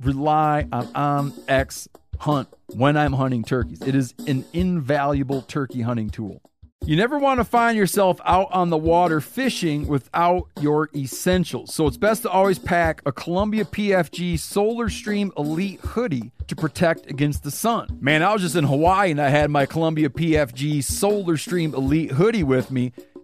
rely on um, OnX Hunt when I'm hunting turkeys. It is an invaluable turkey hunting tool. You never want to find yourself out on the water fishing without your essentials. So it's best to always pack a Columbia PFG Solar Stream Elite hoodie to protect against the sun. Man, I was just in Hawaii and I had my Columbia PFG Solar Stream Elite hoodie with me.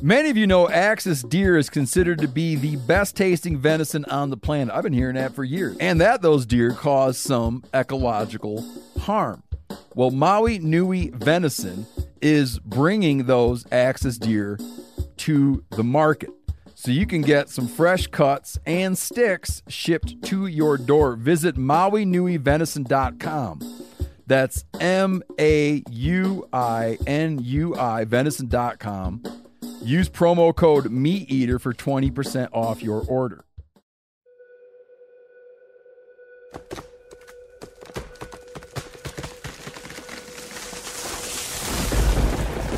Many of you know Axis deer is considered to be the best tasting venison on the planet. I've been hearing that for years. And that those deer cause some ecological harm. Well, Maui Nui Venison is bringing those Axis deer to the market. So you can get some fresh cuts and sticks shipped to your door. Visit MauiNuiVenison.com. That's M A U I N U I venison.com. Use promo code MeatEater for 20% off your order.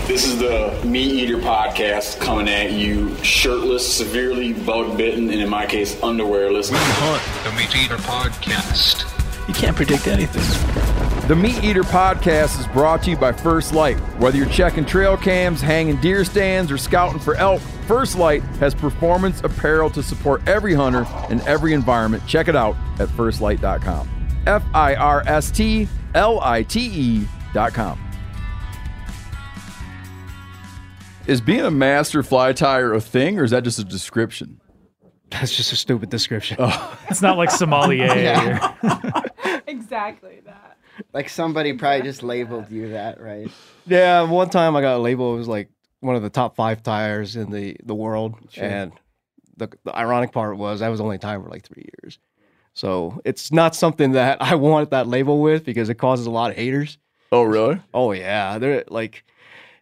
This is the Meat Eater podcast coming at you shirtless, severely bug bitten, and in my case, underwearless. We hunt the Meat Eater podcast. You can't predict anything. The Meat Eater podcast is brought to you by First Light. Whether you're checking trail cams, hanging deer stands, or scouting for elk, First Light has performance apparel to support every hunter in every environment. Check it out at firstlight.com. F I R S T L I T E.com. Is being a master fly tyer a thing, or is that just a description? That's just a stupid description. Oh. It's not like sommelier. exactly that. Like somebody probably just labeled you that, right? Yeah, one time I got a label. It was like one of the top five tyers in the the world, Sure. and the the ironic part was I was only timed for like three years. So it's not something that I wanted that label with because it causes a lot of haters. Oh, really? Oh yeah, they're like,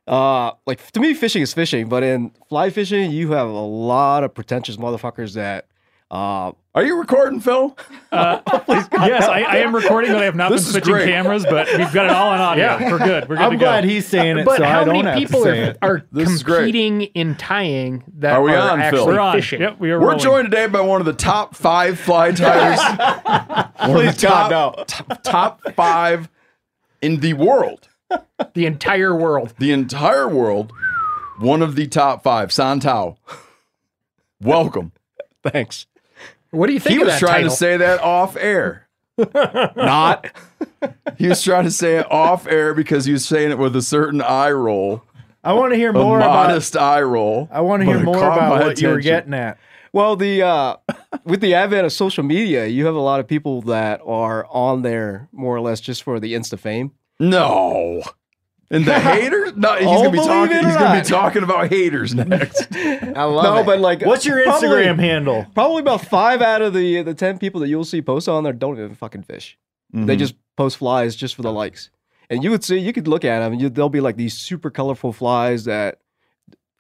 uh, like to me, fishing is fishing, but in fly fishing, you have a lot of pretentious motherfuckers that. Uh, Are you recording, Phil? Uh, yes, I, I am recording, but I have not This been switching cameras. But we've got it all on audio. Yeah. We're good. We're good to I'm go. glad he's saying it, But so how I don't many have people are, it. are This is great. competing in tying that Are we are on, Phil? actually We're on. fishing? Yep, we are. We're rolling. joined today by one of the top five fly tyers. Please, of the top, no. t- top five in the world. The entire world. The entire world. One of the top five. Son Tao. Welcome. Thanks. What do you think He of was that trying title? to say that off air. Not. He was trying to say it off air because he was saying it with a certain eye roll, I want to hear a more about. modest eye roll. I want to hear more about my what you were getting at. Well, the uh, with the advent of social media, you have a lot of people that are on there more or less just for the insta fame. No. And the haters? No, he's gonna be talking. it or He's gonna be not. talking about haters next. I love no, it. but like, What's your probably- Instagram handle? Probably about five out of the the ten people that you'll see post on there don't even fucking fish. Mm-hmm. They just post flies just for the likes. And you would see, you could look at them, and you, they'll be like these super colorful flies that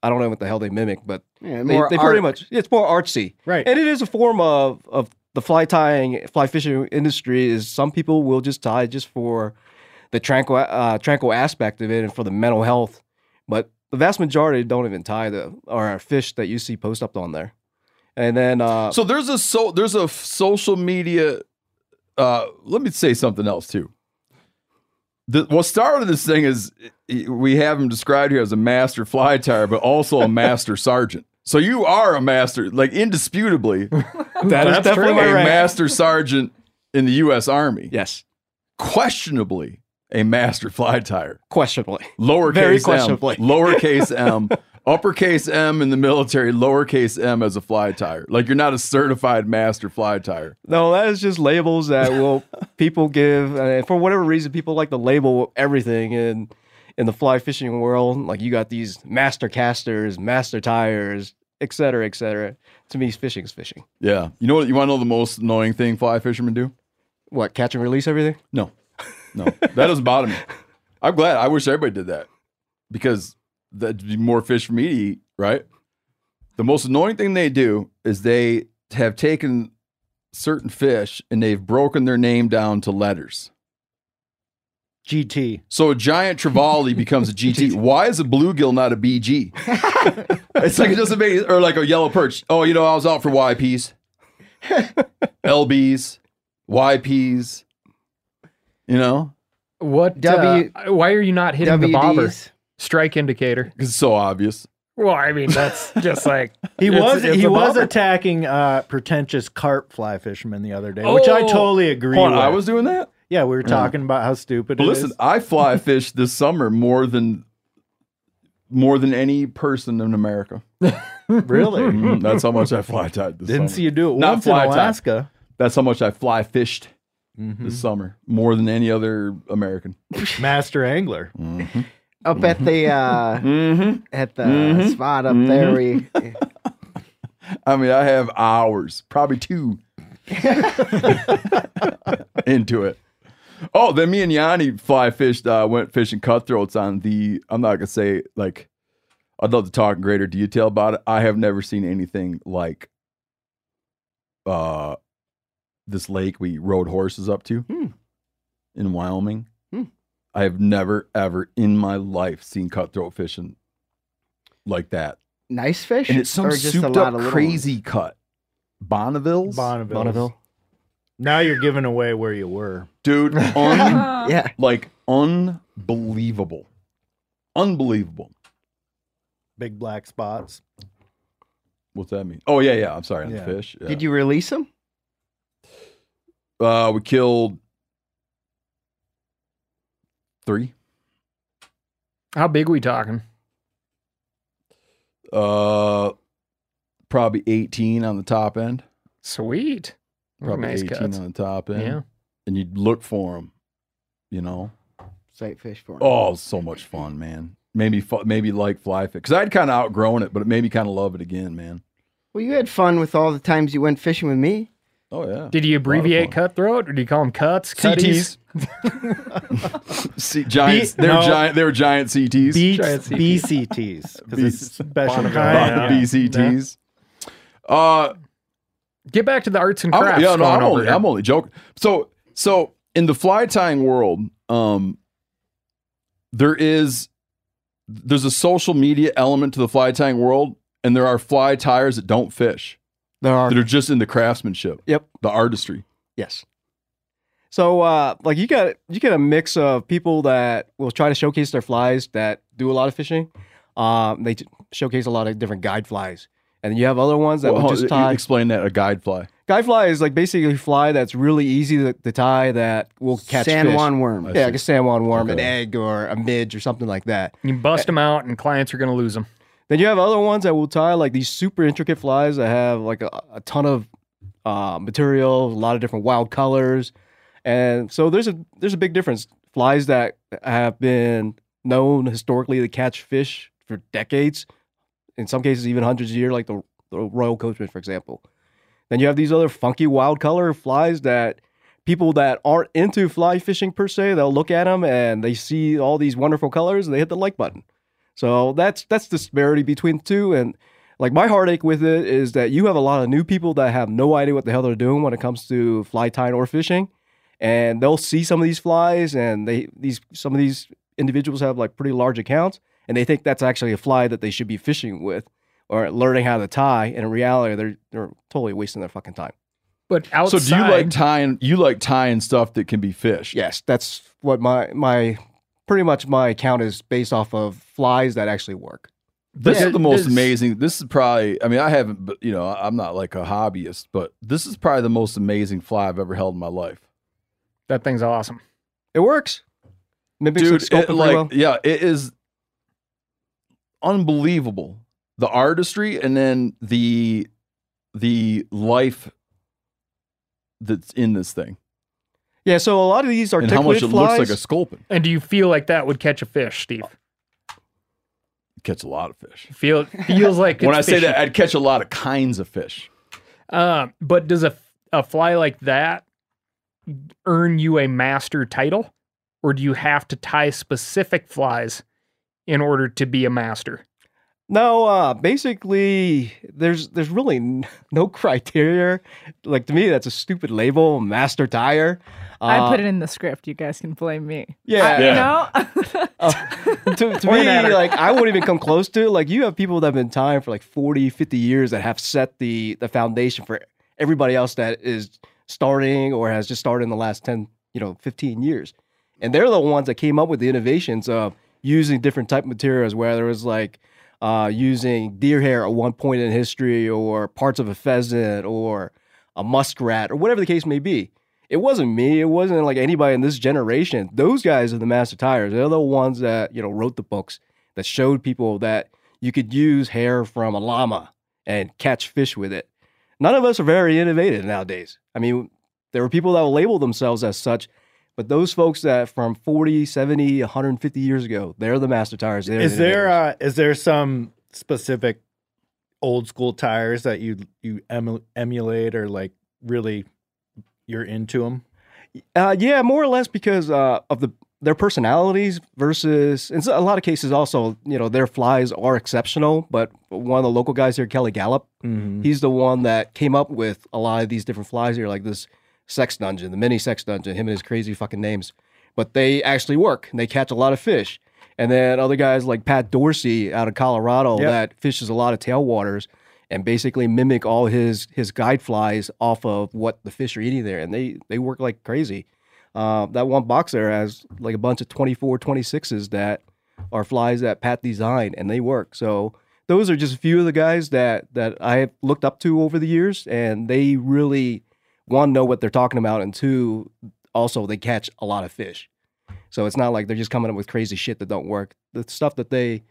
I don't know what the hell they mimic, but Yeah, they, more they pretty much it's more artsy, Right. And it is a form of of the fly tying, fly fishing industry. Is some people will just tie just for the tranquil uh, tranquil aspect of it and for the mental health, but the vast majority don't even tie the or fish that you see post up on there. And then uh, So there's a so there's a social media. Uh, let me say something else too. The, what started this thing is we have him described here as a master fly tyer, but also a master sergeant. So you are a master, like indisputably, that is That's definitely a master sergeant in the U.S. Army. Yes. Questionably a master fly tyer. Questionably. Lowercase Very m, lowercase m, uppercase M in the military, lowercase m as a fly tyer. Like you're not a certified master fly tyer. No, that is just labels that will people give, and for whatever reason, people like to label everything in in the fly fishing world. Like you got these master casters, master tyers, et cetera, et cetera. To me, fishing is fishing. Yeah. You know what? You want to know the most annoying thing fly fishermen do? What catch and release everything? No, no, that doesn't bother me. I'm glad. I wish everybody did that because that'd be more fish for me to eat, right? The most annoying thing they do is they have taken certain fish and they've broken their name down to letters. GT. So a giant trevally becomes a GT. Why is a bluegill not a BG? it's like it doesn't make or like a yellow perch. Oh, you know, I was out for YPs, LBs, YPs. You know, What? W- uh, why are you not hitting the bobber strike indicator? it's so obvious. Well, I mean that's just like He It's- was it's he was attacking uh, pretentious carp fly fishermen the other day, which I Oh. totally agree Hold on, with. I was doing that. yeah, we were talking about how stupid But it listen, is. I fly fish this summer more than more than any person in America. Really? Mhm, That's how much I fly tied this Didn't summer. see you do it Not once in fly tie. Alaska. That's how much I fly fished Mhm. this summer more than any other American. Master angler. Up at the uh, Mm-hmm. at the spot up there, we I mean, I have hours, probably two, into it. Oh, then me and Yanni fly fished, uh, went fishing cutthroats on the. I'm not gonna say like. I'd love to talk in greater detail about it. I have never seen anything like uh this lake we rode horses up to Hmm. in Wyoming. Hmm. I have never ever in my life seen cutthroat fishing like that. nice fish, And it's some or just a souped lot up of little crazy cut. Bonneville's? Bonneville. Bonneville. Now you're giving away where you were. Dude, un- Yeah, like unbelievable. Unbelievable. Big black spots. What's that mean? Oh yeah, yeah. I'm sorry, on Yeah. the fish. Yeah. did you release them? Uh, we killed three. how big we talking? Uh, probably 18 on the top end. Sweet. Probably nice 18 cuts. on the top end. Yeah. And you'd look for them. You know. Sight fish for them. Oh, so much fun, man. Maybe fu- maybe like fly fish because I'd kind of outgrown it, but it made me kind of love it again, man. Well, you had fun with all the times you went fishing with me. Oh yeah. Did you abbreviate cutthroat or do you call them cuts? Cutties? CTs. C- giants. B- they were no. giant. They were giant CTs. Beats Giant CT. BCTs because B- it's special Bonneville. kind. Uh, BCTs. Uh, Get back to the arts and I'm, crafts. yeah, no, I'm only. I'm only joking. So, so in the fly tying world, um, there is there's a social media element to the fly tying world, and there are fly tyers that don't fish There are that are just in the craftsmanship, Yep. the artistry. Yes. So uh like you got you get a mix of people that will try to showcase their flies that do a lot of fishing. Um they t- showcase a lot of different guide flies. And you have other ones that Well, will hold- just you tie explain that a guide fly. guide fly is like basically a fly that's really easy to, to tie that will catch San fish. Juan worm. I Yeah, see. like a San Juan worm, an egg or a midge or something like that. You bust them out and clients are going to lose them. Then you have other ones that will tie like these super intricate flies that have like a, a ton of uh, material, a lot of different wild colors, and so there's a there's a big difference. Flies that have been known historically to catch fish for decades, in some cases even hundreds of years, like the, the royal coachman, for example. Then you have these other funky wild color flies that people that aren't into fly fishing per se, they'll look at them and they see all these wonderful colors and they hit the like button. So that's that's the disparity between the two. And like my heartache with it is that you have a lot of new people that have no idea what the hell they're doing when it comes to fly tying or fishing. And they'll see some of these flies and they these some of these individuals have like pretty large accounts and they think that's actually a fly that they should be fishing with or learning how to tie. And in reality, they're they're totally wasting their fucking time. But outside, So do you like tying? You like tying stuff that can be fished? Yes, that's what my my pretty much my account is based off of flies that actually work. This Yeah, is the most this- amazing. This is probably. I mean, I haven't, but you know, I'm not like a hobbyist, but this is probably the most amazing fly I've ever held in my life. that thing's awesome. It works. mimics dude, the sculpting it, like well. yeah, it is unbelievable the artistry and then the the life that's in this thing Yeah, so a lot of these are and how much it flies. looks like a sculpin. And do you feel like that would catch a fish, Steve? Catch a lot of fish. Feel feels like when I it's say fishy. that, I'd catch a lot of kinds of fish. Uh, but does a a fly like that earn you a master title, or do you have to tie specific flies in order to be a master? No, uh, basically, there's there's really no criteria. Like to me, that's a stupid label, master tyer. I put it in the script. You guys can blame me. Yeah. I- Yeah. You know? to, to me, at like I wouldn't even come close to it. Like you have people that have been tying for like 40, 50 years that have set the the foundation for everybody else that is starting or has just started in the last 10, you know, 15 years. And they're the ones that came up with the innovations of using different type of materials, whether it was like uh, using deer hair at one point in history or parts of a pheasant or a muskrat or whatever the case may be. It wasn't me. It wasn't like anybody in this generation. Those guys are the master tyers. They're the ones that, you know, wrote the books that showed people that you could use hair from a llama and catch fish with it. None of us are very innovative nowadays. I mean, there were people that will label themselves as such, but those folks that from 40, 70, 150 years ago, they're the master tyers. They're Is the there uh, is there some specific old school tyers that you you emu- emulate or like really you're into them? Uh, yeah, more or less because uh, of the their personalities versus in a lot of cases also you know their flies are exceptional. But one of the local guys here, Kelly Galloup, Mm-hmm. he's the one that came up with a lot of these different flies here, like this sex dungeon, the mini sex dungeon, him and his crazy fucking names. But they actually work and they catch a lot of fish. And then other guys like Pat Dorsey out of Colorado Yep. that fishes a lot of tailwaters and basically mimic all his his guide flies off of what the fish are eating there. And they they work like crazy. Uh, that one box there has like a bunch of 24, 26s that are flies that Pat designed and they work. So those are just a few of the guys that that I have looked up to over the years, and they really one know what they're talking about, and two also they catch a lot of fish. So it's not like they're just coming up with crazy shit that don't work. The stuff that they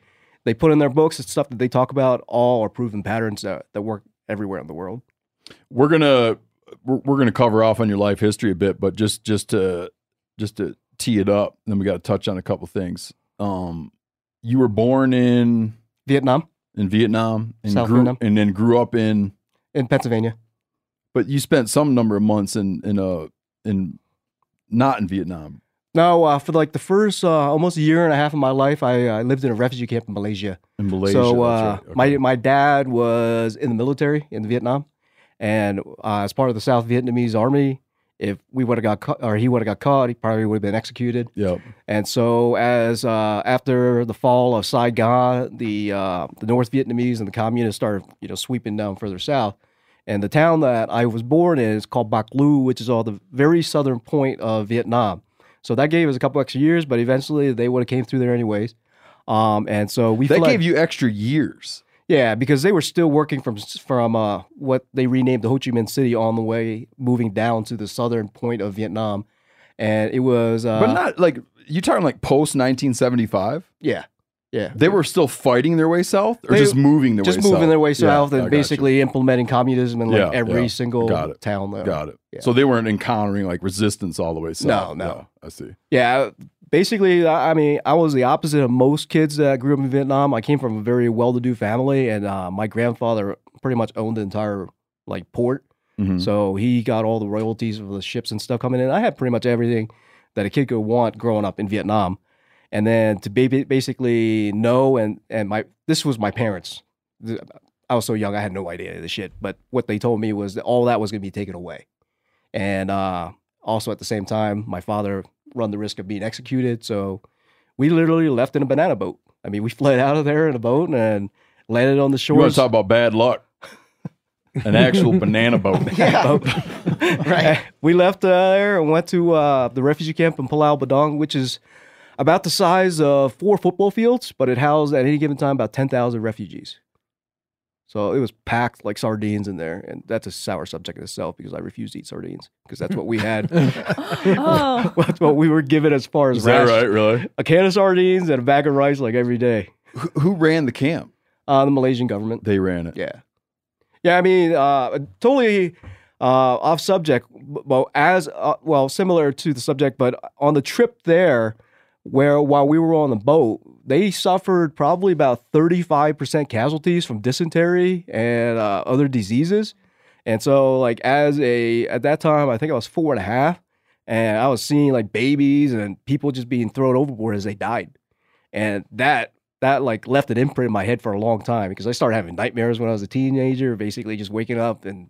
they put in their books, it's stuff that they talk about, all are proven patterns that, that work everywhere in the world. We're gonna we're, we're gonna cover off on your life history a bit, but just just to just to tee it up, then we got to touch on a couple things. Um, you were born in Vietnam in Vietnam and South grew Vietnam. and then grew up in, in Pennsylvania. But you spent some number of months in in a in not in Vietnam. No, uh, for like the first uh, almost a year and a half of my life, I, I lived in a refugee camp in Malaysia. In Malaysia. So uh, right. my Okay. my dad was in the military in Vietnam, and uh, as part of the South Vietnamese army, if we would have got caught, or he would have got caught, he probably would have been executed. Yep. And so, as uh, after the fall of Saigon, the uh, the North Vietnamese and the communists started, you know, sweeping down further south. And the town that I was born in is called Bac Lieu, which is on the very southern point of Vietnam. So that gave us a couple extra years, but eventually they would have came through there anyways. Um, and so we That fled. gave you extra years. Yeah, because they were still working from from uh, what they renamed the Ho Chi Minh City on the way moving down to the southern point of Vietnam, and it was uh, but not like you talking like post 1975. yeah, yeah, They were still fighting their way south, or They- just moving their just way moving south? their way south I and got you. basically implementing communism in like Yeah, every yeah. single Got it. town. There. Got it. Yeah. So they weren't encountering like resistance all the way south. no. Yeah, I see. Yeah, basically, I mean, I was the opposite of most kids that grew up in Vietnam. I came from a very well-to-do family, and uh, my grandfather pretty much owned the entire like port. Mhm. So he got all the royalties of the ships and stuff coming in. I had pretty much everything that a kid could want growing up in Vietnam. And then to ba- basically know and and my this was my parents. I was so young, I had no idea of the shit. But what they told me was that all that was going to be taken away. And uh, also at the same time, my father run the risk of being executed. So we literally left in a banana boat. I mean, we fled out of there in a boat and landed on the shore. You want shores. to talk about bad luck? An actual banana boat. right. We left uh, there and went to uh, the refugee camp in Pulau Bidong, which is about the size of four football fields, but it housed at any given time about 10,000 refugees. So it was packed like sardines in there, and that's a sour subject in itself because I refuse to eat sardines because that's what we had. Oh. that's what we were given as far as Is that ration. right? Really? A can of sardines and a bag of rice like every day. Who, who ran the camp? Uh, the Malaysian government. They ran it. Yeah. Yeah, I mean, uh, totally uh, off subject. b- Well, as uh, well, similar to the subject, but on the trip there, where while we were on the boat, they suffered probably about thirty-five percent casualties from dysentery and uh, other diseases. And so, like, as a at that time, I think I was four and a half, and I was seeing like babies and people just being thrown overboard as they died, and that that like left an imprint in my head for a long time because I started having nightmares when I was a teenager, basically just waking up and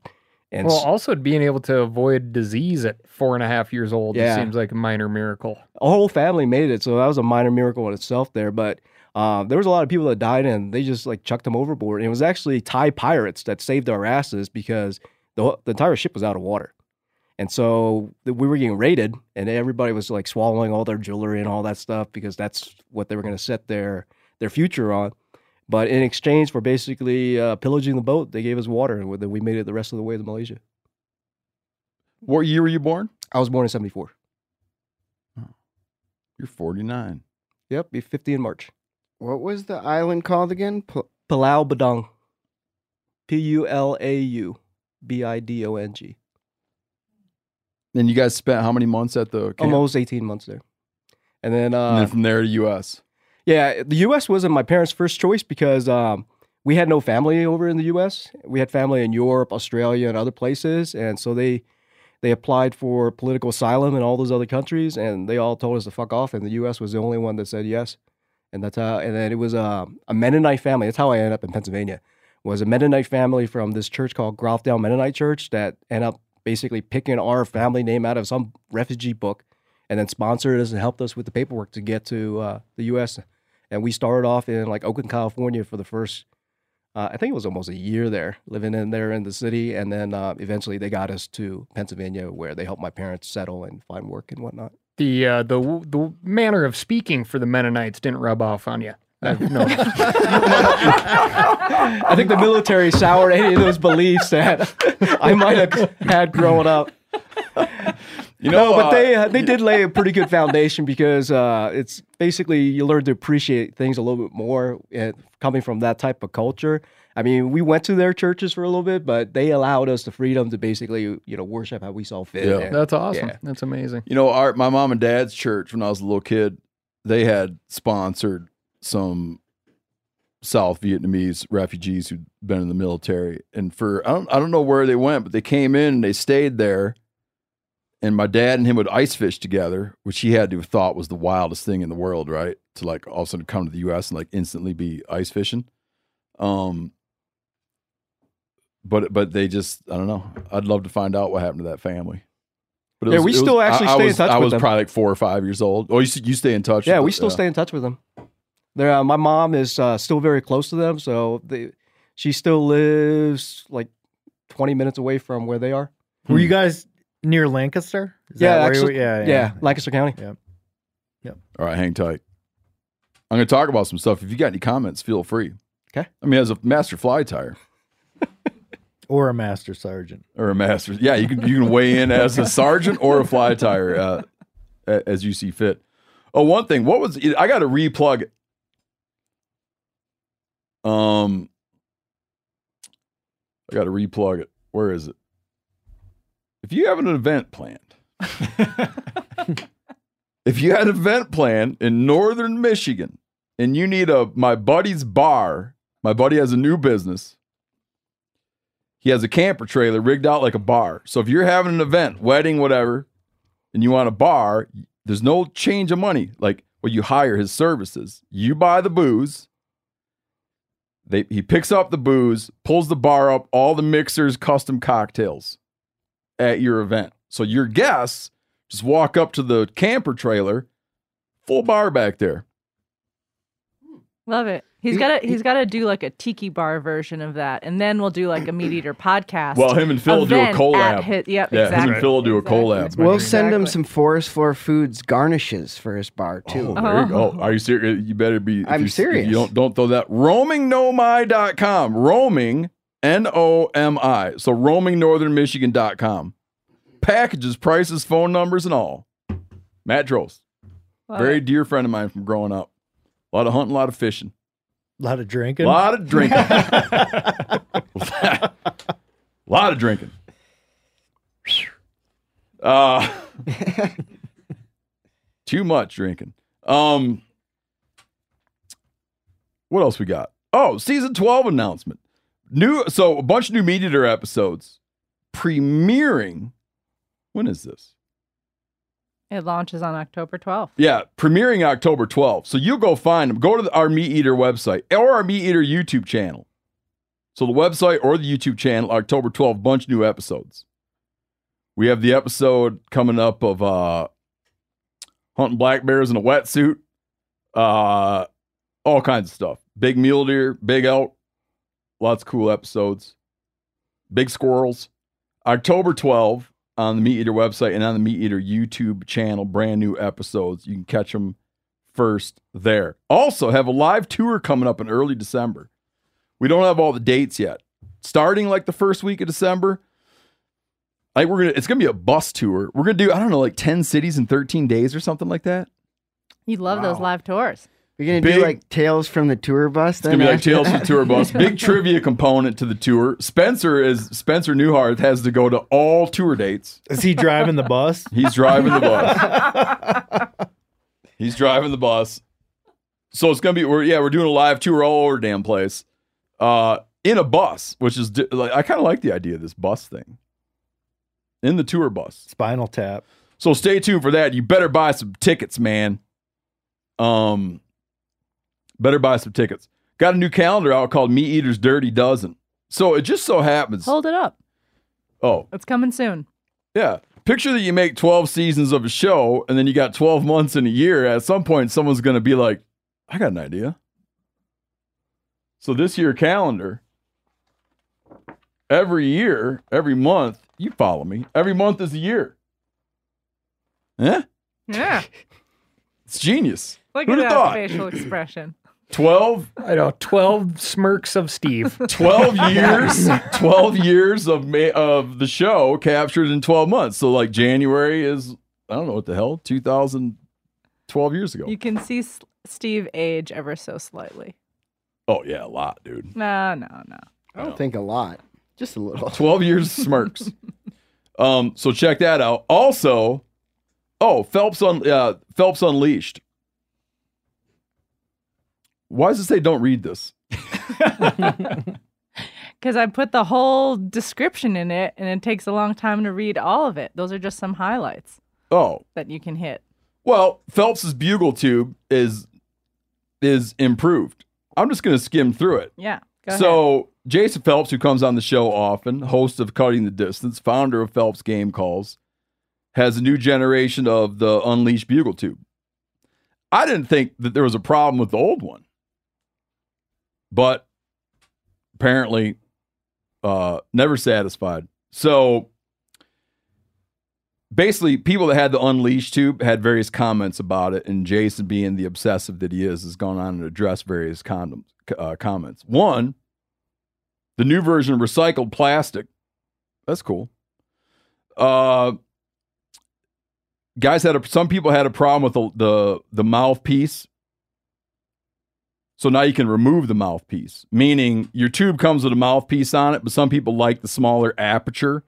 and well, also being able to avoid disease at four and a half years old Yeah. seems like a minor miracle. a whole family made it, so that was a minor miracle in itself there. But um, there was a lot of people that died and they just like chucked them overboard. And it was actually Thai pirates that saved our asses because the, the entire ship was out of water. And so we were getting raided, and everybody was like swallowing all their jewelry and all that stuff because that's what they were going to set their their future on. But in exchange for basically uh, pillaging the boat, they gave us water, and then we made it the rest of the way to Malaysia. What year were you born? I was born in '74. You're 49. Yep, be 50 in March. What was the island called again? Pl- Pulau Bidong. P U L A U B I D O N G. And you guys spent how many months at the camp? Almost 18 months there. And then, uh, and then from there to U.S. yeah, the U.S. wasn't my parents' first choice because um, we had no family over in the U.S. We had family in Europe, Australia, and other places, and so they they applied for political asylum in all those other countries, and they all told us to fuck off, and the U.S. was the only one that said yes, and that's how. And then it was uh, a Mennonite family. That's how I ended up in Pennsylvania. Was a Mennonite family from this church called Groffdale Mennonite Church that ended up basically picking our family name out of some refugee book, and then sponsored us and helped us with the paperwork to get to uh, the U.S. And we started off in like Oakland, California, for the first. Uh, I think it was almost a year there, living in there in the city, and then uh, eventually they got us to Pennsylvania, where they helped my parents settle and find work and whatnot. The uh, the the manner of speaking for the Mennonites didn't rub off on you. I've noticed. I think the military soured any of those beliefs that I might have had growing up. You know, No, but uh, they uh, they did lay a pretty good foundation because uh, it's basically you learn to appreciate things a little bit more uh, coming from that type of culture. I mean, we went to their churches for a little bit, but they allowed us the freedom to basically you know worship how we saw fit. Yeah. And- That's awesome. Yeah. That's amazing. You know, our my mom and dad's church when I was a little kid, they had sponsored some South Vietnamese refugees who'd been in the military, and for I don't I don't know where they went, but they came in and they stayed there. And my dad and him would ice fish together, which he had to have thought was the wildest thing in the world, right? To like all of a sudden come to the U.S. and like instantly be ice fishing. Um, but but they just I don't know. I'd love to find out what happened to that family. But Yeah, we still actually I, I stay in touch I with was them. probably like four or five years old. Oh, you you stay in touch? Yeah, with we the- still stay in touch with them. They're, uh, my mom is uh, still very close to them, so they, she still lives like 20 minutes away from where they are. Were you guys near Lancaster? Is Yeah, that where you- actually- yeah, Yeah, Lancaster County. Yep. Yep. All right, hang tight. I'm going to talk about some stuff. If you got any comments, feel free. Okay. I mean, as a master fly tyer Or a master sergeant. or a master, yeah, you can you can weigh in as a sergeant or a fly tyer uh, as you see fit. Oh, one thing. What was I got to replug it? Um, I got to replug it. Where is it? If you have an event planned, if you had an event planned in northern Michigan and you need a my buddy's bar, my buddy has a new business. He has a camper trailer rigged out like a bar. So if you're having an event, wedding, whatever, and you want a bar, there's no change of money. Like well, you hire his services. You buy the booze. They, he picks up the booze, pulls the bar up, all the mixers, custom cocktails at your event. So your guests just walk up to the camper trailer, full bar back there. Love it. He's got to he's got to do like a tiki bar version of that, and then we'll do like a meat eater podcast. Well, him and Phil will do a event collab. his- yep, yeah, exactly. him and Phil will do a collab. We'll send him Exactly. some Forest Floor Foods garnishes for his bar oh, too. Oh, there you go. Oh. Are you serious? You better be. if I'm you, if serious. You don't don't throw that. Roamingnomi.com. Roaming N O M I. So roamingnorthernmichigan.com. Packages, prices, phone numbers, and all. Matt Drost, Love very dear friend of mine from growing up. A lot of hunting, a lot of fishing, A lot of drinking. a lot of drinking, a lot of drinking. Uh, too much drinking. Um, what else we got? Oh, season twelve announcement. New, so a bunch of new Meat Eater episodes premiering. When is this? It launches on October 12th. Yeah, premiering October 12th. So you go find them. Go to the, our Meat Eater website or our Meat Eater YouTube channel. So the website or the YouTube channel, October 12th, bunch of new episodes. We have the episode coming up of uh hunting black bears in a wetsuit. Uh all kinds of stuff. Big mule deer, big elk, lots of cool episodes. Big squirrels. October 12 on the Meat Eater website and on the Meat Eater YouTube channel, brand new episodes. You can catch them first there. Also, have a live tour coming up in early December. We don't have all the dates yet. Starting like the first week of December, I we're gonna. It's gonna be a bus tour. We're gonna do I don't know like ten cities in thirteen days or something like that. You love those live tours. You're gonna Big- do like tales from the tour bus. It's gonna be like Tales from the Tour Bus. Big trivia component to the tour. Spencer is Spencer Neuharth has to go to all tour dates. Is he driving the bus? He's driving the bus. He's driving the bus. So it's gonna be we're yeah we're doing a live tour all over damn place, uh, in a bus, which is like I kind of like the idea of this bus thing. In the tour bus. Spinal Tap. So stay tuned for that. You better buy some tickets, man. Um, better buy some tickets. Got a new calendar out called Meat Eater's Dirty Dozen. So it just so happens. Hold it up. Oh, It's coming soon. yeah. Picture that you make 12 seasons of a show and then you got 12 months in a year. At some point, someone's going to be like, I got an idea. So this year calendar, every year, every month, you follow me, every month is a year. Yeah, Yeah. it's genius. Look Who'd at that thought? facial expression. 12, I know. Twelve smirks of Steve. 12 years, 12 years of ma- of the show captured in 12 months. So like January is, I don't know what the hell, 2012 years ago. You can see S- Steve age ever so slightly. Oh yeah, a lot, dude. No, no, no. I don't think a lot, just a little. 12 years of smirks. um, so check that out. Also, oh, Phelps on uh, Phelps Unleashed. Why does it say don't read this? Because I put the whole description in it, and it takes a long time to read all of it. Those are just some highlights Oh, that you can hit. well, Phelps's bugle tube is is improved. I'm just gonna skim through it. Yeah. Go ahead. so Jason Phelps, who comes on the show often, host of Cutting the Distance, founder of Phelps Game Calls, has a new generation of the Unleashed bugle tube. I didn't think that there was a problem with the old one, but apparently, uh, never satisfied. So basically, people that had the Unleashed tube had various comments about it, and Jason, being the obsessive that he is, has gone on and addressed various condoms, uh, comments. One, the new version recycled plastic. That's cool. Uh, guys had a, some people had a problem with the, the the mouthpiece. So now you can remove the mouthpiece, meaning your tube comes with a mouthpiece on it, but some people like the smaller aperture.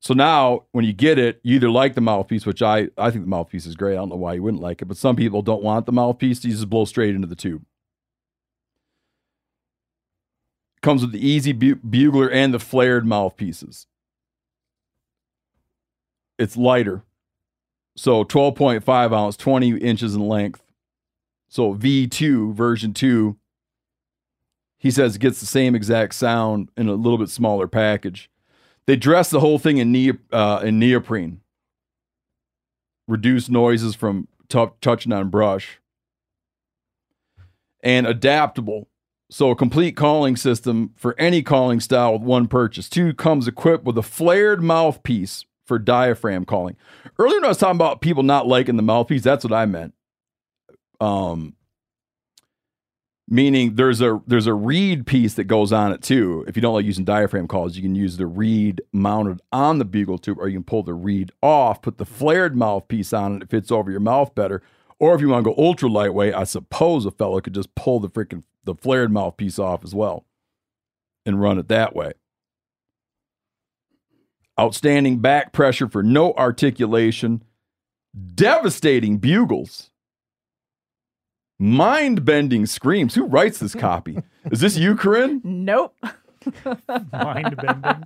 So now when you get it, you either like the mouthpiece, which I, I think the mouthpiece is great. I don't know why you wouldn't like it, but some people don't want the mouthpiece. You just blow straight into the tube. Comes with the easy bu- bugler and the flared mouthpieces. It's lighter. So 12.5 ounce, 20 inches in length. So V2, version 2, he says gets the same exact sound in a little bit smaller package. They dress the whole thing in, neo, uh, in neoprene. Reduce noises from tou- touching on brush. And adaptable. So a complete calling system for any calling style with one purchase. Two comes equipped with a flared mouthpiece for diaphragm calling. Earlier when I was talking about people not liking the mouthpiece, that's what I meant. Um meaning there's a there's a reed piece that goes on it too. If you don't like using diaphragm calls, you can use the reed mounted on the bugle tube, or you can pull the reed off, put the flared mouthpiece on it, it fits over your mouth better. Or if you want to go ultra lightweight, I suppose a fellow could just pull the freaking the flared mouthpiece off as well and run it that way. Outstanding back pressure for no articulation, devastating bugles, mind bending screams. Who writes this copy? Is this you, Corinne? Nope. Mind bending.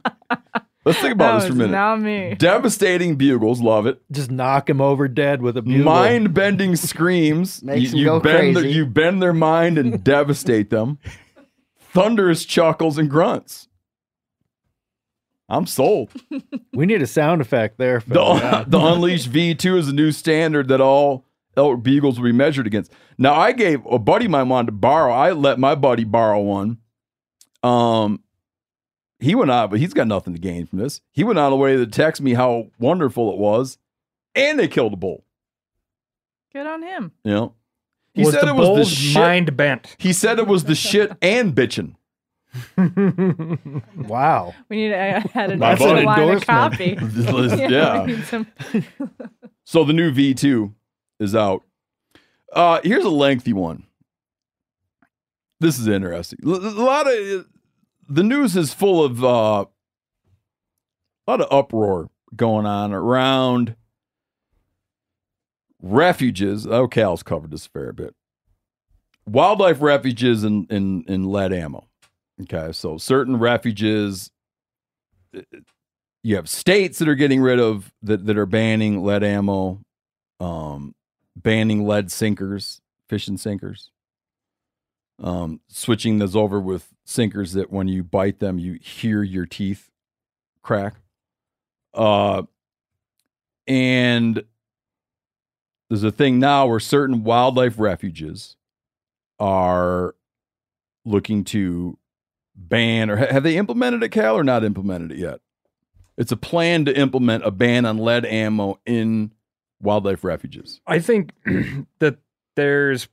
Let's think about That this for a minute. not me. Devastating bugles, love it. Just knock him over dead with a bugle. Mind bending screams. Makes you, them you go bend their- crazy. you bend their mind and devastate them. Thunderous chuckles and grunts. I'm sold. We need a sound effect there. The, the Unleashed V2 is a new standard that all elk bugles will be measured against. Now, I gave a buddy of mine wanted to borrow. I let my buddy borrow one. Um, he went out, but he's got nothing to gain from this. He went out of the way to text me how wonderful it was, and they killed a bull. Good on him. You know, he was said the it was the bull's shit. mind bent. He said it was the shit and bitching. wow. We need to add an My extra line of copy. yeah. we need some- So the new V2 is out. Uh, here's a lengthy one. This is interesting. A lot of the news is full of uh, a lot of uproar going on around refuges. Oh, covered this a fair bit. Wildlife refuges in in in lead ammo. Okay, so certain refuges you have states that are getting rid of that that are banning lead ammo, um, banning lead sinkers, fishing sinkers, um, switching those over with sinkers that when you bite them you hear your teeth crack. Uh, and there's a thing now where certain wildlife refuges are looking to ban or have they implemented it, Cal, or not implemented it yet? It's a plan to implement a ban on lead ammo in wildlife refuges. I think that there's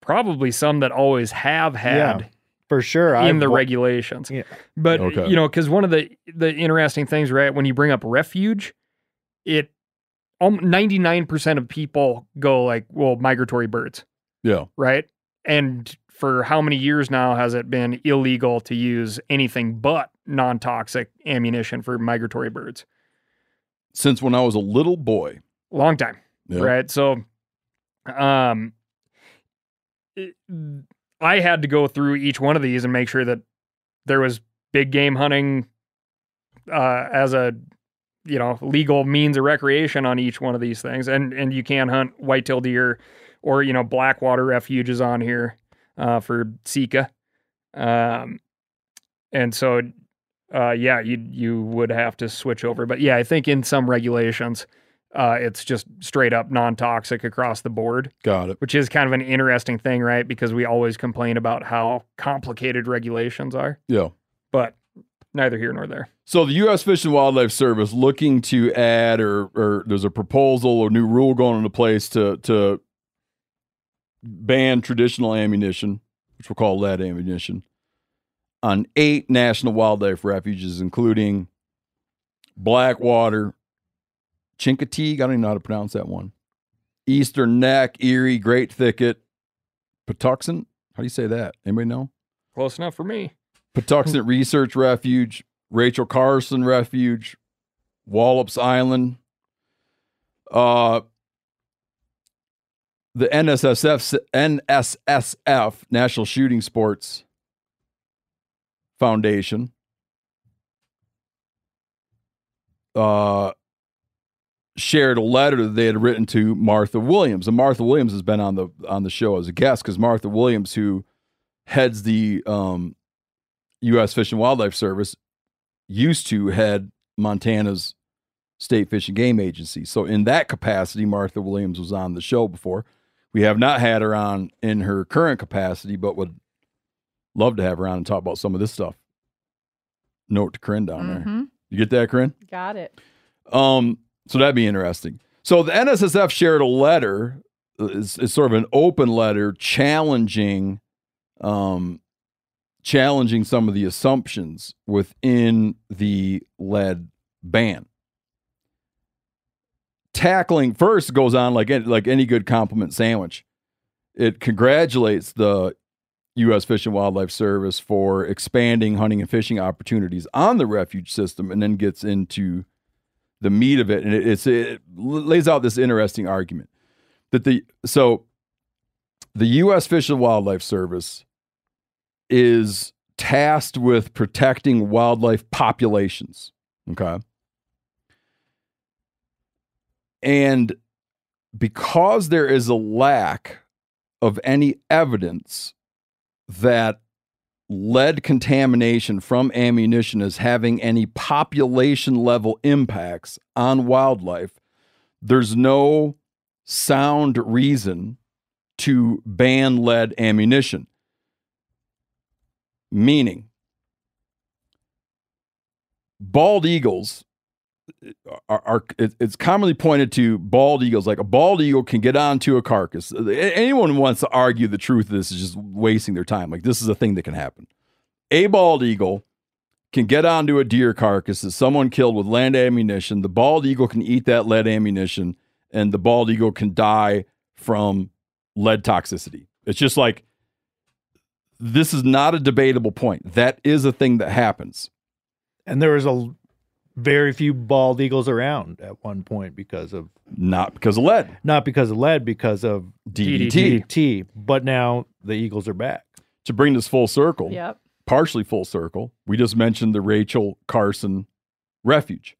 probably some that always have had Yeah, for sure. in I've the wa- regulations. Yeah. But Okay. you know, because one of the the interesting things, right, when you bring up refuge, it um, ninety nine percent of people go like, well, migratory birds, Yeah. right? And for how many years now has it been illegal to use anything but non toxic ammunition for migratory birds? Since when I was a little boy. Long time. Yeah. right? So, um, it- I had to go through each one of these and make sure that there was big game hunting uh, as a you know legal means of recreation on each one of these things, and and you can hunt whitetail deer or you know blackwater refuges on here uh, for Sika, um, and so. Uh, yeah, you you would have to switch over, but yeah, I think in some regulations, uh, it's just straight up non toxic across the board, Got it. which is kind of an interesting thing, right? Because we always complain about how complicated regulations are, Yeah. but neither here nor there. So the U.S. Fish and Wildlife Service looking to add, or or there's a proposal or new rule going into place to to ban traditional ammunition, which we'll call lead ammunition, on eight national wildlife refuges, including Blackwater, Chincoteague. I don't even know how to pronounce that one. Eastern Neck, Erie, Great Thicket, Patuxent. How do you say that? Anybody know? Close enough for me. Patuxent Research Refuge, Rachel Carson Refuge, Wallops Island, uh, the NSSF, NSSF National Shooting Sports Foundation, uh, shared a letter that they had written to Martha Williams, and Martha Williams has been on the on the show as a guest because Martha Williams, who heads the um, U.S. Fish and Wildlife Service used to head Montana's State Fish and Game Agency. So, in that capacity, Martha Williams was on the show before. We have not had her on in her current capacity, but would Love to have her on and talk about some of this stuff. Note to Corinne down there. Mhm. You get that, Corinne? Got it. Um, so that'd be interesting. So the NSSF shared a letter, it's, it's sort of an open letter challenging, um, challenging some of the assumptions within the lead ban. Tackling first goes on like any, like any good compliment sandwich. It congratulates the U.S. Fish and Wildlife Service for expanding hunting and fishing opportunities on the refuge system, and then gets into the meat of it, and it, it lays out this interesting argument that the so the U.S. Fish and Wildlife Service is tasked with protecting wildlife populations. Okay, and because there is a lack of any evidence that lead contamination from ammunition is having any population level impacts on wildlife, there's no sound reason to ban lead ammunition. Meaning, bald eagles Uh, are, are it- it's commonly pointed to bald eagles. Like a bald eagle can get onto a carcass. Uh, anyone who wants to argue the truth of this is just wasting their time. Like this is a thing that can happen. A bald eagle can get onto a deer carcass that someone killed with land ammunition. The bald eagle can eat that lead ammunition and the bald eagle can die from lead toxicity. It's just like this is not a debatable point. That is a thing that happens. And there is a very few bald eagles around at one point because of not because of lead not because of lead, because of DDT. DDT. But now the eagles are back. to bring this full circle Yep. partially full circle, we just mentioned the Rachel Carson refuge.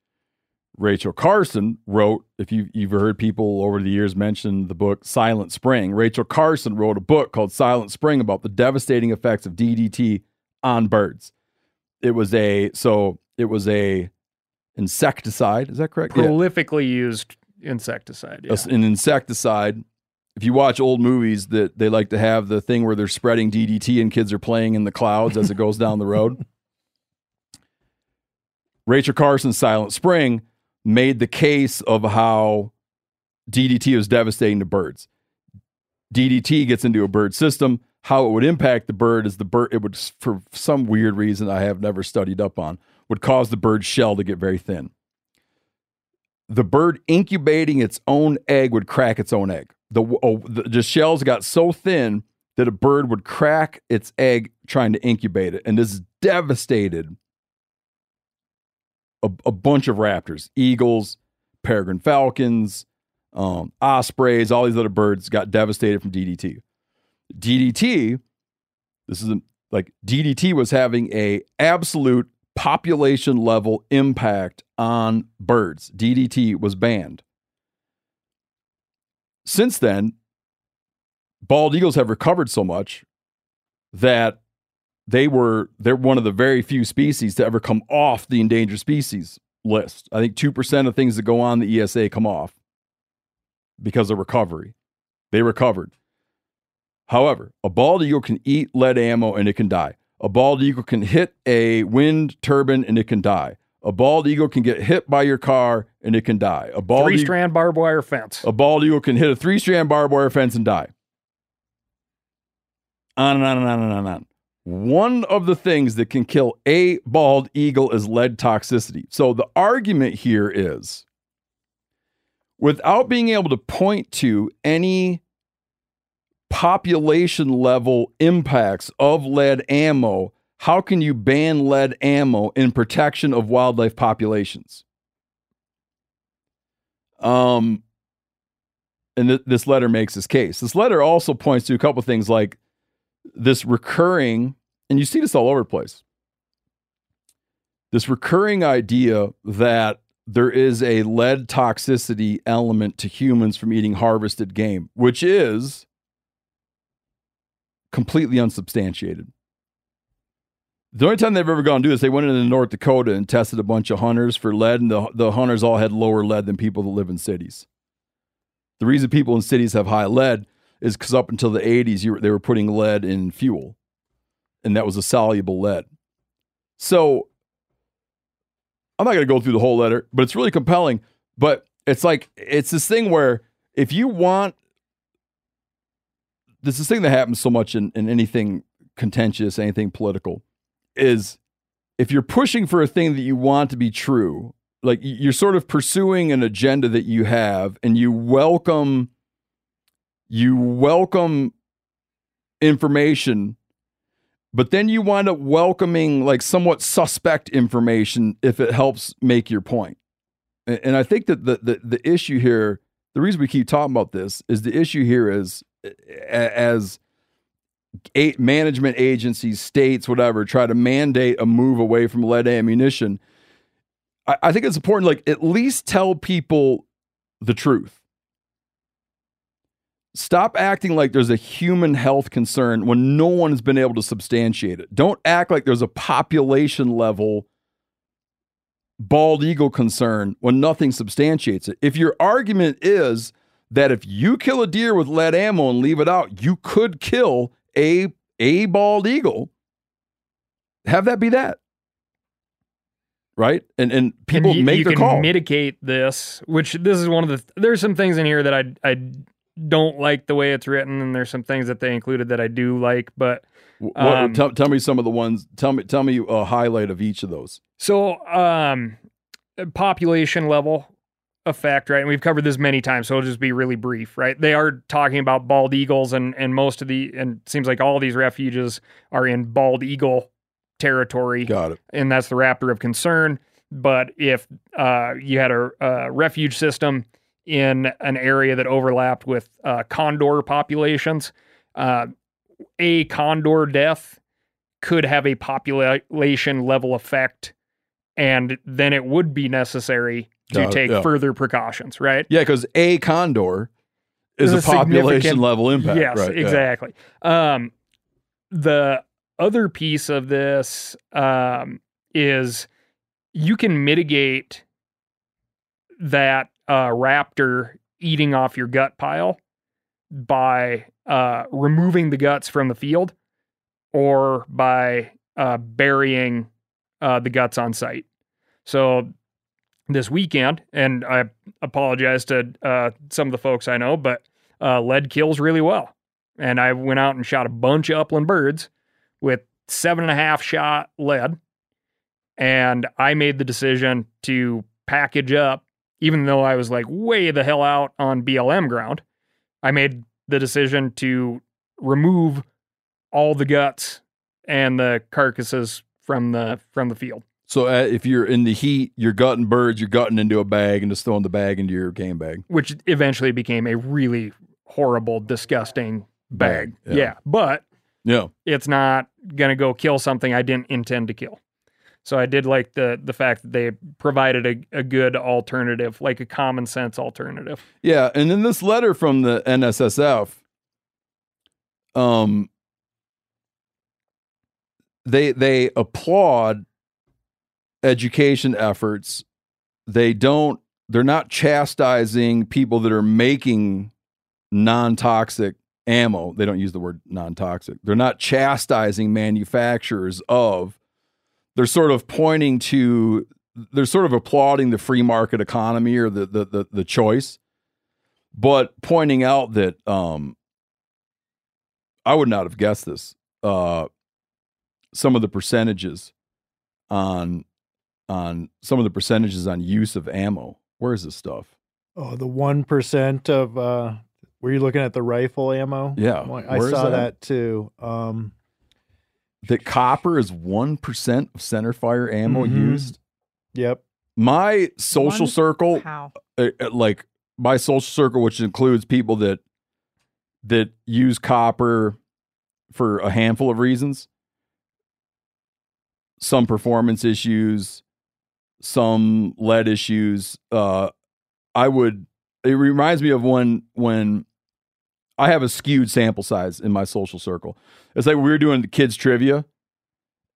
Rachel Carson wrote, if you, you've heard people over the years mention the book Silent Spring, Rachel Carson wrote a book called Silent Spring about the devastating effects of DDT on birds. It was a, so it was a insecticide. Is that correct? Yeah. Prolifically used insecticide. Yeah. an insecticide. If you watch old movies, that they like to have the thing where they're spreading DDT and kids are playing in the clouds as it goes down the road. Rachel Carson's Silent Spring made the case of how DDT was devastating to birds. DDT gets into a bird system. How it would impact the bird is the bird, it would, for some weird reason I have never studied up on, would cause the bird's shell to get very thin the bird incubating its own egg would crack its own egg. The, oh, the, the shells got so thin that a bird would crack its egg trying to incubate it. And this devastated a, a bunch of raptors, eagles, peregrine falcons, um, ospreys, all these other birds got devastated from DDT. DDT, this is a, like DDT was having a absolute population level impact on birds. DDT was banned. Since then, bald eagles have recovered so much that they were they're one of the very few species to ever come off the endangered species list. I think 2% of things that go on the ESA come off because of recovery. They recovered. However, a bald eagle can eat lead ammo and it can die. A bald eagle can hit a wind turbine and it can die. A bald eagle can get hit by your car and it can die. A bald Three strand barbed wire fence. a bald eagle can hit a three strand barbed wire fence and die. On and on and on and on and on. One of the things that can kill a bald eagle is lead toxicity. So the argument here is without being able to point to any population level impacts of lead ammo, how can you ban lead ammo in protection of wildlife populations? Um, and th- this letter makes this case. This letter also points to a couple things like this recurring, and you see this all over the place. This recurring idea that there is a lead toxicity element to humans from eating harvested game, which is completely unsubstantiated. The only time they've ever gone do this, they went into North Dakota and tested a bunch of hunters for lead, and the, the hunters all had lower lead than people that live in cities. The reason people in cities have high lead is because up until the 80s, you were, they were putting lead in fuel. and that was a soluble lead. So I'm not going to go through the whole letter, but it's really compelling. But it's like it's this thing where if you want this is this thing that happens so much in, in anything contentious, anything political, is if you're pushing for a thing that you want to be true, like you're sort of pursuing an agenda that you have, and you welcome you welcome information, but then you wind up welcoming like somewhat suspect information if it helps make your point. And I think that the the, the issue here, the reason we keep talking about this is the issue here is as eight management agencies, states, whatever, try to mandate a move away from lead ammunition. I, I think it's important, like at least tell people the truth. Stop acting like there's a human health concern when no one has been able to substantiate it. Don't act like there's a population level bald eagle concern when nothing substantiates it. If your argument is that if you kill a deer with lead ammo and leave it out, you could kill a a bald eagle. Have that be that. Right? And and people and you, make you their can call. mitigate this, which this is one of the there's some things in here that I I don't like the way it's written, and there's some things that they included that I do like, but Wh- what- um, tell, tell me some of the ones. Tell me tell me a highlight of each of those. So, um, population level effect, right? And we've covered this many times, so it'll just be really brief, right? They are talking about bald eagles, and and most of the and seems like all these refuges are in bald eagle territory, Got it. and that's the raptor of concern. But if uh, you had a, a refuge system in an area that overlapped with uh, condor populations, uh, a condor death could have a population level effect, and then it would be necessary to it, take yeah. further precautions, right? Yeah, because a condor is a, a population level impact. Yes, right, yeah. exactly. Um, the other piece of this um, is you can mitigate that uh, raptor eating off your gut pile by uh, removing the guts from the field or by uh, burying uh, the guts on site. So this weekend, and I apologize to uh, some of the folks I know, but uh, lead kills really well. And I went out and shot a bunch of upland birds with seven and a half shot lead. And I made the decision to package up, even though I was like way the hell out on BLM ground. I made the decision to remove all the guts and the carcasses from the from the field. So uh, if you're in the heat, you're gutting birds, you're gutting into a bag and just throwing the bag into your game bag. which eventually became a really horrible, disgusting bag. Bag, yeah. yeah. but Yeah. it's not gonna go kill something I didn't intend to kill. So I did like the the fact that they provided a, a good alternative, like a common sense alternative. Yeah, and then this letter from the NSSF, um, they they applaud education efforts. They don't. They're not chastising people that are making non-toxic ammo. They don't use the word non-toxic. They're not chastising manufacturers of. They're sort of pointing to. They're sort of applauding the free market economy or the the the, the choice but pointing out that um I would not have guessed this. Uh some of the percentages on on some of the percentages on use of ammo. Where is this stuff? Oh, the one percent of uh were you looking at the rifle ammo? Yeah, I where's saw that? that? too. Um That copper is 1% of center fire ammo Mhm. used. yep. My social One circle How? uh, uh, like my social circle which includes people that that use copper for a handful of reasons some performance issues some lead issues uh i would it reminds me of when when i have a skewed sample size in my social circle. It's like we were doing the kids trivia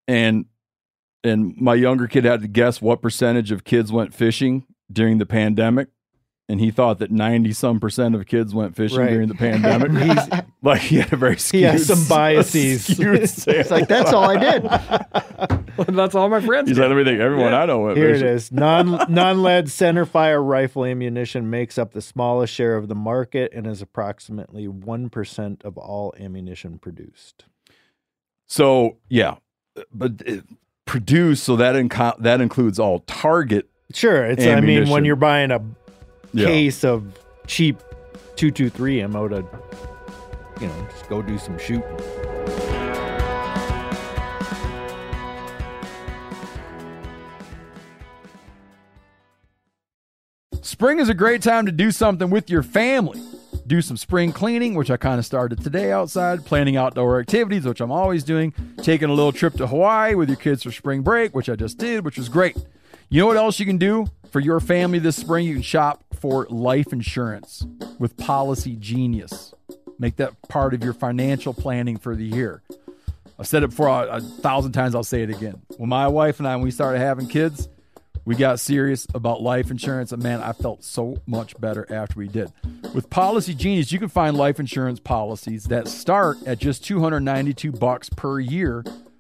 and and my younger kid had to guess what percentage of kids went fishing during the pandemic and he thought that 90 some percent of kids went fishing Right. during the pandemic. He's- like he had a very skewed, He has some biases. It's like that's all I did. That's all my friends. He's do. like, everything, everyone I know went Here it fishing. is. Non non lead center fire rifle ammunition makes up the smallest share of the market and is approximately one percent of all ammunition produced. So yeah, but it, produce. So that inco- that includes all target. Sure, it's I mean when you're buying a Yeah. case of cheap two two three ammo to you know just go do some shooting. Spring is a great time to do something with your family. Do some spring cleaning, which I kind of started today outside, planning outdoor activities, which I'm always doing, taking a little trip to Hawaii with your kids for spring break, which I just did, which was great. You know what else you can do for your family this spring? You can shop for life insurance with Policygenius. Make that part of your financial planning for the year. I've said it before a, a thousand times, I'll say it again. When my wife and I, when we started having kids, we got serious about life insurance, and man, I felt so much better after we did. With Policygenius, you can find life insurance policies that start at just 292 bucks per year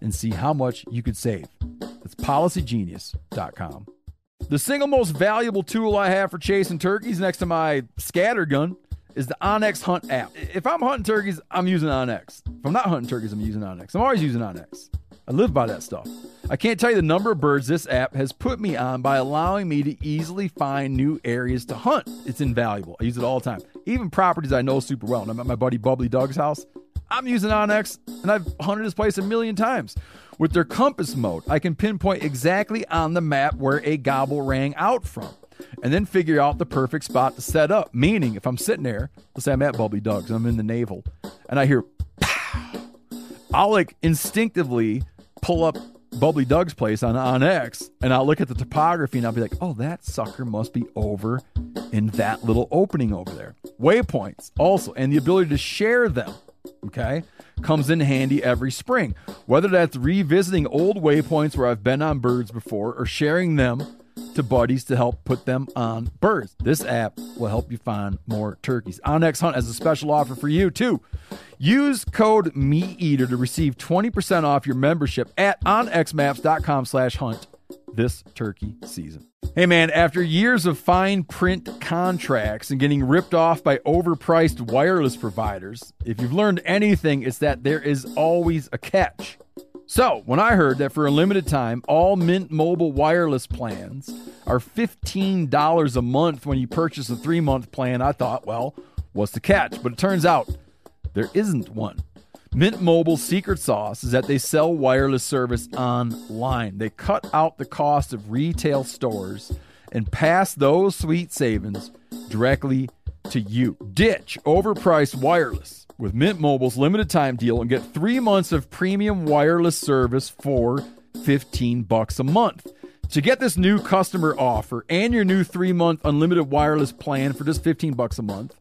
and see how much you could save. That's policygenius.com. The single most valuable tool I have for chasing turkeys next to my scatter gun is the onX Hunt app. If I'm hunting turkeys, I'm using onX. If I'm not hunting turkeys, I'm using onX. I'm always using onX. I live by that stuff. I can't tell you the number of birds this app has put me on by allowing me to easily find new areas to hunt. It's invaluable. I use it all the time. Even properties I know super well. And I'm at my buddy Bubbly Doug's house. I'm using onX, and I've hunted this place a million times. With their compass mode, I can pinpoint exactly on the map where a gobble rang out from, and then figure out the perfect spot to set up. Meaning, if I'm sitting there, let's say I'm at Bubbly Doug's, I'm in the navel, and I hear I'll like instinctively pull up Bubbly Doug's place on onX, and I'll look at the topography and I'll be like, "Oh, that sucker must be over in that little opening over there." Waypoints also, and the ability to share them, okay, comes in handy every spring. Whether that's revisiting old waypoints where I've been on birds before, or sharing them to buddies to help put them on birds. This app will help you find more turkeys. onX Hunt has a special offer for you too. Use code MeatEater to receive 20% off your membership at onxmaps.com slash hunt this turkey season. Hey man, after years of fine print contracts and getting ripped off by overpriced wireless providers, if you've learned anything, it's that there is always a catch. So, when I heard that for a limited time, all Mint Mobile wireless plans are $15 a month when you purchase a three month plan, I thought, well, what's the catch? But it turns out there isn't one. Mint Mobile's secret sauce is that they sell wireless service online. They cut out the cost of retail stores and pass those sweet savings directly to you. Ditch overpriced wireless with Mint Mobile's limited time deal and get 3 months of premium wireless service for 15 bucks a month. To get this new customer offer and your new 3-month unlimited wireless plan for just 15 bucks a month,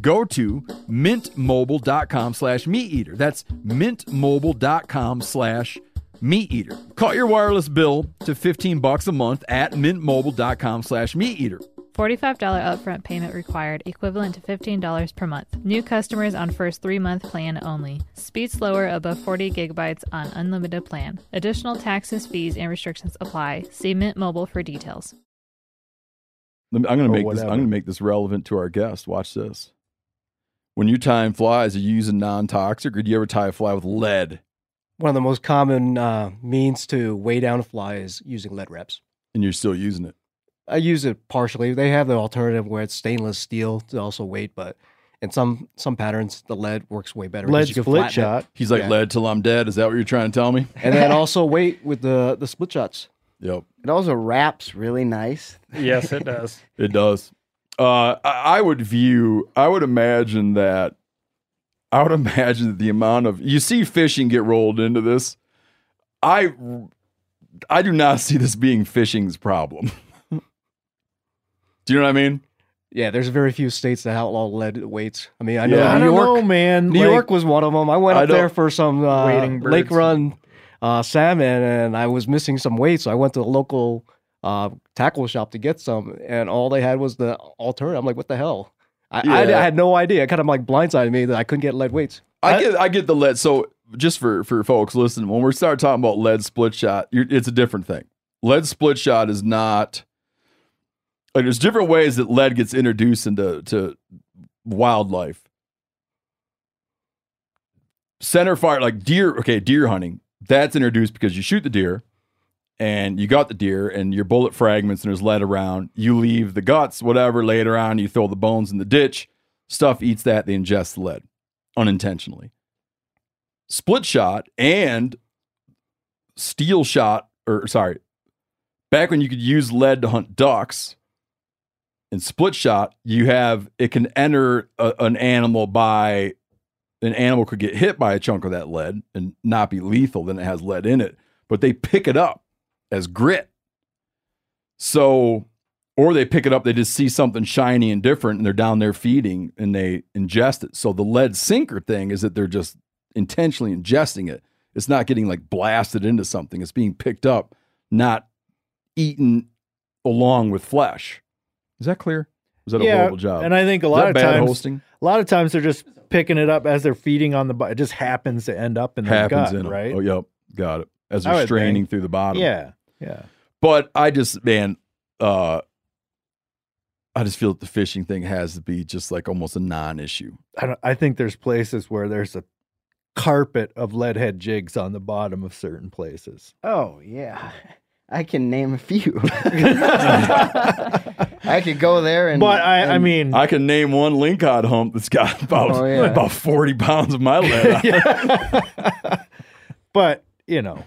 go to mintmobile.com slash meateater. That's mintmobile.com slash meateater. Cut your wireless bill to 15 bucks a month at mintmobile.com slash meateater. $45 upfront payment required, equivalent to $15 per month. New customers on first three month plan only. Speed slower above 40 gigabytes on unlimited plan. Additional taxes, fees, and restrictions apply. See Mint Mobile for details. I'm going to make this. I'm going to make this relevant to our guest. Watch this. When you time flies, are you using non-toxic, or do you ever tie a fly with lead? One of the most common uh, means to weigh down a fly is using lead reps. And you're still using it. I use it partially. They have the alternative where it's stainless steel to also weight, but in some some patterns, the lead works way better. Lead split flatten it. shot. He's like Yeah. lead till I'm dead. Is that what you're trying to tell me? and then also weight with the the split shots. Yep, It also wraps really nice. Yes, it does. it does. Uh, I, I would view. I would imagine that. I would imagine that the amount of you see fishing get rolled into this. I I do not see this being fishing's problem. do you know what I mean? Yeah, there's very few states that outlaw lead weights. I mean, I know Yeah. I New don't York. know, man. New Like, York was one of them. I went I up there for some uh, lake run uh, salmon, and I was missing some weights. So I went to the local uh, tackle shop to get some, and all they had was the alternative. I'm like, what the hell? I, I, Yeah. I had no idea. It kind of like blindsided me that I couldn't get lead weights. I, get I get the lead. So just for for folks listening, when we start talking about lead split shot, you're, it's a different thing. Lead split shot is not. Like there's different ways that lead gets introduced into to wildlife. Center fire, like deer. Okay, deer hunting. That's introduced because you shoot the deer, and you got the deer, and your bullet fragments, and there's lead around. You leave the guts, whatever, later on. You throw the bones in the ditch. Stuff eats that. They ingest the lead unintentionally. Split shot and steel shot, or sorry, back when you could use lead to hunt ducks, in split shot, you have it can enter a, an animal by an animal could get hit by a chunk of that lead and not be lethal, then it has lead in it, but they pick it up as grit. So, or they pick it up, they just see something shiny and different and they're down there feeding and they ingest it. So the lead sinker thing is that they're just intentionally ingesting it. It's not getting like blasted into something. It's being picked up, not eaten along with flesh. Is that clear? Was that a yeah, horrible job? and I think a lot of times, hosting? a lot of times they're just picking it up as they're feeding on the. bu- It just happens to end up in the Happens gut, in right? Oh, yep, got it. As they're straining think. through the bottom. Yeah, yeah. But I just, man, uh, I just feel that the fishing thing has to be just like almost a non-issue. I don't, I think there's places where there's a carpet of leadhead jigs on the bottom of certain places. Oh yeah, I can name a few. I could go there and. But I, I mean, I can name one lingcod hump that's got about Oh, yeah. about forty pounds of my lead. on but you know,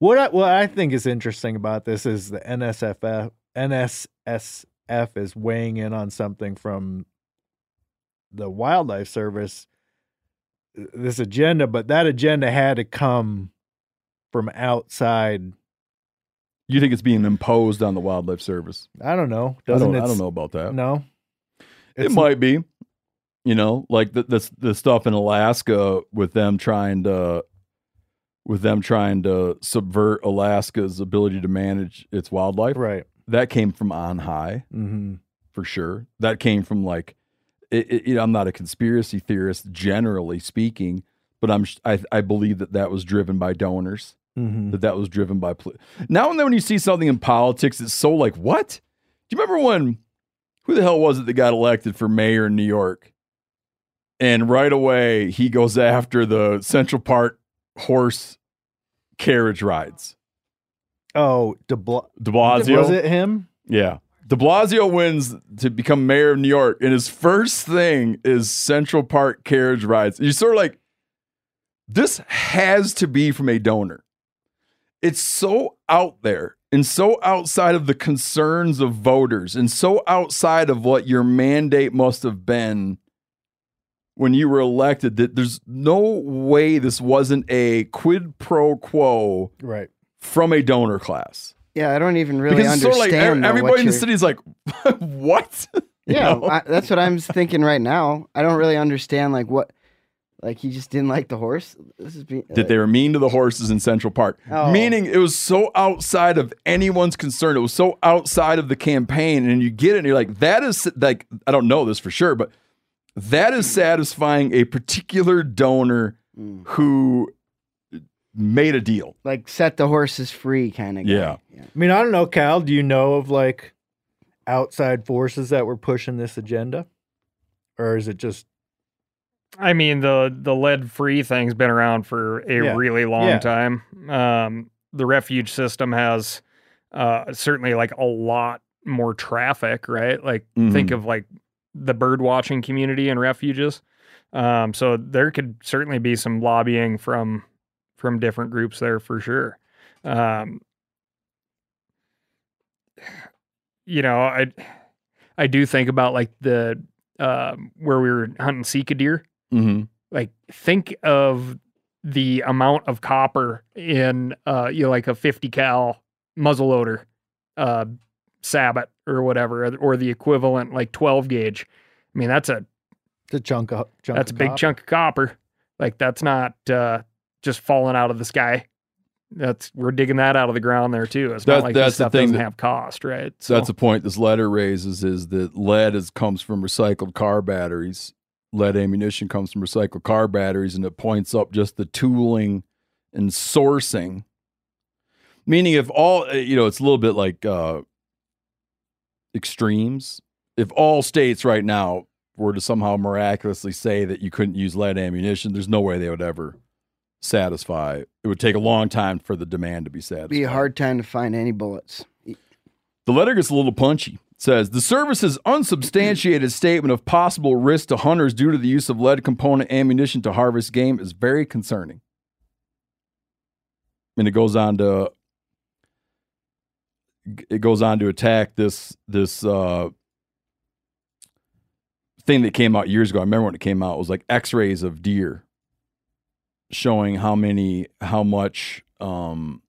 what I, what I think is interesting about this is the NSFF NSSF is weighing in on something from the Wildlife Service. uh, This agenda, but that agenda had to come from outside. You think it's being imposed on the Wildlife Service? I don't know. I Doesn't don't, I don't know about that. No, it might be. You know, like the, the the stuff in Alaska with them trying to with them trying to subvert Alaska's ability to manage its wildlife. right. That came from on high. hmm for sure. That came from like, it, it, know, I'm not a conspiracy theorist generally speaking, but I'm I, I believe that that was driven by donors. hmm That that was driven by. Pol- now and then, when you see something in politics, it's so like, what? Do you remember when? Who the hell was it that got elected for mayor in New York? And right away, he goes after the Central Park horse carriage rides. Oh, De, Bla- De Blasio. was it him? Yeah. De Blasio wins to become mayor of New York, and his first thing is Central Park carriage rides. You're sort of like, this has to be from a donor. It's so out there and so outside of the concerns of voters and so outside of what your mandate must have been when you were elected that there's no way this wasn't a quid pro quo Right. from a donor class. Yeah, I don't even really because it's sort of like understand. everybody in the you're- city is like, what? You Yeah, know? I, that's what I'm thinking right now. I don't really understand like what, like he just didn't like the horse. This is being that they were mean to the horses in Central Park. Oh. Meaning it was so outside of anyone's concern. It was so outside of the campaign. And you get it and you're like, that is like, I don't know this for sure, but that is satisfying a particular donor Mm. who made a deal. like set the horses free kind of. Yeah. I mean, I don't know, Cal. Do you know of like outside forces that were pushing this agenda, or is it just I mean the the lead free thing's been around for a Yeah. really long Yeah. time. Um, the refuge system has uh, certainly like a lot more traffic, right? Like think Mhm. of like the bird watching community and refuges. Um, so there could certainly be some lobbying from from different groups there for sure. Um, you know, I I do think about like the uh, where we were hunting Sika deer. Mm-hmm. Like think of the amount of copper in uh, you know like a 50 cal muzzleloader uh, sabot or whatever, or, or the equivalent like 12 gauge. I mean that's a It's a chunk of chunk that's a big copper. chunk of copper. Like that's not uh, just falling out of the sky. That's we're digging that out of the ground there too. It's That- not like that's this the thing doesn't that- have cost, right? So that's the point this letter raises is that lead is, comes from recycled car batteries. Lead ammunition comes from recycled car batteries, and it points up just the tooling and sourcing. Meaning, if all, uh, you know, it's a little bit like uh, extremes. If all states right now were to somehow miraculously say that you couldn't use lead ammunition, there's no way they would ever satisfy. It would take a long time for the demand to be satisfied. Be a hard time to find any bullets. The letter gets a little punchy. It says the service's unsubstantiated statement of possible risk to hunters due to the use of lead component ammunition to harvest game is very concerning. And it goes on to it goes on to attack this this uh, thing that came out years ago. I remember when it came out. It was like X-rays of deer showing how many how much um,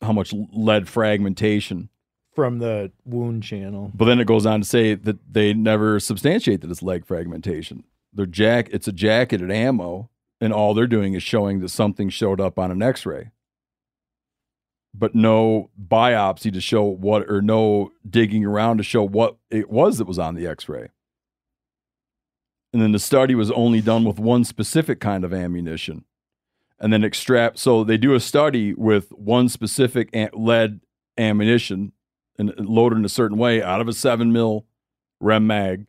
how much lead fragmentation. from the wound channel. But then it goes on to say that they never substantiate that it's leg fragmentation. They're jack it's a jacketed ammo, and all they're doing is showing that something showed up on an X-ray. But no biopsy to show what or no digging around to show what it was that was on the X-ray. And then the study was only done with one specific kind of ammunition. And then extract so they do a study with one specific lead ammunition and loaded in a certain way out of a seven mil rem mag.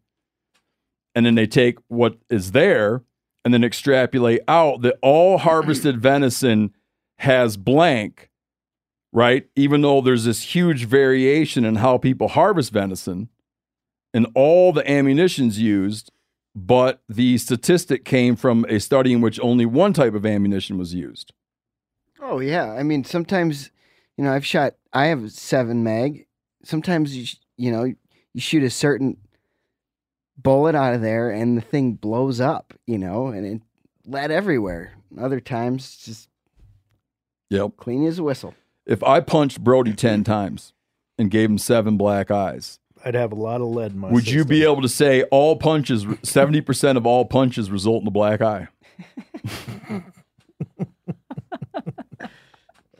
And then they take what is there and then extrapolate out that all harvested venison has blank, right? Even though there's this huge variation in how people harvest venison and all the ammunition's used, but the statistic came from a study in which only one type of ammunition was used. Oh yeah, I mean sometimes, you know, I've shot. I have a seven mag. Sometimes you sh- you know you shoot a certain bullet out of there and the thing blows up. You know, and it lead everywhere. Other times just Yep. clean as a whistle. If I punched Brody 10 times and gave him seven black eyes, I'd have a lot of lead in my would you system. be able to say all punches, 70% of all punches result in a black eye?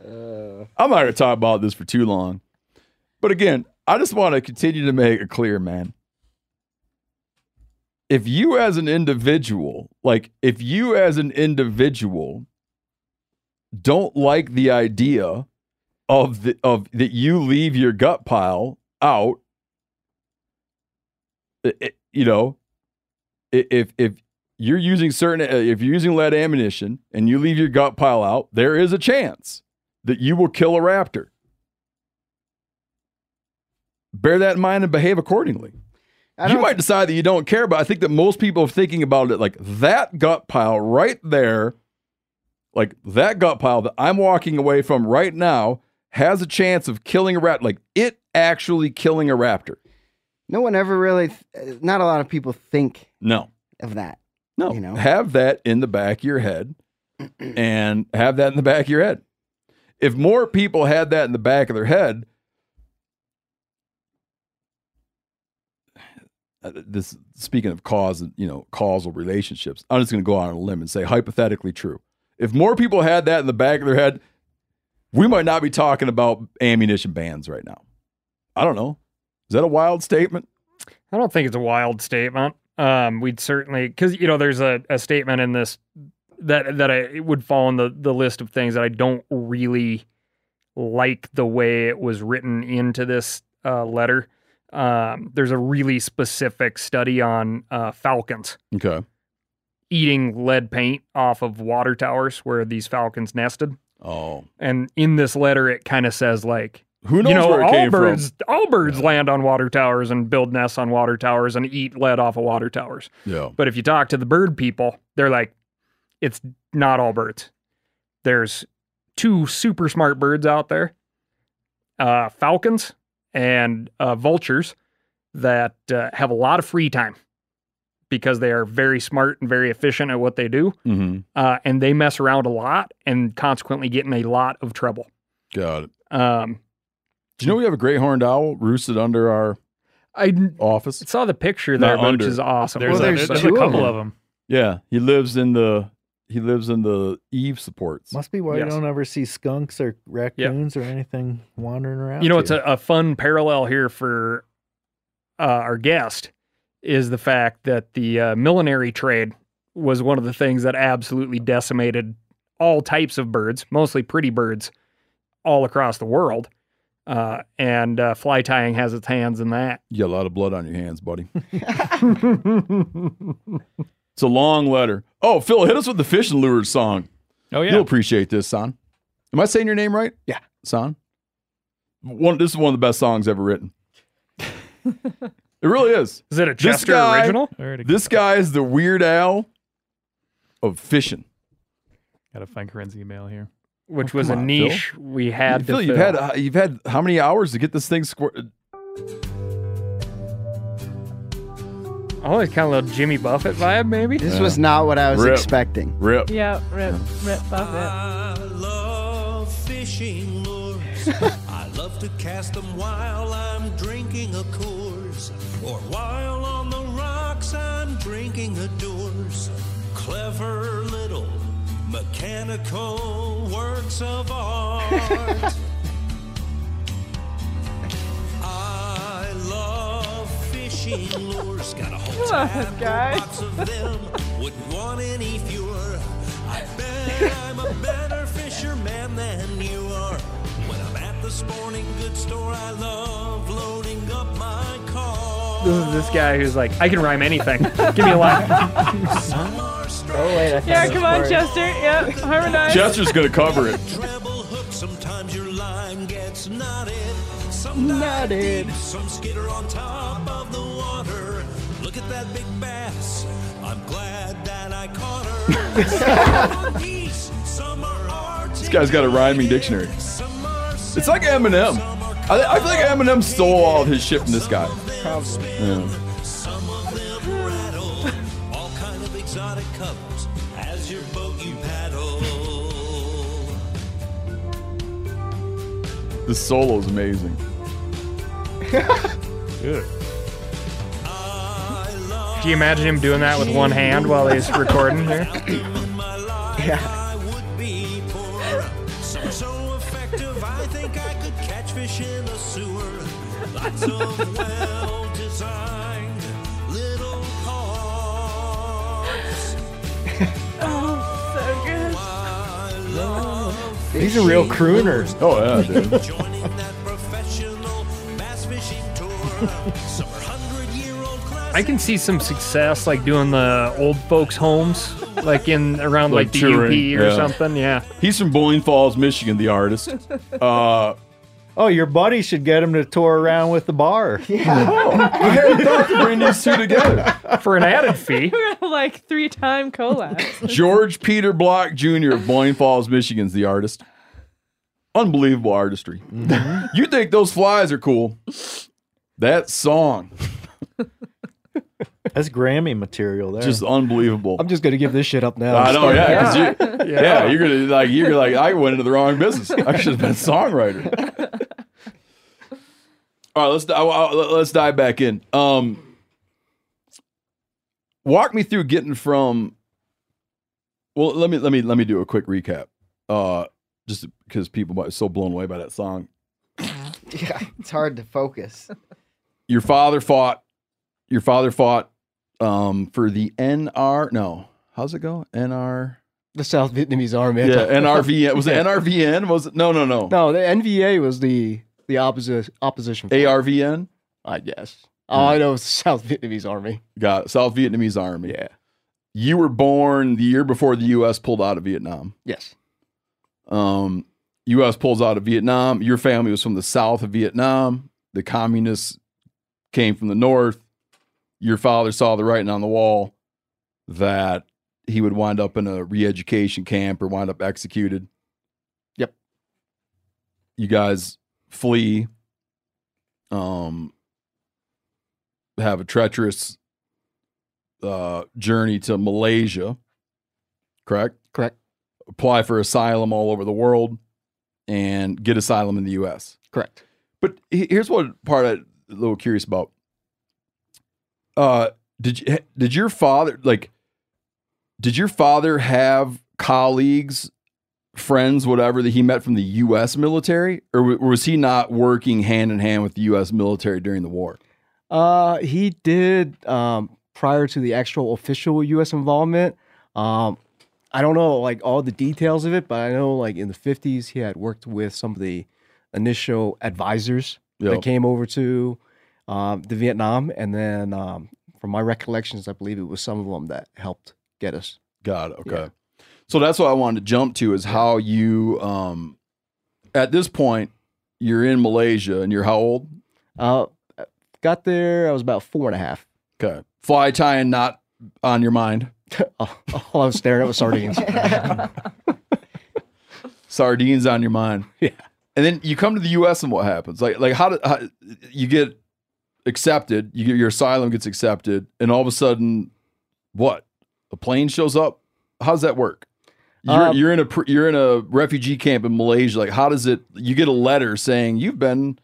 Uh, I'm not going to talk about this for too long. But again, I just want to continue to make it clear, man. If you as an individual, like if you as an individual don't like the idea of the of that you leave your gut pile out. I- i- you know if if you're using certain uh, if you're using lead ammunition and you leave your gut pile out there is a chance that you will kill a raptor. Bear that in mind and behave accordingly. You might decide that you don't care but i think that most people are thinking about it like that gut pile right there like that gut pile that i'm walking away from right now has a chance of killing a rat like it actually killing a raptor No one ever really. Th- not a lot of people think no of that. No, You know? have that in the back of your head and have that in the back of your head. If more people had that in the back of their head, uh, this speaking of cause, you know, causal relationships, I'm just going to go out on a limb and say hypothetically true. If more people had that in the back of their head, we might not be talking about ammunition bans right now. I don't know. Is that a wild statement? I don't think it's a wild statement. Um, we'd certainly because you know there's a, a statement in this that that I it would fall in the the list of things that I don't really like the way it was written into this uh, letter. Um, there's a really specific study on uh, falcons Okay. eating lead paint off of water towers where these falcons nested. Oh, And in this letter, it kind of says like who knows you know, where it all came birds, from? all birds land on water towers and build nests on water towers and eat lead off of water towers. Yeah. But if you talk to the bird people, they're like, it's not all birds. There's two super smart birds out there, uh, falcons and uh, vultures, that uh, have a lot of free time because they are very smart and very efficient at what they do, Mm-hmm. uh, and they mess around a lot and consequently get in a lot of trouble. Got it. Um, Do you know we have a great horned owl roosted under our I office? saw the picture there, Not which under. is awesome. There's, Well, a, there's there's, a couple of them. Yeah, he lives in the he lives in the eave supports. Must be why Yes. you don't ever see skunks or raccoons or anything wandering around. you know, it's a, a fun parallel here for uh, our guest is the fact that the uh, millinery trade was one of the things that absolutely decimated all types of birds, mostly pretty birds, all across the world. Uh, and uh, fly tying has its hands in that. You got a lot of blood on your hands, buddy. it's a long letter. Oh, Phil, hit us with the fishing lures song. Oh yeah. You'll appreciate this, Son. Am I saying your name right? Yeah. Son. One. This is one of the best songs ever written. it really is. Is it a This Chester guy- original? Already This guy is the Weird Al of fishing. got to find Corinne's email here. Which Oh, was a on, niche we had Phil, to you've fill. had uh, you've had how many hours to get this thing squirted? oh, it's kind of a little Jimmy Buffett vibe, maybe. This was not what I was Rip. expecting. Rip. Yep, Rip, Rip Buffett. I love fishing lures. I love to cast them while I'm drinking a Coors, or while on the rocks I'm drinking a Doors. Clever little mechanical works of art. I love fishing lures. Got a whole tab box of them. Wouldn't want any fewer. I bet I'm a better fisherman than you are. When I'm at the sporting goods store, I love loading up my car. This is this guy who's like, I can rhyme anything. Give me a line. Some are straight Oh wait, I Yeah, come on, part. Chester. Yep, harmonize. Chester's gonna cover it. treble. Sometimes your line gets knotted. Some dive Knotted. some skitter on top of the water. Look at that big bass. I'm glad that I caught her. Some are geese, some are This guy's got a rhyming dictionary. It's like Eminem. I, I feel like Eminem stole all of his shit from this guy. Yeah. Some of them rattle, all kind of exotic colors as your boat you paddle. This solo is amazing. Good. Can you imagine him doing that with one hand while he's recording here? I would be He's a real crooner. Oh yeah, dude. joining that professional bass fishing tour. Some are hundred year old classic. I can see some success like doing the old folks' homes, like in around like, Like the touring, UP or yeah. something. Yeah. He's from Boyne Falls, Michigan. The artist. Uh, Oh, your buddy should get him to tour around with the bar. I hadn't thought to bring these two together. For an added fee. We're like three time collabs. George Peter Block Jr. of Boyne Falls, Michigan's the artist. Unbelievable artistry. You think those flies are cool? That song, That's Grammy material there. just unbelievable. I'm just gonna give this shit up now. I know, yeah, 'cause you, Yeah. yeah, you're gonna like, you're like, I went into the wrong business. I should have been a songwriter. All right, let's I- I- let's dive back in. Um, walk me through getting from. Well, let me let me let me do a quick recap. Uh, just because people are so blown away by that song. Yeah, it's hard to focus. Your father fought. Your father fought um, for the NR. No, how's it go? NR. the South Vietnamese army. Yeah, NRVN. Was it NRVN? Was it? No, no, no. No, the NVA was the the opposite opposition. force, ARVN. I guess. All I know is the South Vietnamese army. Got it. South Vietnamese Army. Yeah. You were born the year before the U.S. pulled out of Vietnam. Yes. Um, U.S. pulls out of Vietnam. Your family was from the south of Vietnam. The communists came from the north. Your father saw the writing on the wall that he would wind up in a re-education camp or wind up executed. Yep. You guys flee. Um, have a treacherous uh, journey to Malaysia, correct? Correct. Apply for asylum all over the world and get asylum in the U.S. Correct. But here's what part I'm a little curious about. Uh, did you did your father like? Did your father have colleagues, friends, whatever that he met from the U.S. military, or was he not working hand in hand with the U.S. military during the war? Uh, he did um, prior to the actual official U.S. involvement. Um, I don't know like all the details of it, but I know like in the fifties he had worked with some of the initial advisors Yeah. that came over to um, the Vietnam, and then um, from my recollections, I believe it was some of them that helped get us. Got it. Okay. So that's what I wanted to jump to is how you um at this point you're in Malaysia and you're how old? Uh, got there. I was about four and a half. Okay. Fly tying not on your mind. All I was staring at was sardines. Sardines on your mind. Yeah. And then you come to the US and what happens? Like like how, do, how you get accepted, you get your asylum gets accepted and all of a sudden what? A plane shows up? How does that work? You're, Um, you're in a you're in a refugee camp in Malaysia. Like, how does it? You get a letter saying you've been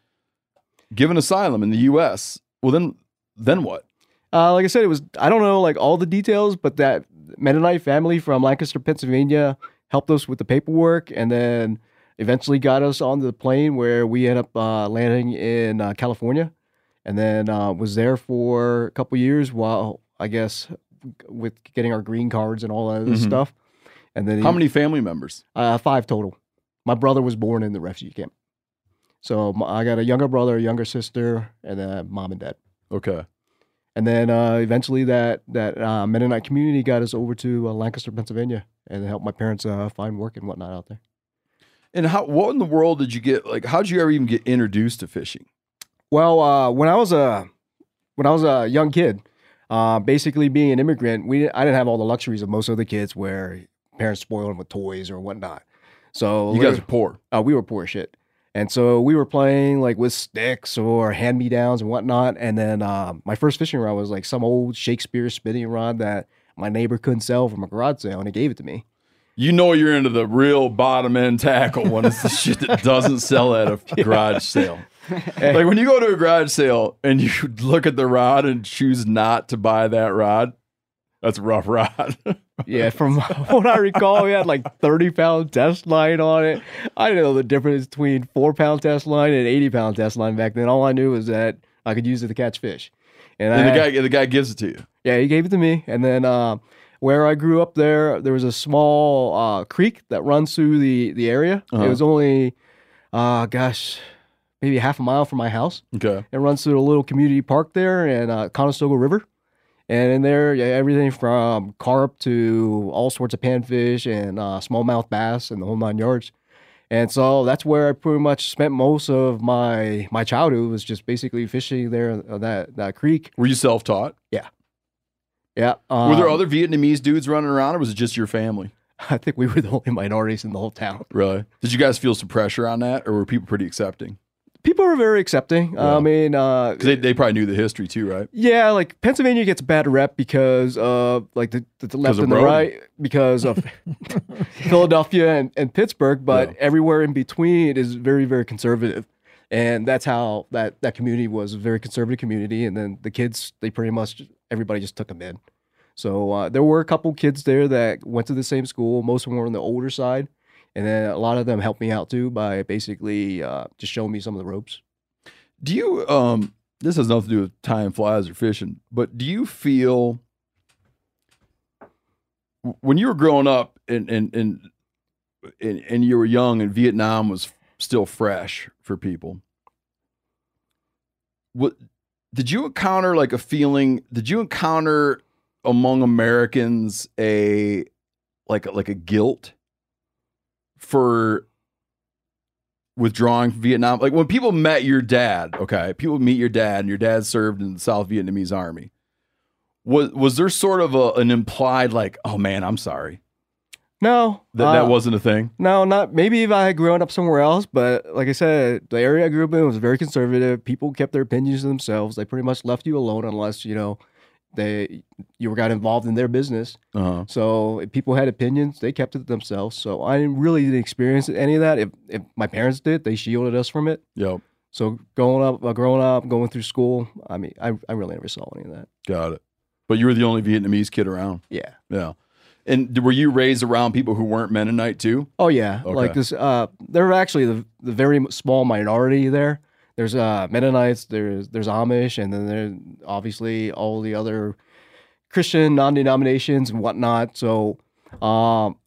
given asylum in the U.S. Well, then, then what? Uh, like I said, it was I don't know like all the details, but that Mennonite family from Lancaster, Pennsylvania, helped us with the paperwork, and then eventually got us onto the plane where we ended up uh, landing in uh, California, and then uh, was there for a couple years while I guess with getting our green cards and all that other Mhm. stuff. And then How many family members? Uh, five total. My brother was born in the refugee camp, so I got a younger brother, a younger sister, and then mom and dad. Okay. And then uh, eventually that that uh, Mennonite community got us over to uh, Lancaster, Pennsylvania, and helped my parents uh, find work and whatnot out there. And how? What in the world did you get? Like, how did you ever even get introduced to fishing? Well, uh, when I was a when I was a young kid, uh, basically being an immigrant, we I didn't have all the luxuries of most other kids where parents spoiled them with toys or whatnot. So You guys are poor. Uh, we were poor shit. And so we were playing like with sticks or hand me downs and whatnot. And then uh, my first fishing rod was like some old Shakespeare spinning rod that my neighbor couldn't sell from a garage sale, and he gave it to me. You know you're into the real bottom end tackle when it's the shit that doesn't sell at a garage sale. like when you go to a garage sale and you look at the rod and choose not to buy that rod, that's a rough rod. Yeah, from what I recall, we had like 30 pound test line on it. I didn't know the difference between four pound test line and 80 pound test line back then. All I knew was that I could use it to catch fish. and I the had- guy the guy gives it to you. Yeah, he gave it to me. And then uh, where I grew up there, there was a small uh, creek that runs through the, the area. Uh-huh. It was only, uh, gosh, maybe half a mile from my house. Okay. It runs through a little community park there and uh, Conestoga River. And in there, yeah, everything from carp to all sorts of panfish and uh, smallmouth bass and the whole nine yards. And so that's where I pretty much spent most of my my childhood was just basically fishing there uh, that that creek. Were you self taught? Yeah. Yeah. Were there um, other Vietnamese dudes running around or was it just your family? I think we were the only minorities in the whole town. Really? Did you guys feel some pressure on that or were people pretty accepting? People were very accepting. I mean, uh, they, they probably knew the history too, right? Yeah, like Pennsylvania gets a bad rep because of like the, the, left and the Rome. right because of Philadelphia and, and Pittsburgh, but everywhere in between is very, very conservative. And that's how that, that community was a very conservative community. And then the kids, they pretty much, everybody just took them in. So uh, there were a couple kids there that went to the same school. Most of them were on the older side. And then a lot of them helped me out too by basically uh, just showing me some of the ropes. Do you um this has nothing to do with tying flies or fishing, but do you feel when you were growing up and and and and, and you were young and Vietnam was still fresh for people? What did you encounter like a feeling? Did you encounter among Americans a like like a guilt for withdrawing from Vietnam? Like when people met your dad, okay, people meet your dad, and your dad served in the South Vietnamese Army. Was was there sort of a, an implied like, oh man, I'm sorry? No, That that uh, wasn't a thing. No, not maybe if I had grown up somewhere else, but like I said, the area I grew up in was very conservative. People kept their opinions to themselves. They pretty much left you alone unless you know they you got involved in their business. Uh-huh. So if people had opinions, they kept it themselves. So I didn't really didn't experience any of that. If if my parents did, they shielded us from it. Yep. So growing up, uh, growing up, going through school, I mean, I I really never saw any of that. Got it. But you were the only Vietnamese kid around. Yeah. Yeah. And were you raised around people who weren't Mennonite too? Oh yeah, Okay. like this. Uh, they're actually the the very small minority there. There's uh Mennonites, there's there's Amish, and then there's obviously all the other Christian non-denominations and whatnot. So, um,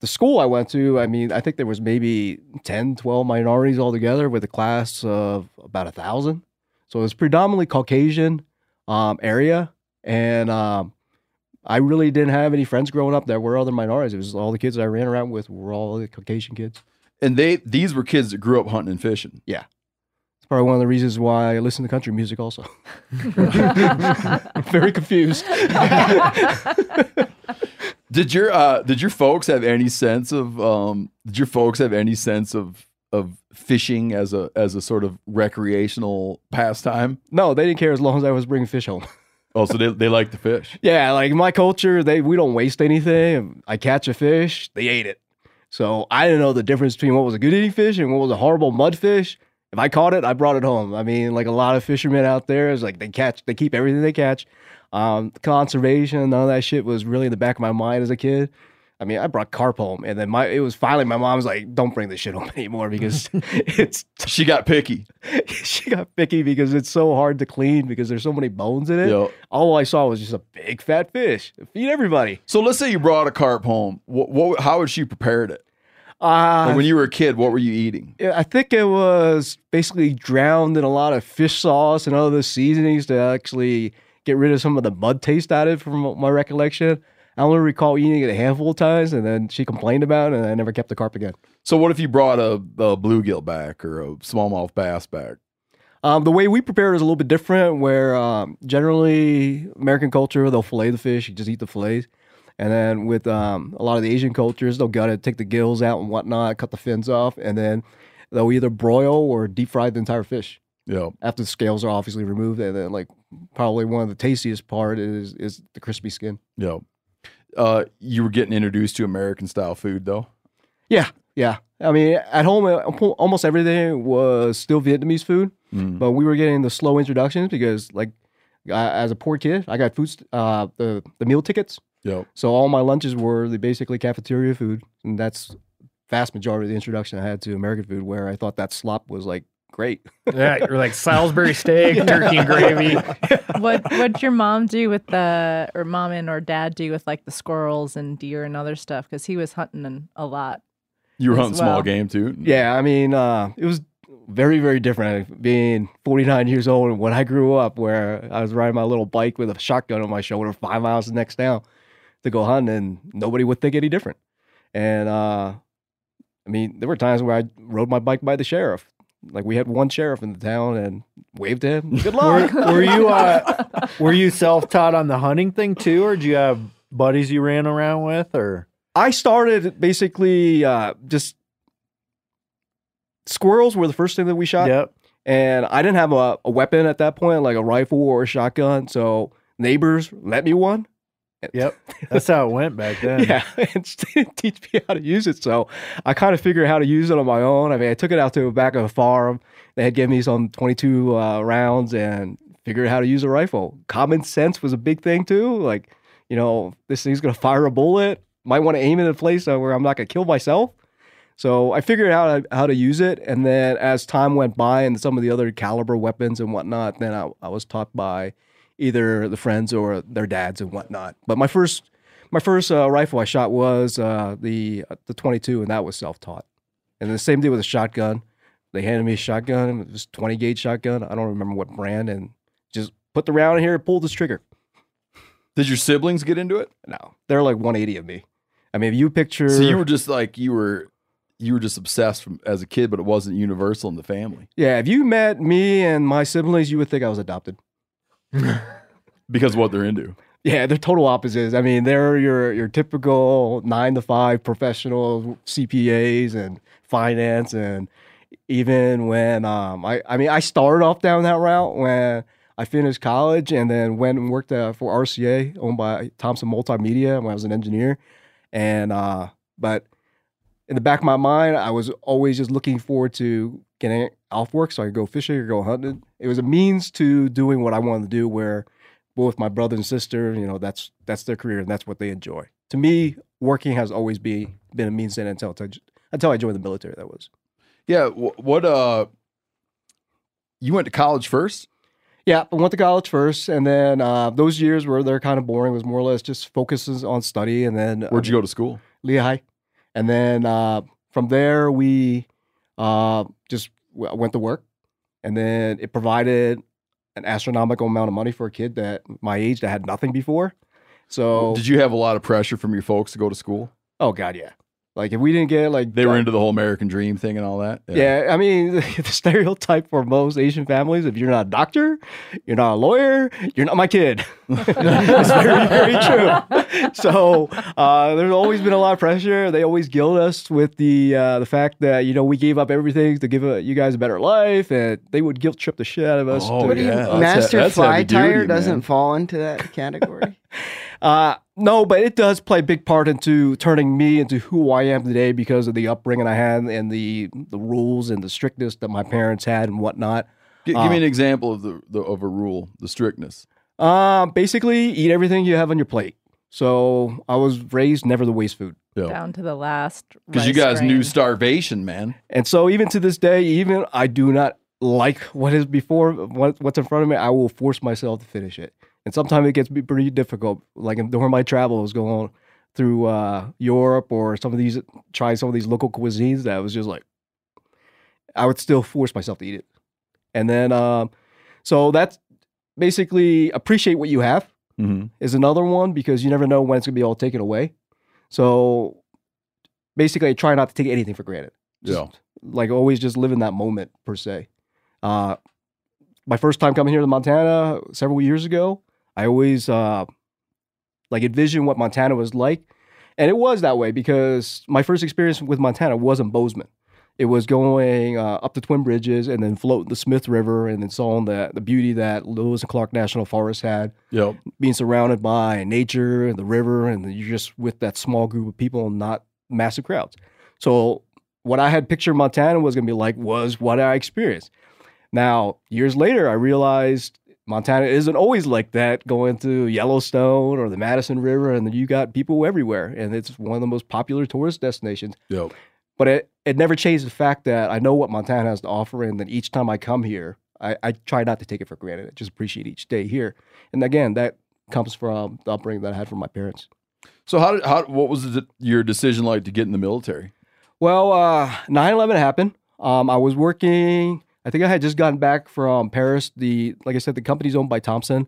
the school I went to, I mean, I think there was maybe 10, 12 minorities altogether with a class of about a thousand. So it was predominantly Caucasian um, area, and um, I really didn't have any friends growing up that were other minorities. It was all the kids that I ran around with were all the Caucasian kids. And they these were kids that grew up hunting and fishing. Yeah. It's probably one of the reasons why I listen to country music also. I'm Very confused. Did your uh did your folks have any sense of um did your folks have any sense of of fishing as a as a sort of recreational pastime? No, they didn't care as long as I was bringing fish home. Oh, so they they like to fish. Yeah, like my culture, they we don't waste anything. I catch a fish, they ate it. So I didn't know the difference between what was a good eating fish and what was a horrible mud fish. If I caught it, I brought it home. I mean, like a lot of fishermen out there is like they catch, they keep everything they catch. Um, conservation, none of that shit was really in the back of my mind as a kid. I mean, I brought carp home, and then my it was finally my mom was like, "Don't bring this shit home anymore because it's." She got picky. she got picky because it's so hard to clean because there's so many bones in it. Yeah. All I saw was just a big fat fish. Feed everybody. So let's say you brought a carp home. What, what how would she prepared it? Uh, when you were a kid, what were you eating? I think it was basically drowned in a lot of fish sauce and other seasonings to actually get rid of some of the mud taste out of it from my recollection. I only recall eating it a handful of times and then she complained about it and I never kept the carp again. So what if you brought a, a bluegill back or a smallmouth bass back? Um, the way we prepare it is a little bit different where um, generally American culture, they'll fillet the fish, you just eat the fillets. And then with um, a lot of the Asian cultures, they'll gut it, take the gills out and whatnot, cut the fins off, and then they'll either broil or deep fry the entire fish. Yeah. After the scales are obviously removed, and then like probably one of the tastiest part is is the crispy skin. Yeah. Uh, you were getting introduced to American style food though. Yeah, yeah. I mean, at home, uh, almost everything was still Vietnamese food, Mm. but we were getting the slow introductions because, like, I, as a poor kid, I got food, st- uh, the the meal tickets. Yep. So all my lunches were the basically cafeteria food, and that's vast majority of the introduction I had to American food, where I thought that slop was like great. Yeah, you're like Salisbury steak, turkey and gravy. what what'd your mom do with the or mom and or dad do with like the squirrels and deer and other stuff? Because he was hunting a lot. You were as hunting small game too. Yeah, I mean, uh, it was very, very different being 49 years old and when I grew up, where I was riding my little bike with a shotgun on my shoulder five miles the next town to go hunting, and nobody would think any different. And uh, I mean, there were times where I rode my bike by the sheriff. Like we had one sheriff in the town and waved to him. Good luck. Were, were you uh, were you self taught on the hunting thing too, or did you have buddies you ran around with, or I started basically uh, just squirrels were the first thing that we shot. Yep. And I didn't have a, a weapon at that point, like a rifle or a shotgun. So neighbors let me one. Yep. That's how it went back then. Yeah, and didn't teach me how to use it. So I kind of figured out how to use it on my own. I mean, I took it out to the back of a farm. They had given me some 22 uh, rounds and figured out how to use a rifle. Common sense was a big thing too. Like, you know, this thing's going to fire a bullet. Might want to aim it in a place where I'm not going to kill myself. So I figured out how, how to use it. And then as time went by and some of the other caliber weapons and whatnot, then I, I was taught by either the friends or their dads and whatnot. But my first my first uh, rifle I shot was uh, the the 22, and that was self taught. And the same thing with a shotgun. They handed me a shotgun. It was 20 gauge shotgun. I don't remember what brand, and just put the round in here, and pull this trigger. Did your siblings get into it? No, they're like 180 of me. I mean, if you picture, So you were just like you were you were just obsessed from as a kid, but it wasn't universal in the family. yeah, if you met me and my siblings, you would think I was adopted. because of what they're into. Yeah, they're total opposites. I mean, they're your your typical nine to five professional CPAs and finance, and even when um, I I mean, I started off down that route when I finished college, and then went and worked uh, for RCA, owned by Thomson Multimedia, when I was an engineer, and uh, but in the back of my mind, I was always just looking forward to getting off work so I could go fishing or go hunting. It was a means to doing what I wanted to do, where both my brother and sister, you know, that's that's their career and that's what they enjoy. To me, working has always been been a means to end until until I joined the military. That was. Yeah. What? Uh, you went to college first. Yeah, I went to college first, and then uh, those years were they're kind of boring. It was more or less just focuses on study, and then Where'd you go to school? Lehigh, and then uh, from there we w- went to work, and then it provided an astronomical amount of money for a kid that my age that had nothing before. So Did you have a lot of pressure from your folks to go to school? Oh God, yeah. Like if we didn't get like They were into the whole American dream thing and all that. Yeah. I mean, the stereotype for most Asian families, if you're not a doctor, you're not a lawyer, you're not my kid. it's very, very true. So uh, there's always been a lot of pressure. They always guilt us with the uh, the fact that you know we gave up everything to give uh you guys a better life, and they would guilt trip the shit out of us. Oh, to- yeah. That's Master he- that's Fly heavy Tyer duty, doesn't man. fall into that category. Uh, no, but it does play a big part into turning me into who I am today because of the upbringing I had and the the rules and the strictness that my parents had and whatnot. G- give Uh, me an example of the, the of a rule, the strictness. Um, basically, eat everything you have on your plate. So I was raised never to waste food. Down to the last. Because you rice guys knew starvation, man. And so even to this day, even I do not like what is before what, what's in front of me. I will force myself to finish it. And sometimes it gets pretty difficult. Like during my travels going through uh, Europe or some of these, trying some of these local cuisines that was just like, I would still force myself to eat it. And then, um, so that's basically appreciate what you have Mm-hmm. is another one because you never know when it's gonna be all taken away. So basically, I try not to take anything for granted. Just, Yeah. Like always, just live in that moment per se. Uh, my first time coming here to Montana several years ago, I always uh, like envisioned what Montana was like, and it was that way because my first experience with Montana wasn't Bozeman. It was going uh, up the Twin Bridges and then floating the Smith River and then saw the the beauty that Lewis and Clark National Forest had Yep. being surrounded by nature and the river, and you're just with that small group of people not massive crowds. So, what I had pictured Montana was going to be like was what I experienced. Now, years later, I realized Montana isn't always like that. Going to Yellowstone or the Madison River, and you got people everywhere, and it's one of the most popular tourist destinations. Yep. But it, it never changed the fact that I know what Montana has to offer, and that each time I come here, I, I try not to take it for granted. I just appreciate each day here. And again, that comes from the upbringing that I had from my parents. So how did how what was the, your decision like to get in the military? Well, uh, 9/11 happened. Um, I was working. I think I had just gotten back from Paris. The like I said, the company's owned by Thomson.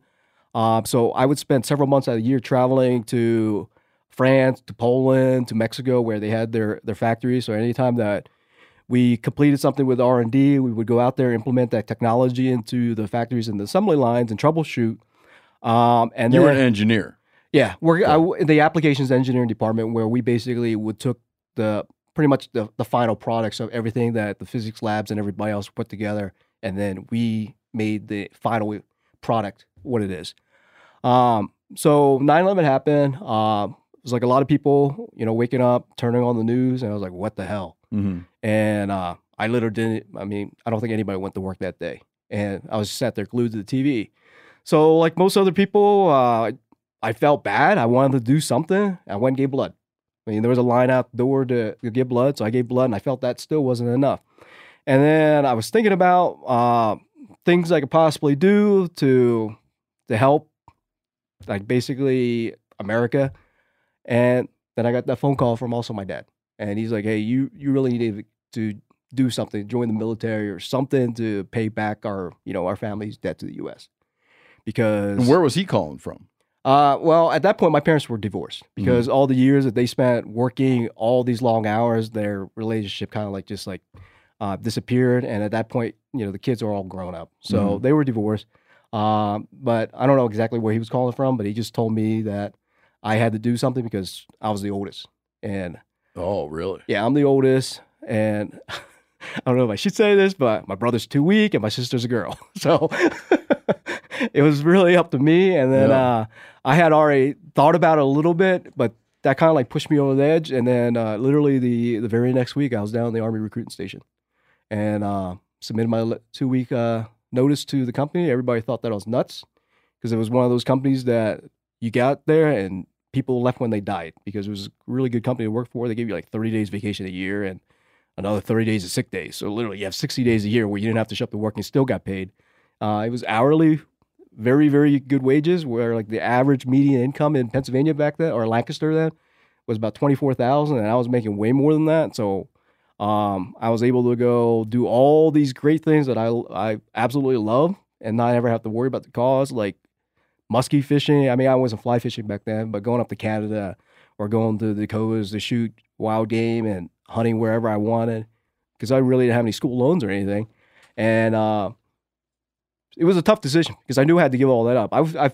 Um, so I would spend several months out of the year traveling to France, to Poland, to Mexico, where they had their their factories. So anytime that we completed something with R and D, we would go out there, implement that technology into the factories and the assembly lines, and troubleshoot. Um, and you were an engineer. yeah, we're I w in the applications engineering department where we basically would took the pretty much the, the final products of everything that the physics labs and everybody else put together, and then we made the final product what it is. Um, so 9/11 happened. Um, it was like a lot of people, you know, waking up, turning on the news, and I was like, "What the hell?" Mm-hmm. And uh, I literally didn't. I mean, I don't think anybody went to work that day, and I was just sat there glued to the TV. So, like most other people, uh, I felt bad. I wanted to do something. I went and gave blood. I mean, there was a line out the door to, give blood, so I gave blood, and I felt that still wasn't enough. And then I was thinking about uh, things I could possibly do to to help, like basically America. And then I got that phone call from also my dad, and he's like, "Hey, you you really need to do something, join the military or something to pay back our you know our family's debt to the U.S." Because And where was he calling from? Uh, well, at that point, my parents were divorced because all the years that they spent working all these long hours, their relationship kind of like just like uh, disappeared. And at that point, you know, the kids are all grown up, so Mhm. they were divorced. Um, but I don't know exactly where he was calling from, but he just told me that I had to do something because I was the oldest. And Oh, really? yeah, I'm the oldest, and I don't know if I should say this, but my brother's too weak and my sister's a girl. So it was really up to me. And then Yeah. uh, I had already thought about it a little bit, but that kind of like pushed me over the edge. And then uh, literally the the very next week, I was down in the Army recruiting station and uh, submitted my two week uh, notice to the company. Everybody thought that I was nuts because it was one of those companies that you got there and people left when they died because it was a really good company to work for. They gave you like 30 days vacation a year and another 30 days of sick days. So literally you have 60 days a year where you didn't have to show up to work and still got paid. Uh, it was hourly, very, very good wages where like the average median income in Pennsylvania back then or Lancaster then was about 24,000 and I was making way more than that. So um, I was able to go do all these great things that I, I absolutely love and not ever have to worry about the cost like muskie fishing. I mean, I wasn't fly fishing back then, but going up to Canada or going to the Dakotas to shoot wild game and hunting wherever I wanted because I really didn't have any school loans or anything. And uh, it was a tough decision because I knew I had to give all that up. I, I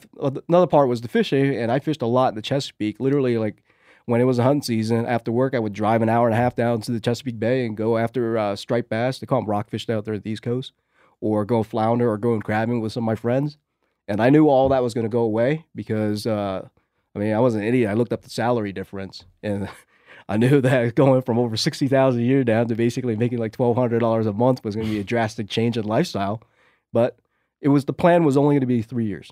another part was the fishing, and I fished a lot in the Chesapeake. Literally, like when it was a hunting season, after work, I would drive an hour and a half down to the Chesapeake Bay and go after uh, striped bass. They call them rockfish out there at the East Coast, or go flounder or going crabbing with some of my friends. And I knew all that was going to go away because, uh, I mean, I wasn't an idiot. I looked up the salary difference and I knew that going from over 60000 a year down to basically making like $1,200 a month was going to be a drastic change in lifestyle. But it was the plan was only going to be three years.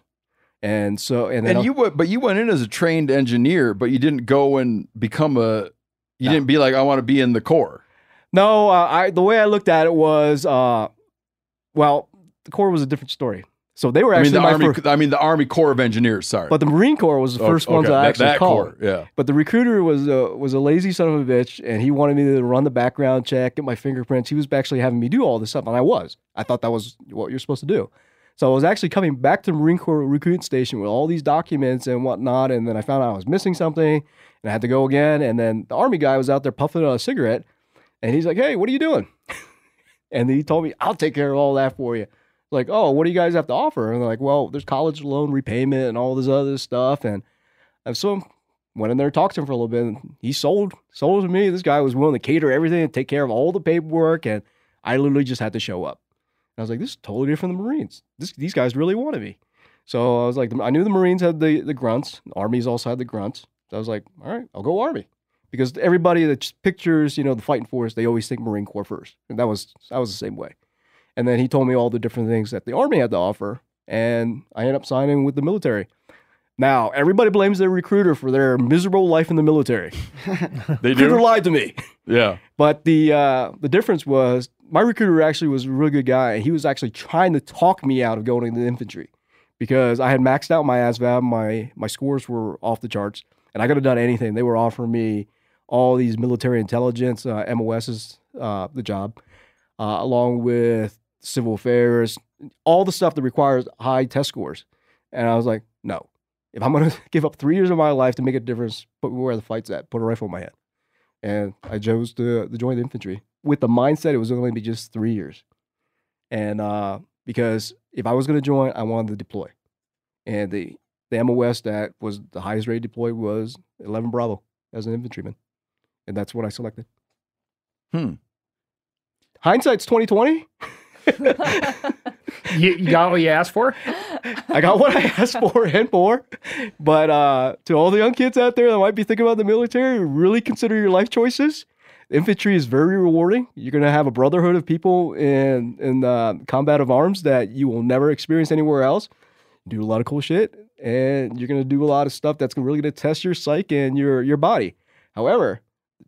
And so, and, And you went, but you went in as a trained engineer, but you didn't go and become a. You didn't be like, I want to be in the Corps. No, uh, I the way I looked at it was, uh, well, the Corps was a different story. So they were I mean, actually the my Army. first, I mean, the Army Corps of Engineers. Sorry, but the Marine Corps was the Oh, first ones okay. that I That- actually that called. Corps, yeah. But the recruiter was a, was a lazy son of a bitch, and he wanted me to run the background check, get my fingerprints. He was actually having me do all this stuff, and I was. I thought that was what you're supposed to do. So I was actually coming back to the Marine Corps recruiting station with all these documents and whatnot, and then I found out I was missing something, and I had to go again. And then the Army guy was out there puffing on a cigarette, and he's like, "Hey, what are you doing?" and he told me, "I'll take care of all that for you." Like, oh, what do you guys have to offer? And they're like, well, there's college loan repayment and all this other stuff, and so went in there talked to him for a little bit. And he sold sold to me. This guy was willing to cater everything and take care of all the paperwork, and I literally just had to show up. And I was like, this is totally different than the Marines. This, these guys really wanted me. So I was like, I knew the Marines had the the grunts. The Armies also had the grunts. So I was like, all right, I'll go Army. Because everybody that just pictures, you know, the fighting force, they always think Marine Corps first. And that was I was the same way. And then he told me all the different things that the Army had to offer. And I ended up signing with the military. Now, everybody blames their recruiter for their miserable life in the military. They recruiter do? lied to me. Yeah. But the uh, the difference was my recruiter actually was a really good guy, and he was actually trying to talk me out of going into the infantry because I had maxed out my ASVAB, my my scores were off the charts, and I could have done anything. They were offering me all these military intelligence, uh, MOSs, uh, the job, uh, along with civil affairs, all the stuff that requires high test scores. And I was like, no, if I'm going to give up three years of my life to make a difference, put me where the fight's at, put a rifle in my head. And I chose to, to join the infantry with the mindset it was only going to be just three years. And uh, because if I was going to join, I wanted to deploy. And the, the MOS that was the highest rated deploy was 11 Bravo as an infantryman. And that's what I selected. Hmm. Hindsight's 2020. You, you got what you asked for? I got what I asked for and more. But uh, to all the young kids out there that might be thinking about the military, really consider your life choices. Infantry is very rewarding. You're going to have a brotherhood of people in in combat of arms that you will never experience anywhere else. Do a lot of cool shit, and you're going to do a lot of stuff that's really going to test your psyche and your your body. However,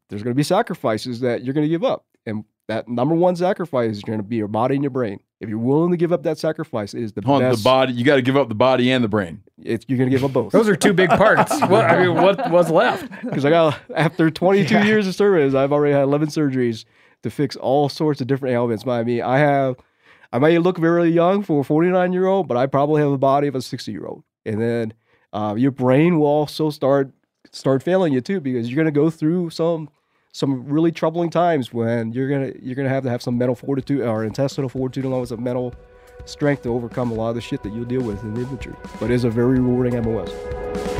there's going to be sacrifices that you're going to give up, and that number one sacrifice is going to be your body and your brain. If you're willing to give up that sacrifice, it is the Hold best. the body. You got to give up the body and the brain. It's, you're going to give up both. Those are two big parts. What, I mean, what was left? Because I got after 22 years of service, I've already had 11 surgeries to fix all sorts of different ailments. But I mean, I have, I may look very young for a 49 year old, but I probably have a body of a 60 year old. And then uh, your brain will also start start failing you too, because you're going to go through some some really troubling times when you're gonna you're gonna have to have some mental fortitude or intestinal fortitude along with some mental strength to overcome a lot of the shit that you'll deal with in the infantry. But it's a very rewarding MOS.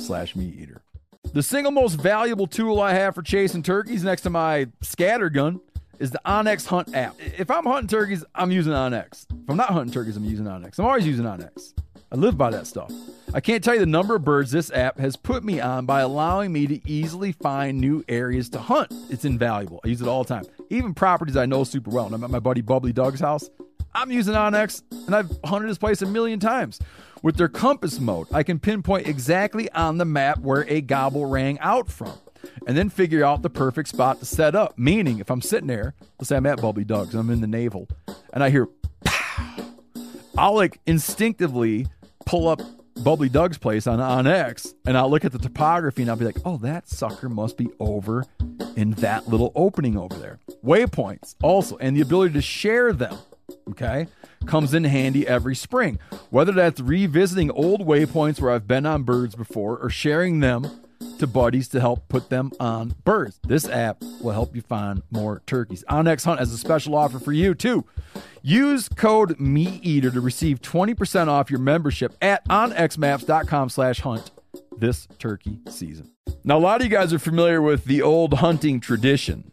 slash meateater. The single most valuable tool I have for chasing turkeys next to my scatter gun is the onX Hunt app. If I'm hunting turkeys, I'm using onX. If I'm not hunting turkeys, I'm using onX. I'm always using onX. I live by that stuff. I can't tell you the number of birds this app has put me on by allowing me to easily find new areas to hunt. It's invaluable. I use it all the time. Even properties I know super well. And I'm at my buddy Bubbly Doug's house. I'm using onX and I've hunted his place a million times. With their compass mode, I can pinpoint exactly on the map where a gobble rang out from and then figure out the perfect spot to set up. Meaning, if I'm sitting there, let's say I'm at Bubbly Doug's, I'm in the navel, and I hear pow, I'll like instinctively pull up Bubbly Doug's place on onX, and I'll look at the topography and I'll be like, oh, that sucker must be over in that little opening over there. Waypoints also, and the ability to share them. Okay, comes in handy every spring. Whether that's revisiting old waypoints where I've been on birds before or sharing them to buddies to help put them on birds. This app will help you find more turkeys. onX Hunt has a special offer for you too. Use code MeatEater to receive 20% off your membership at onxmaps.com slash hunt this turkey season. Now, a lot of you guys are familiar with the old hunting tradition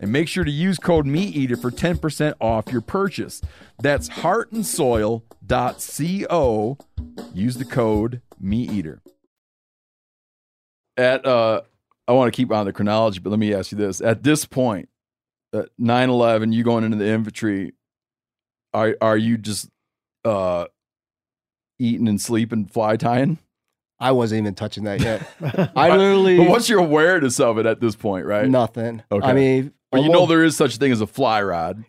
and make sure to use code MeatEater for 10% off your purchase. That's heartandsoil.co. Use the code MeatEater. At uh I want to keep on the chronology, but let me ask you this. At this point, at 9/11, you going into the infantry, are are you just uh eating and sleeping fly tying? I wasn't even touching that yet. I literally. But what's your awareness of it at this point, right? Nothing. Okay. I mean, But you know there is such a thing as a fly rod.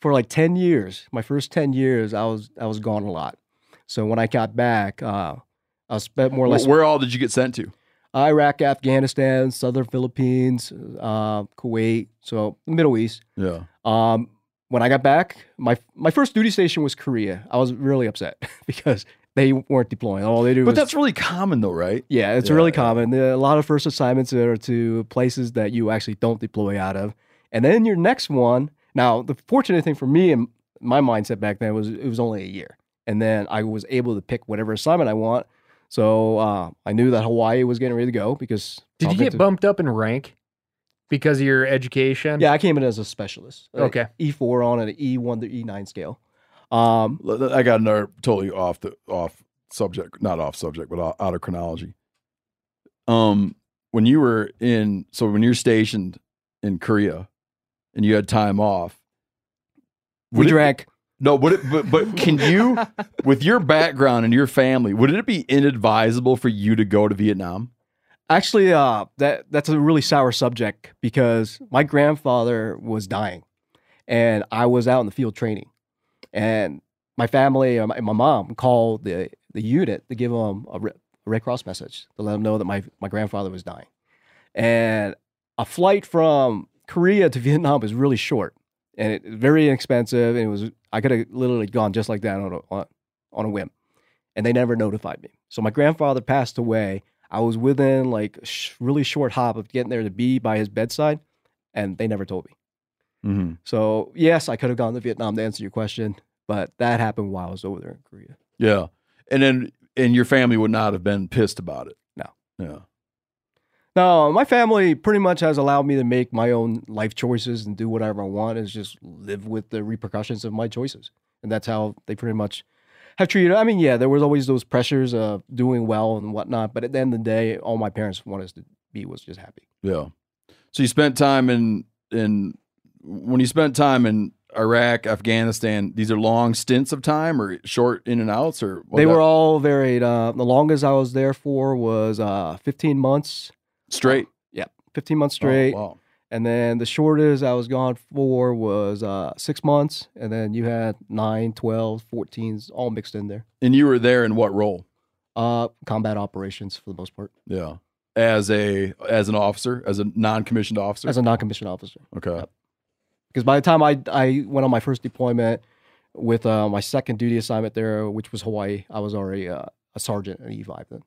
for like 10 years my first 10 years i was i was gone a lot so when i got back uh i spent more or less Where all did you get sent to? iraq afghanistan southern philippines uh kuwait so middle east Yeah. um when i got back my my first duty station was korea i was really upset because they weren't deploying all they do But was that's really common though, right? yeah, it's Yeah, really yeah. common. A lot of first assignments are to places that you actually don't deploy out of. And then your next one, now the fortunate thing for me and my mindset back then was it was only a year. And then I was able to pick whatever assignment I want. So uh, I knew that Hawaii was getting ready to go because Did you get bumped up in rank because of your education? Yeah, I came in as a specialist. Okay. E4 on an E1 to E9 scale. Um, L- I got another totally off the off subject, not off subject, but out out of chronology. Um, when you were in, so when you're stationed in Korea, and you had time off, we it- drank. No, would it? But, but can you, with your background and your family, would it be inadvisable for you to go to Vietnam? Actually, uh, that that's a really sour subject because my grandfather was dying, and I was out in the field training, and my family and my, my mom called the the unit to give them a Re- Red Cross message to let them know that my my grandfather was dying, and a flight from Korea to Vietnam was really short and it was very inexpensive, and it was I could have literally gone just like that on a on, on a whim, and they never notified me. So my grandfather passed away. I was within like a sh- really short hop of getting there to be by his bedside, and they never told me. Mm-hmm. So yes, I could have gone to Vietnam to answer your question, but that happened while I was over there in Korea. Yeah, and then and your family would not have been pissed about it. No. Yeah. No, my family pretty much has allowed me to make my own life choices and do whatever I want. Is just live with the repercussions of my choices, and that's how they pretty much have treated. I mean, yeah, there was always those pressures of doing well and whatnot, but at the end of the day, all my parents wanted us to be was just happy. Yeah. So you spent time in in when you spent time in Iraq, Afghanistan. These are long stints of time or short in and outs, or what they were all varied. Uh, the longest I was there for was uh, 15 months straight. yeah, 15 months Oh, straight. wow. And then the shortest I was gone for was uh, six months. And then you had 9, 12, 14s all mixed in there. And you were there in what role? Uh, combat operations for the most part. Yeah. As a as an officer, as a non commissioned officer. As a non commissioned officer. okay. Because by the time I, I went on my first deployment with uh, my second duty assignment there, which was Hawaii, I was already uh, a sergeant at E5 then.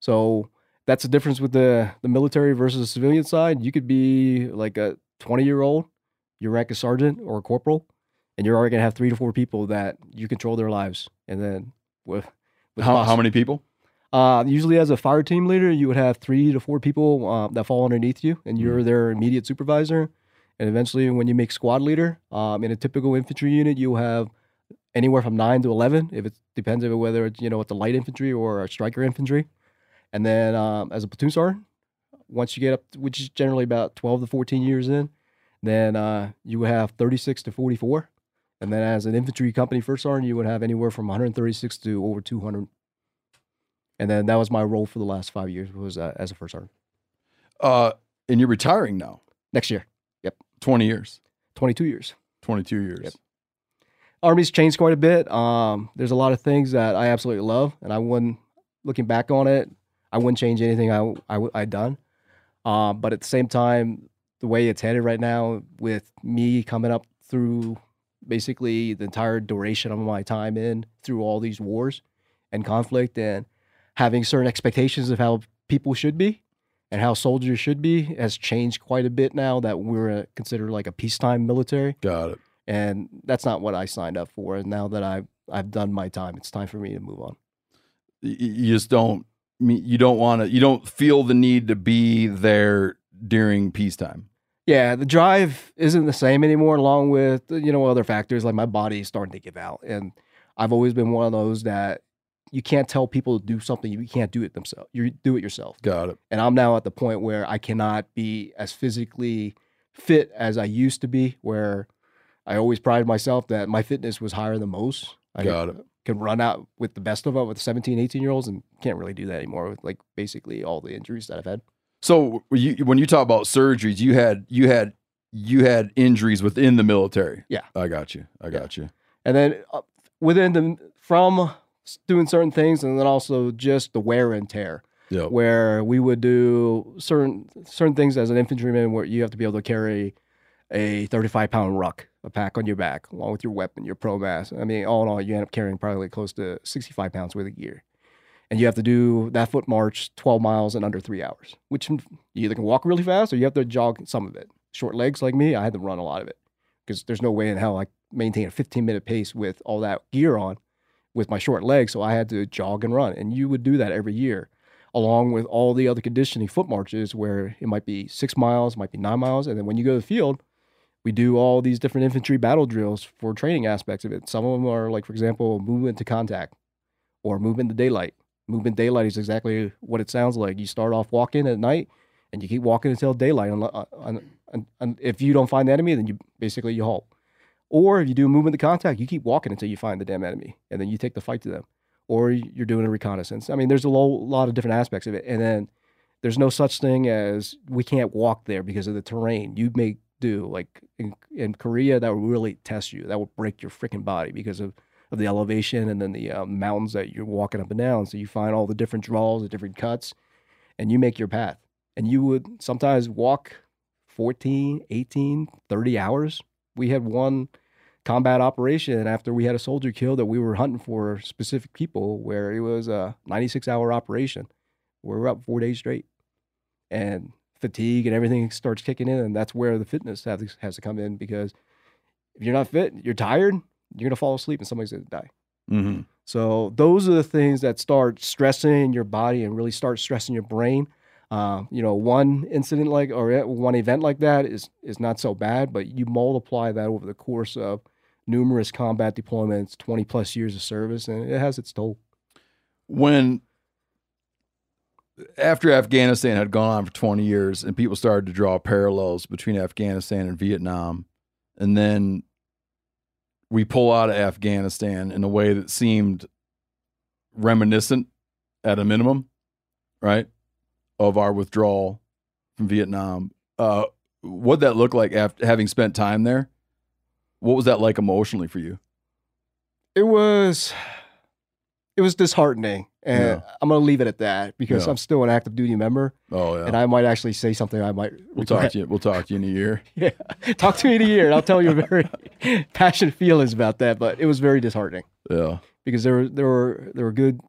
So that's the difference with the, the military versus the civilian side. You could be like a 20 year old, you rank a sergeant or a corporal, and you're already going to have three to four people that you control their lives. And then with, with How, how many people? Uh, usually, as a fire team leader, you would have three to four people uh, that fall underneath you, and you're their immediate supervisor. And eventually, when you make squad leader, um, in a typical infantry unit, you'll have anywhere from nine to eleven. If it depends on whether it's you know it's a light infantry or a Stryker infantry. And then um, as a platoon sergeant, once you get up, which is generally about twelve to fourteen years in, then uh, you would have thirty six to forty four. And then as an infantry company first sergeant, you would have anywhere from 136 to over 200 and then that was my role for the last five years was uh, as a first sergeant. Uh, and you're retiring now. Next year, yep, Twenty years. twenty two years. Twenty two years. Army's changed quite a bit. Um, there's a lot of things that I absolutely love, and I wouldn't, looking back on it, I wouldn't change anything I I I'd done. Um, but at the same time, the way it's headed right now, with me coming up through basically the entire duration of my time in through all these wars and conflict, and having certain expectations of how people should be and how soldiers should be has changed quite a bit now that we're uh, considered like a peacetime military Got it. and that's not what I signed up for. And now that I've I've done my time, it's time for me to move on. You just don't. Me- You don't want to. You don't feel the need to be there during peacetime. Yeah, the drive isn't the same anymore. Along with you know other factors like my body is starting to give out, and I've always been one of those that you can't tell people to do something you can't do it themselves. You do it yourself. Got it. And I'm now at the point where I cannot be as physically fit as I used to be. Where I always prided myself that my fitness was higher than most. I Got it. Could run out with the best of them with 17, 18 year olds and can't really do that anymore with like basically all the injuries that I've had. So when you, when you talk about surgeries, you had you had you had injuries within the military. Yeah. I got you. I got you. And then uh, within the, from doing certain things and then also just the wear and tear. Yeah. Where we would do certain certain things as an infantryman where you have to be able to carry a 35 pound ruck, a pack on your back, along with your weapon, your pro mass. I mean, all in all, you end up carrying probably close to 65 pounds worth of gear. And you have to do that foot march 12 miles in under three hours, which you either can walk really fast or you have to jog some of it. Short legs like me, I had to run a lot of it because there's no way in hell I maintain a 15 minute pace with all that gear on with my short legs. So I had to jog and run. And you would do that every year, along with all the other conditioning foot marches where it might be six miles, might be nine miles. And then when you go to the field, We do all these different infantry battle drills for training aspects of it. Some of them are like, for example, movement to contact or movement to daylight. Movement daylight is exactly what it sounds like. You start off walking at night and you keep walking until daylight. And, on, uh, if you don't find the enemy, then you basically you halt. Or if you do movement to contact, you keep walking until you find the damn enemy, and then you take the fight to them. Or you're doing a reconnaissance. I mean, there's a lo- lot of different aspects of it, and then there's no such thing as we can't walk there because of the terrain. You may do like in, in Korea that will really test you. That will break your freaking body because of of the elevation and then the um, mountains that you're walking up and down. So you find all the different draws, the different cuts, and you make your path. And you would sometimes walk 14, 18, 30 hours. We had one combat operation after we had a soldier killed that we were hunting for specific people where it was a 96 hour operation. We were up four days straight. And fatigue and everything starts kicking in. And that's where the fitness has, has to come in because if you're not fit, you're tired, you're going to fall asleep and somebody's going to die. Mm-hmm. So those are the things that start stressing your body and really start stressing your brain. Uh, you know, one incident like or one event like that is is not so bad, but you multiply that over the course of numerous combat deployments, twenty plus years of service, and it has its toll. When after Afghanistan had gone on for 20 years and people started to draw parallels between Afghanistan and Vietnam, and then we pull out of Afghanistan in a way that seemed reminiscent at a minimum, right, of our withdrawal from Vietnam. Uh, what'd that look like after having spent time there? What was that like emotionally for you? It was it was disheartening. And Yeah. I'm gonna leave it at that because Yeah. I'm still an active duty member. Oh yeah, And I might actually say something I might we'll talk to you. We'll talk to you in a year. Yeah. Talk to me in a year and I'll tell you very passionate feelings about that. But it was very disheartening Yeah, because there were there were there were good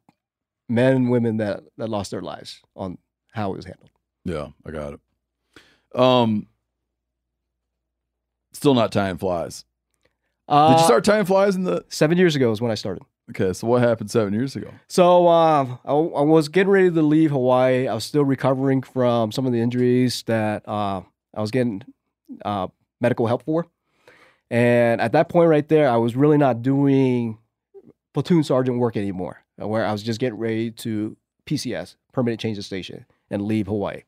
men and women that, that lost their lives on how it was handled. yeah, I got it. Um, still not tying flies. Uh, Did you start tying flies in the? seven years ago is when I started. Okay, so what happened seven years ago? So um, I, I was getting ready to leave Hawaii. I was still recovering from some of the injuries that uh, I was getting uh, medical help for. And at that point right there, I was really not doing platoon sergeant work anymore, uh, where I was just getting ready to PCS, permanent change of station, and leave Hawaii.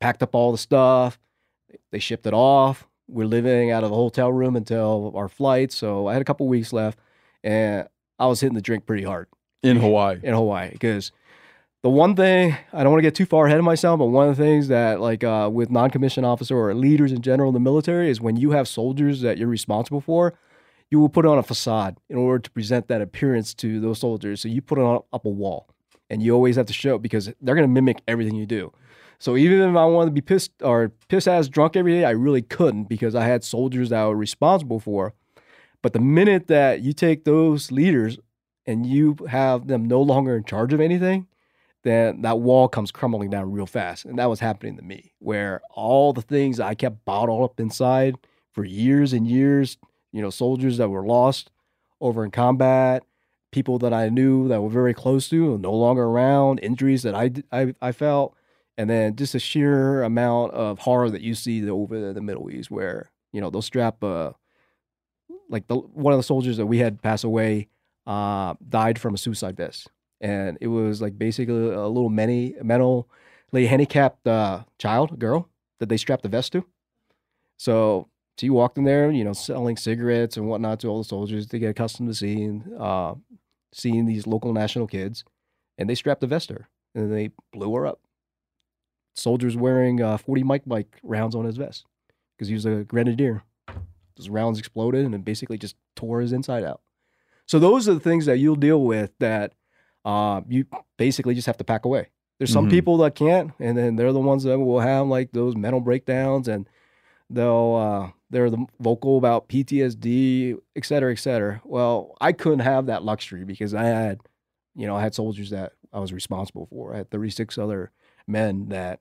Packed up all the stuff. They shipped it off. We're living out of a hotel room until our flight. So I had a couple weeks left, and I was hitting the drink pretty hard In Hawaii. in Hawaii because the one thing I don't want to get too far ahead of myself, but one of the things that like uh, with non-commissioned officer or leaders in general in the military is when you have soldiers that you're responsible for, you will put on a facade in order to present that appearance to those soldiers. So you put it on up a wall, and you always have to show because they're going to mimic everything you do. So even if I wanted to be pissed or piss ass drunk every day, I really couldn't because I had soldiers that I were responsible for. But the minute that you take those leaders and you have them no longer in charge of anything, then that wall comes crumbling down real fast. And that was happening to me, where all the things I kept bottled up inside for years and years, you know, soldiers that were lost over in combat, people that I knew that were very close to, no longer around, injuries that I, I, I felt, and then just a sheer amount of horror that you see over the Middle East, where, you know, they'll strap, uh, like the one of the soldiers that we had pass away uh, died from a suicide vest, and it was like basically a little many mentally handicapped uh, child, girl that they strapped the vest to. So she walked in there, you know, selling cigarettes and whatnot to all the soldiers to get accustomed to seeing uh, seeing these local national kids, and they strapped the vest to her, and they blew her up. Soldiers wearing uh, 40 Mike Mike rounds on his vest because he was a grenadier. Those rounds exploded and it basically just tore his inside out. So those are the things that you'll deal with that uh, you basically just have to pack away. There's some Mhm. people that can't, and then they're the ones that will have like those mental breakdowns, and they'll uh, they're the vocal about PTSD, et cetera, et cetera. Well, I couldn't have that luxury because I had, you know, I had soldiers that I was responsible for. I had 36 other men that,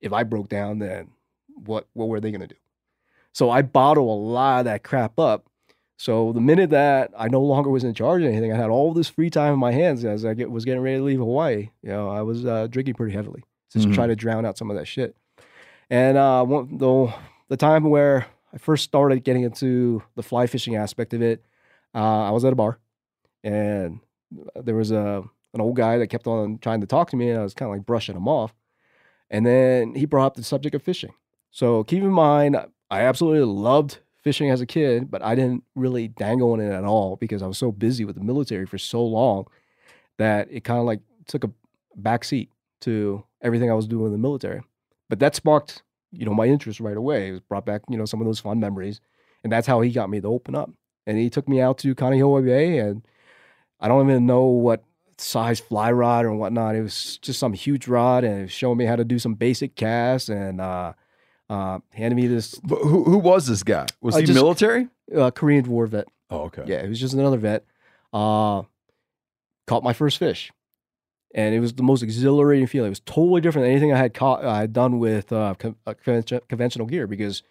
if I broke down, then what what were they going to do? So I bottle a lot of that crap up. So the minute that I no longer was in charge of anything, I had all this free time in my hands as I get, was getting ready to leave Hawaii. You know, I was uh, drinking pretty heavily, just Mhm. try to drown out some of that shit. And uh, one, the the time where I first started getting into the fly fishing aspect of it, uh, I was at a bar, and there was a an old guy that kept on trying to talk to me, and I was kind of like brushing him off. And then he brought up the subject of fishing. So keep in mind, I absolutely loved fishing as a kid, but I didn't really dangle in it at all because I was so busy with the military for so long that it kind of like took a back seat to everything I was doing in the military. But that sparked, you know, my interest right away. It brought back, you know, some of those fun memories. And that's how he got me to open up. And he took me out to Kaneohe Bay and I don't even know what size fly rod or whatnot. It was just some huge rod and showing me how to do some basic casts and uh uh handed me this But who, who was this guy? Was Uh, he just- military? uh, Korean War vet. Oh, okay. Yeah, it was just another vet. Uh, caught my first fish, and it was the most exhilarating feeling. It was totally different than anything I had caught. I had done with uh, con- uh, conventional gear because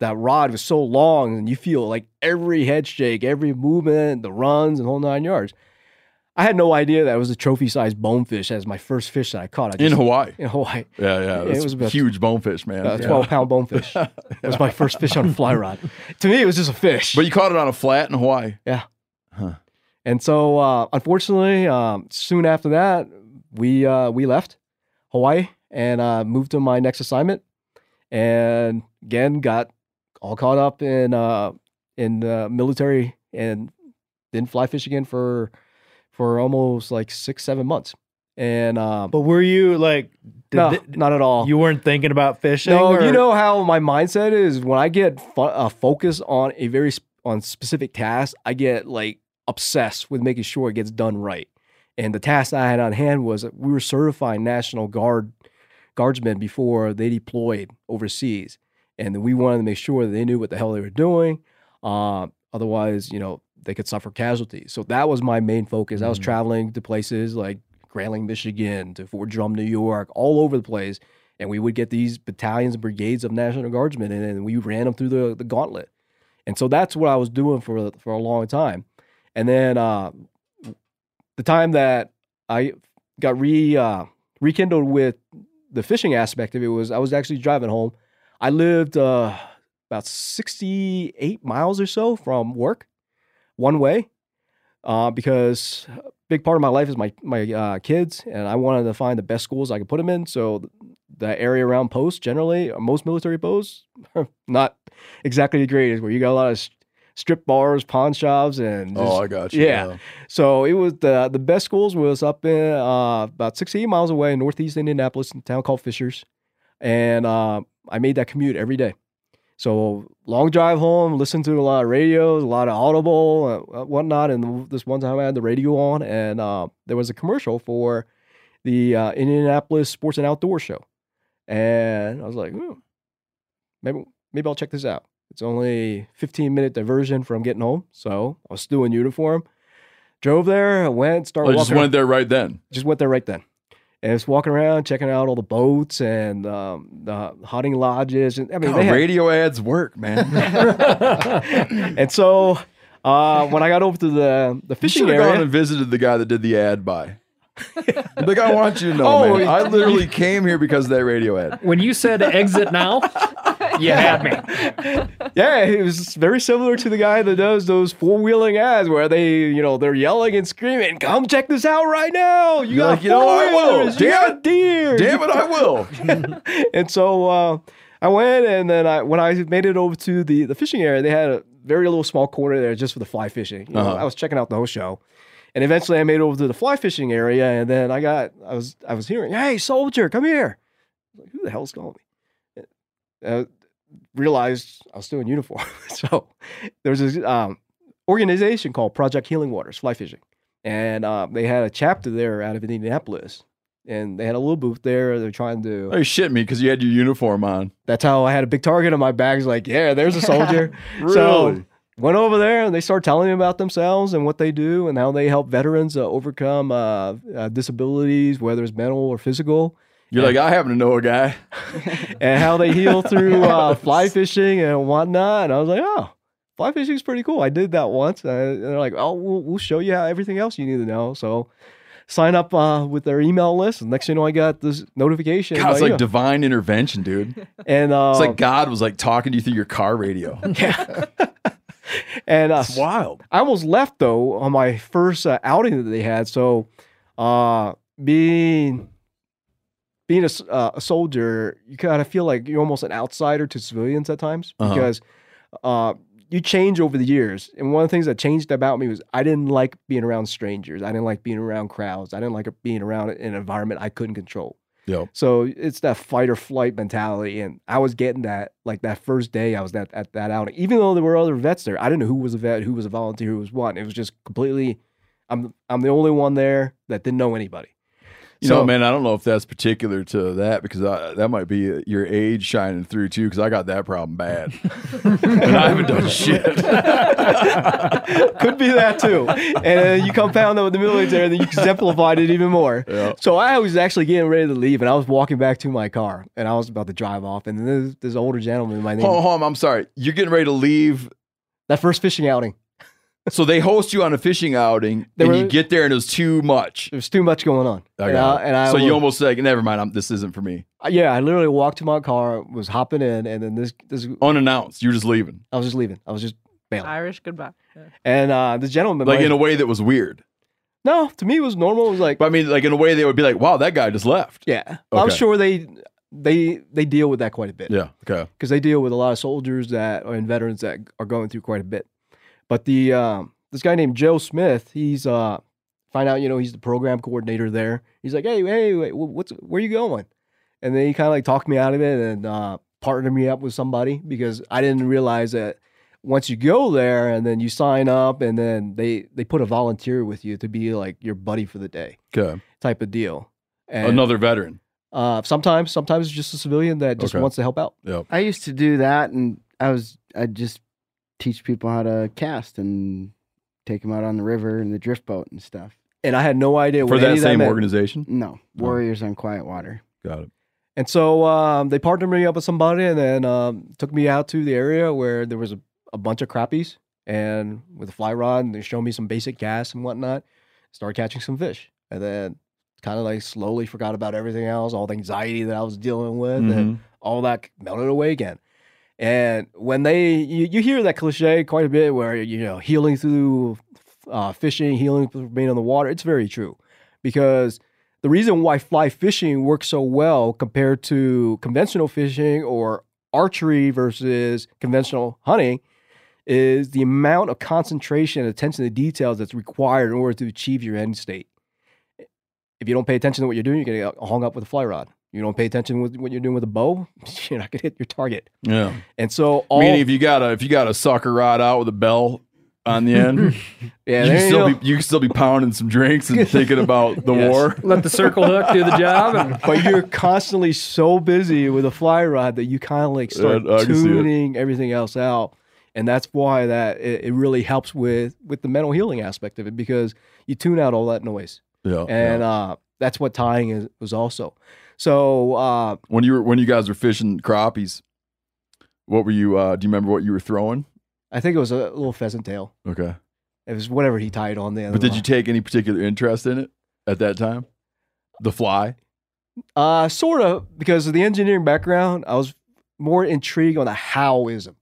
that rod was so long, and you feel like every head shake, every movement, the runs, and whole nine yards. I had no idea that it was a trophy-sized bonefish as my first fish that I caught. I In Hawaii. In Hawaii. Yeah, yeah. it was a huge bonefish, man. a Yeah. 12 pound bonefish. It was my first fish on a fly rod. To me, it was just a fish. But you caught it on a flat in Hawaii. Yeah. Huh. And so, uh, unfortunately, um, soon after that, we uh, we left Hawaii and uh, moved to my next assignment. And again, got all caught up in uh, in the military and didn't fly fish again for for almost like six seven months. And um, But were you like, did no, th- not at all. you weren't thinking about fishing? No, or- you know how my mindset is when I get fo- uh, focused on a very sp- on specific task, I get like obsessed with making sure it gets done right. And the task I had on hand was we were certifying National Guard guardsmen before they deployed overseas, and we wanted to make sure that they knew what the hell they were doing. Uh, otherwise, you know, they could suffer casualties. So that was my main focus. I was traveling to places like Grayling, Michigan, to Fort Drum, New York, all over the place. And we would get these battalions and brigades of National Guardsmen, and, and we ran them through the, the gauntlet. And so that's what I was doing for for a long time. And then uh, the time that I got re uh, rekindled with the fishing aspect of it was I was actually driving home. I lived uh, about 68 miles or so from work, one way, uh, because a big part of my life is my my uh, kids, and I wanted to find the best schools I could put them in. So the area around posts, generally, uh, most military posts, not exactly the greatest, where you got a lot of strip bars, pawn shops, and Oh, I got you. yeah. So it was the the best schools was up in uh, about 68 miles away in northeast Indianapolis, in a town called Fishers, and uh, I made that commute every day. So long drive home, listen to a lot of radios, a lot of Audible, uh, whatnot. And this one time I had the radio on, and uh, there was a commercial for the uh, Indianapolis Sports and Outdoor Show, and I was like, hmm, maybe maybe I'll check this out. It's only 15 minute diversion from getting home, so I was still in uniform. Drove there, went, started Oh, you just went there right then. just went there right then. And was walking around, checking out all the boats and um, the hunting lodges. And I mean, God, they had- radio ads work, man. and so uh, when I got over to the the fishing should have gone area, and visited the guy that did the ad by. like, I want you to know, Oh, man. I literally came here because of that radio ad. When you said exit now, you had me. yeah, it was very similar to the guy that does those four wheeling ads where they, you know, they're yelling and screaming, "Come check this out right now! You You're got like, you know, I will. four-wheelers, you Damn got deer, Damn it, I will. and so uh, I went, and then I when I made it over to the the fishing area, they had a very little small corner there just for the fly fishing. You know, Uh-huh. I was checking out the whole show, and eventually I made it over to the fly fishing area, and then I got I was I was hearing, "Hey, soldier, come here!" Like, Who the hell's calling me? Uh, realized I was still in uniform, so there was this um, organization called Project Healing Waters Fly Fishing, and uh, they had a chapter there out of Indianapolis. And they had a little booth there. They're trying to Oh, you shit me because you had your uniform on. that's how I had a big target on my back. It's like, yeah, there's a soldier. Really? So went over there and they started telling me about themselves and what they do and how they help veterans uh, overcome uh, uh, disabilities, whether it's mental or physical, You're like, I happen to know a guy. and how they heal through uh, fly fishing and whatnot. And I was like, oh, fly fishing is pretty cool. I did that once. And they're like, oh, we'll, we'll show you how everything else you need to know. So sign up uh, with their email list. And next thing you know, I got this notification. God, it's like you divine intervention, dude. and uh, It's like God was like talking to you through your car radio. Yeah. and uh, It's wild. I almost left though on my first uh, outing that they had. So, uh, being being a, uh, a soldier, you kind of feel like you're almost an outsider to civilians at times Uh-huh. because uh, you change over the years. And one of the things that changed about me was I didn't like being around strangers. I didn't like being around crowds. I didn't like being around an environment I couldn't control. Yep. So it's that fight or flight mentality, and I was getting that like that first day I was at, at that outing. Even though there were other vets there, I didn't know who was a vet, who was a volunteer, who was what. It was just completely. I'm I'm the only one there that didn't know anybody. You So- know, man, I don't know if that's particular to that because I, that might be uh, your age shining through too. Because I got that problem bad, and I haven't done shit. Could be that too. And then you compound that with the military, and then you exemplified it even more. Yeah. So I was actually getting ready to leave, and I was walking back to my car, and I was about to drive off, and then this, this older gentleman, my name, Hold on, hold on, I'm sorry. You're getting ready to leave. that first fishing outing, So they host you on a fishing outing, There and you get there, and it was too much. there's too much going on. I and I, and I so you almost like, never mind. I'm, this isn't for me. Uh, Yeah, I literally walked to my car, was hopping in, and then this this Unannounced. You're just leaving, I was just leaving. I was just bailing. Irish goodbye. Yeah. And uh this gentleman, like my- in a way that was weird. no, to me it was normal. It was like, But I mean, like in a way they would be like, "Wow, that guy just left." yeah, I'm sure they they they deal with that quite a bit. Yeah. Okay. because they deal with a lot of soldiers that and veterans that are going through quite a bit. But the um, this guy named Joe Smith, he's uh find out you know he's the program coordinator there. He's like, hey, hey, wait, what's where you going? And then he kind of like talked me out of it and uh, partnered me up with somebody because I didn't realize that once you go there and then you sign up and then they they put a volunteer with you to be like your buddy for the day Okay. type of deal. And, Another veteran. uh, sometimes sometimes it's just a civilian that just Okay. wants to help out. Yep. I used to do that, and I was I just teach people how to cast and take them out on the river and the drift boat and stuff. And I had no idea For what that of that same organization. No, Warriors on Quiet Water. Got it. And so um, they partnered me up with somebody and then um, took me out to the area where there was a, a bunch of crappies and with a fly rod and they showed me some basic casts and whatnot. Started catching some fish. And then kind of like slowly forgot about everything else, all the anxiety that I was dealing with Mm-hmm. and all that melted away again. And when they, you, you hear that cliche quite a bit where, you know, healing through uh, fishing, healing through being on the water, it's very true. Because the reason why fly fishing works so well compared to conventional fishing or archery versus conventional hunting is the amount of concentration and attention to details that's required in order to achieve your end state. If you don't pay attention to what you're doing, you're going to get hung up with a fly rod. You don't pay attention with what you're doing with a bow, you're not going to hit your target. Yeah. And so all Meaning, if you got a if you got a sucker rod out with a bell on the end, yeah, you can you still go. be you can still be pounding some drinks and thinking about the Yes. war. Let the circle hook do the job. And but you're constantly so busy with a fly rod that you kind of like start Yeah, I can see it. tuning everything else out and that's why that it, it really helps with with the mental healing aspect of it because you tune out all that noise Yeah. and uh that's what tying is was also so uh when you were when you guys were fishing crappies, what were you? uh Do you remember what you were throwing? i think it was a little pheasant tail Okay. it was whatever he tied on the end But did you take any particular interest in it at that time? The fly. Uh, sort of, because of the engineering background, I was more intrigued on the howism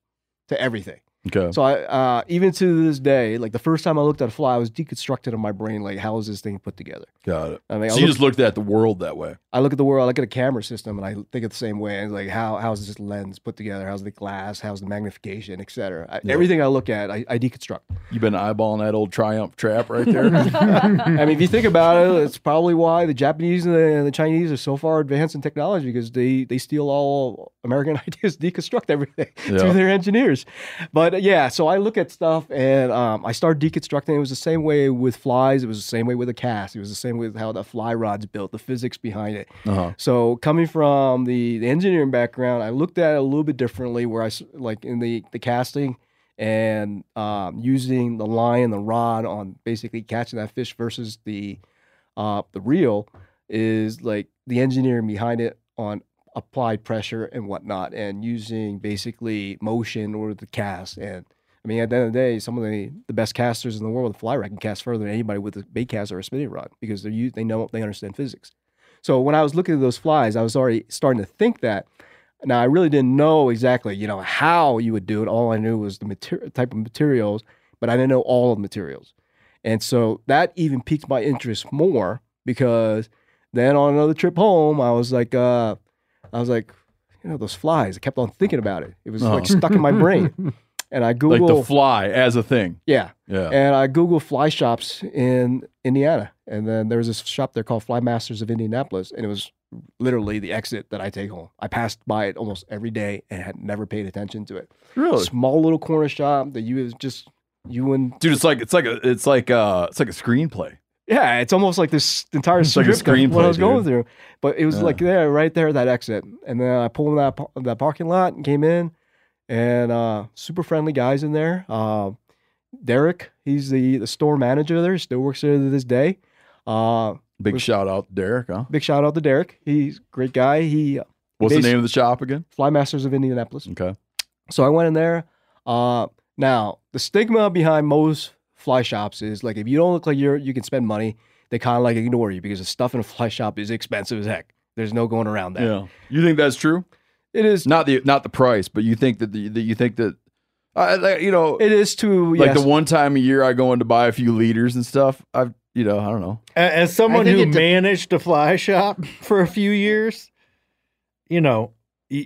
to everything. Okay. So I, uh, even to this day, like the first time I looked at a fly, I was deconstructed in my brain, like how is this thing put together? Got it. I mean, I so you look, just looked at the world that way. I look at the world, I look at a camera system, and I think of the same way. And like, how how's this lens put together? How's the glass? How's the magnification, etc. I Yeah. Everything I look at, I, I deconstruct. You've been eyeballing that old Triumph trap right there. I mean, if you think about it, it's probably why the Japanese and the, and the Chinese are so far advanced in technology because they they steal all American ideas, deconstruct everything Yeah. through their engineers. But uh, yeah, so I look at stuff and um, I start deconstructing. It was the same way with flies. It was the same way with a cast. It was the same way with how the fly rod's built, the physics behind it. Uh-huh. So coming from the, the engineering background, I looked at it a little bit differently. Where I like in the the casting and um, using the line and the rod on basically catching that fish versus the uh, the reel is like the engineering behind it on applied pressure and whatnot, and using basically motion or the cast and I mean, at the end of the day, some of the, the best casters in the world with fly rod can cast further than anybody with a bait caster or a spinning rod because they're they know they understand physics. So when I was looking at those flies, I was already starting to think that. Now I really didn't know exactly, you know, how you would do it. All I knew was the mater- type of materials, but I didn't know all of the materials. And so that even piqued my interest more because then on another trip home, I was like, uh, I was like, you know, those flies. I kept on thinking about it. It was like Oh. stuck in my brain. And I Googled Like the fly as a thing. yeah. Yeah. And I Googled fly shops in Indiana. And then there was this shop there called Fly Masters of Indianapolis. And it was literally the exit that I take home. I passed by it almost every day and had never paid attention to it. Really? Small little corner shop that you just you and Dude, it's like it's like a it's like uh it's like a screenplay. Yeah, it's almost like this entire It's like a script of what I was going through. But it was Yeah. like there, right there, that exit. And then I pulled in that that parking lot and came in, and uh, super friendly guys in there. Uh, Derek, he's the the store manager there. Still works there to this day. Uh, Big was- shout out to Derek, huh? big shout out to Derek. He's a great guy. He What's the name of the shop again? Fly Masters of Indianapolis. Okay. So I went in there. Uh, now the stigma behind most fly shops is like if you don't look like you're you can spend money, they kind of like ignore you because the stuff in a fly shop is expensive as heck. There's no going around that. Yeah. You think that's true? It is. Not the not the price, but you think that the that you think that uh, you know It is to like yes. the one time a year I go in to buy a few leaders and stuff. I've you know I don't know. As someone who managed a fly shop for a few years, you know, y-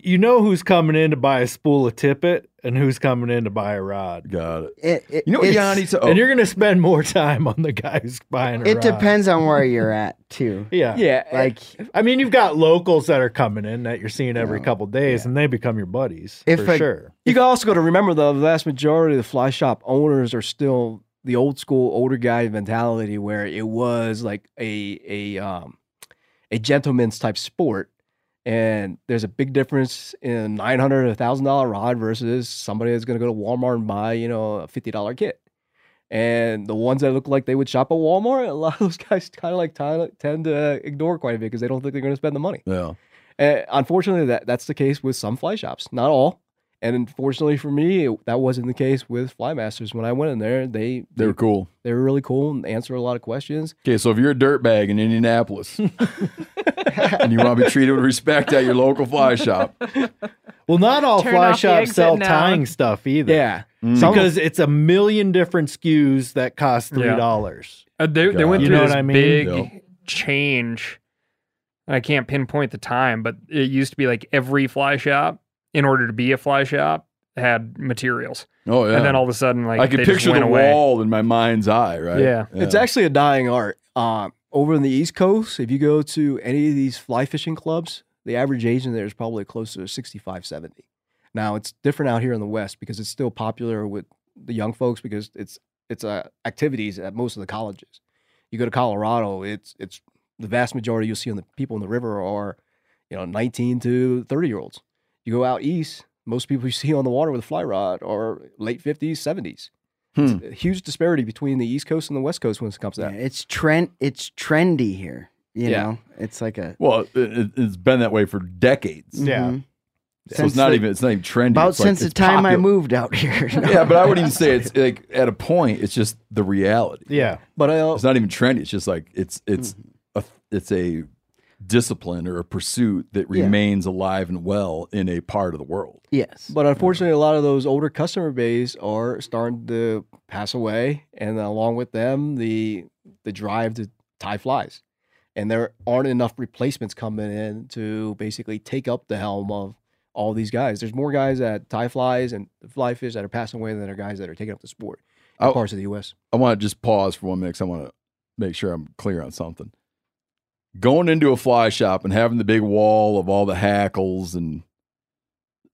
you know who's coming in to buy a spool of tippet and who's coming in to buy a rod. Got it. It, it, You know what Yanni said? Oh, And you're going to spend more time on the guy who's buying a It rod. depends on where you're at too. Yeah. yeah, Like I mean, you've got locals that are coming in that you're seeing every No. couple days, and they become your buddies If for a- sure. you can also got to remember though, the vast majority of the fly shop owners are still the old school older guy mentality where it was like a a um a gentleman's type sport. And there's a big difference in nine hundred, a thousand dollar rod versus somebody that's going to go to Walmart and buy, you know, a fifty dollar kit. And the ones that look like they would shop at Walmart, a lot of those guys kind of like ti- tend to ignore quite a bit because they don't think they're going to spend the money. Yeah. Uh, unfortunately, that that's the case with some fly shops, not all. And unfortunately for me, that wasn't the case with Flymasters. When I went in there, they They were cool. they were really cool and answered a lot of questions. Okay, so if you're a dirtbag in Indianapolis and you want to be treated with respect at your local fly shop, Well, not all Turn fly shops sell now. tying stuff either. Yeah, Mm. Because it's a million different SKUs that cost $3. Uh, they, they God. went You through know this what I mean? big Yep. change. I can't pinpoint the time, but it used to be like every fly shop, in order to be a fly shop, had materials, oh yeah, and then all of a sudden, like I can they just picture went the away. wall in my mind's eye, right? Yeah. it's actually a dying art. Um, over in the East Coast, if you go to any of these fly fishing clubs, the average age in there is probably close to 65, 70. Now it's different out here in the West because it's still popular with the young folks because it's it's uh, activities at most of the colleges. You go to Colorado, it's it's the vast majority you'll see on the people in the river are, you know, 19 to 30 year olds. You go out east, most people you see on the water with a fly rod are late 50s, 70s. Hmm. It's a huge disparity between the East Coast and the West Coast when it comes to yeah, that. it's trend. It's trendy here. You Yeah. know, it's like a Well, it, it, it's been that way for decades. Yeah. Mhm. So Since it's not the- even it's not even trendy. about It's like- since the it's time I moved out here. No. Yeah, but I wouldn't even say it's like at a point. It's just the reality. Yeah. But I, It's not even trendy. It's just like it's it's Mm-hmm. a it's a discipline or a pursuit that Yeah. remains alive and well in a part of the world. yes, but unfortunately, a lot of those older customer base are starting to pass away, and along with them, the the drive to tie flies, and there aren't enough replacements coming in to basically take up the helm of all these guys. There's more guys that tie flies and fly fish that are passing away than there are guys that are taking up the sport in Oh. parts of the U.S. I want to just pause for one minute 'cause I want to make sure I'm clear on something. Going into a fly shop and having the big wall of all the hackles and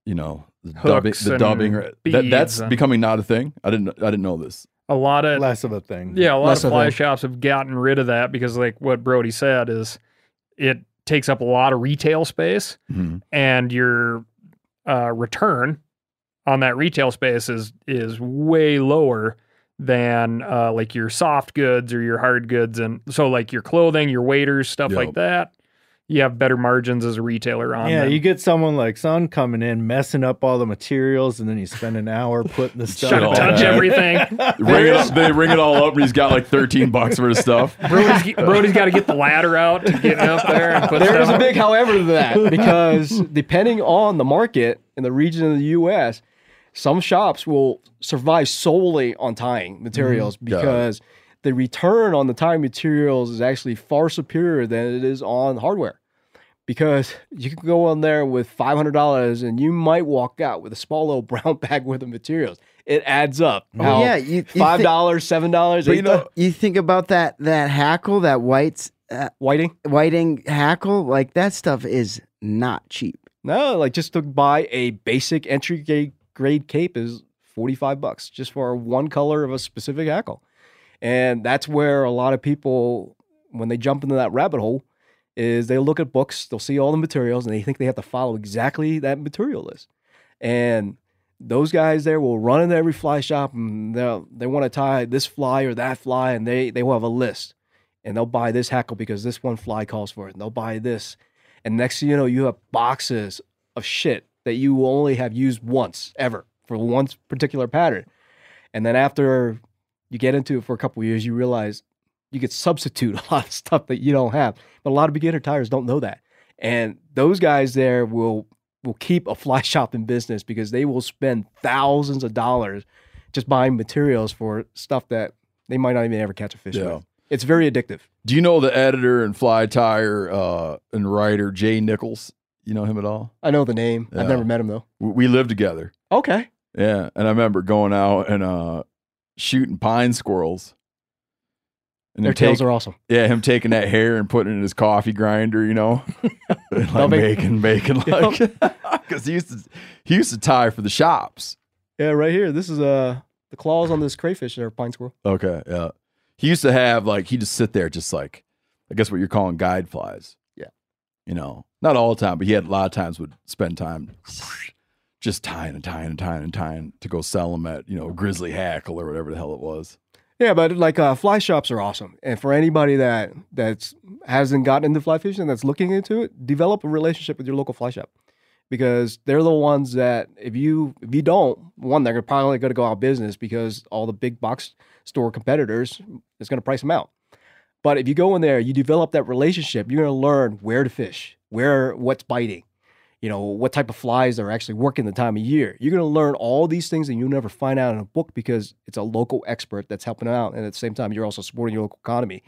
you know the dubbing, the dubbing, that, that's becoming not a thing. I didn't I didn't know this. A lot of Less of a thing. Yeah, a lot Less of of fly a- shops have gotten rid of that because, like what Brody said, is it takes up a lot of retail space, Mhm. and your uh, return on that retail space is is way lower than uh, like your soft goods or your hard goods, and so like your clothing, your waders, stuff Yep. like that. you have better margins as a retailer on Yeah, them. you get someone like Son coming in, messing up all the materials, and then you spend an hour putting the stuff. Trying to back. touch everything. Ring it up, they ring it all up, and he's got like 13 bucks worth of stuff. Brody's, Brody's got to get the ladder out to get up there and put There's stuff. a big however to that because depending on the market in the region of the U.S., some shops will survive solely on tying materials Got it. because the return on the tying materials is actually far superior than it is on hardware. Because you can go on there with five hundred dollars and you might walk out with a small little brown bag worth of materials. It adds up. Oh, yeah, you- you five dollars, seven dollars, eight you know, you think about that that hackle, that white's uh, whiting, whiting hackle, like that stuff is not cheap. No, like just to buy a basic entry grade, grade cape is 45 bucks just for one color of a specific hackle. And that's where a lot of people when they jump into that rabbit hole is they look at books, they'll see all the materials and they think they have to follow exactly that material list. And those guys there will run into every fly shop and they'll they want to tie this fly or that fly and they they will have a list. And they'll buy this hackle because this one fly calls for it. And they'll buy this. And next thing you know, you have boxes of shit that you will only have used once ever for one particular pattern. And then after you get into it for a couple of years, you realize you could substitute a lot of stuff that you don't have. But a lot of beginner tyers don't know that. And those guys there will will keep a fly shop in business because they will spend thousands of dollars just buying materials for stuff that they might not even ever catch a fish Yeah. with. It's very addictive. Do you know the editor and fly tyer uh, and writer Jay Nichols? You know him at all? I know the name. I've never met him though. We, we lived together. Okay. Yeah, and I remember going out and uh, shooting pine squirrels. And Their tails take- are awesome. Yeah, him taking that hair and putting it in his coffee grinder, you know, like making, making like, because he used to, he used to tie for the shops. Yeah, right here. This is uh the claws on this crayfish or pine squirrel. Okay, yeah. He used to have like he just sit there, just like I guess what you're calling guide flies. Yeah. You know, not all the time, but he had a lot of times would spend time just tying and tying and tying and tying to go sell them at you know Grizzly Hackle or whatever the hell it was. Yeah, but like uh, fly shops are awesome, and for anybody that that's hasn't gotten into fly fishing that's looking into it, develop a relationship with your local fly shop because they're the ones that if you if you don't, one they're probably going to go out of business because all the big box store competitors is going to price them out. But if you go in there, you develop that relationship, you're going to learn where to fish, where what's biting, you know, what type of flies are actually working the time of year. You're going to learn all these things that you'll never find out in a book because it's a local expert that's helping out. And at the same time, you're also supporting your local economy.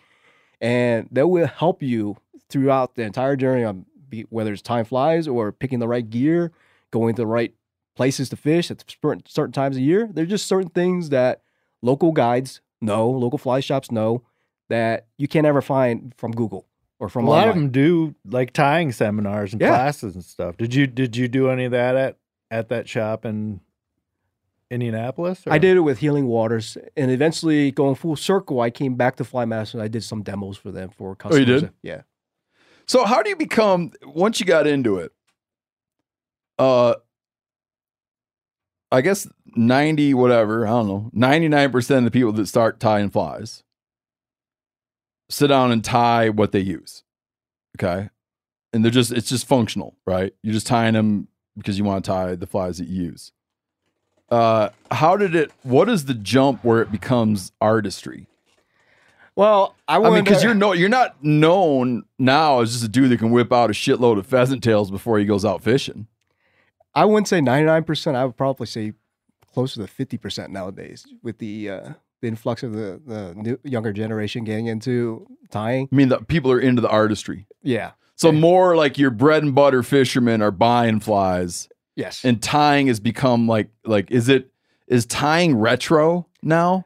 And that will help you throughout the entire journey on whether it's time flies or picking the right gear, going to the right places to fish at certain times of year. There's just certain things that local guides know, local fly shops know that you can't ever find from Google or from a lot of them do like tying seminars and Yeah. classes and stuff. Did you did you do any of that at at that shop in Indianapolis? I did it with Healing Waters, and eventually going full circle, I came back to Fly Master and I did some demos for them for Oh, customers. you did? Yeah. So how do you become once you got into it? Uh I guess 90 whatever, I don't know. 99% of the people that start tying flies sit down and tie what they use. Okay? And they're just it's just functional, right? You're just tying them because you want to tie the flies that you use. Uh how did it what is the jump where it becomes artistry? Well, I, I mean, because you're no, you're not known now as just a dude that can whip out a shitload of pheasant tails before he goes out fishing. I wouldn't say 99%. I would probably say closer to 50% nowadays with the uh, the influx of the, the new, younger generation getting into tying. I mean, the people are into the artistry. Yeah. So more like your bread and butter fishermen are buying flies, Yes. and tying has become like like is it is tying retro now?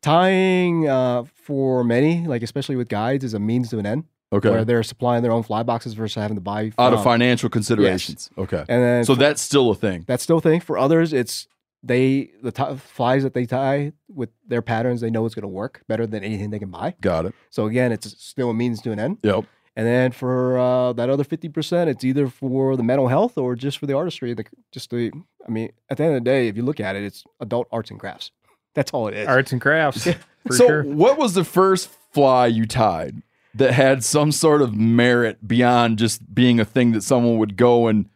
Tying uh, for many, like especially with guides, is a means to an end. Okay. Where they're supplying their own fly boxes versus having to buy Out of financial considerations. Okay. And then so for- that's still a thing. That's still a thing. For others, it's they the t- flies that they tie with their patterns. They know it's going to work better than anything they can buy. Got it. So again, it's still a means to an end. Yep. And then for uh, that other fifty percent, it's either for the mental health or just for the artistry. The, just the, I mean, at the end of the day, if you look at it, it's adult arts and crafts. That's all it is. Arts and crafts. For so sure. what was the first fly you tied? that had some sort of merit beyond just being a thing that someone would go and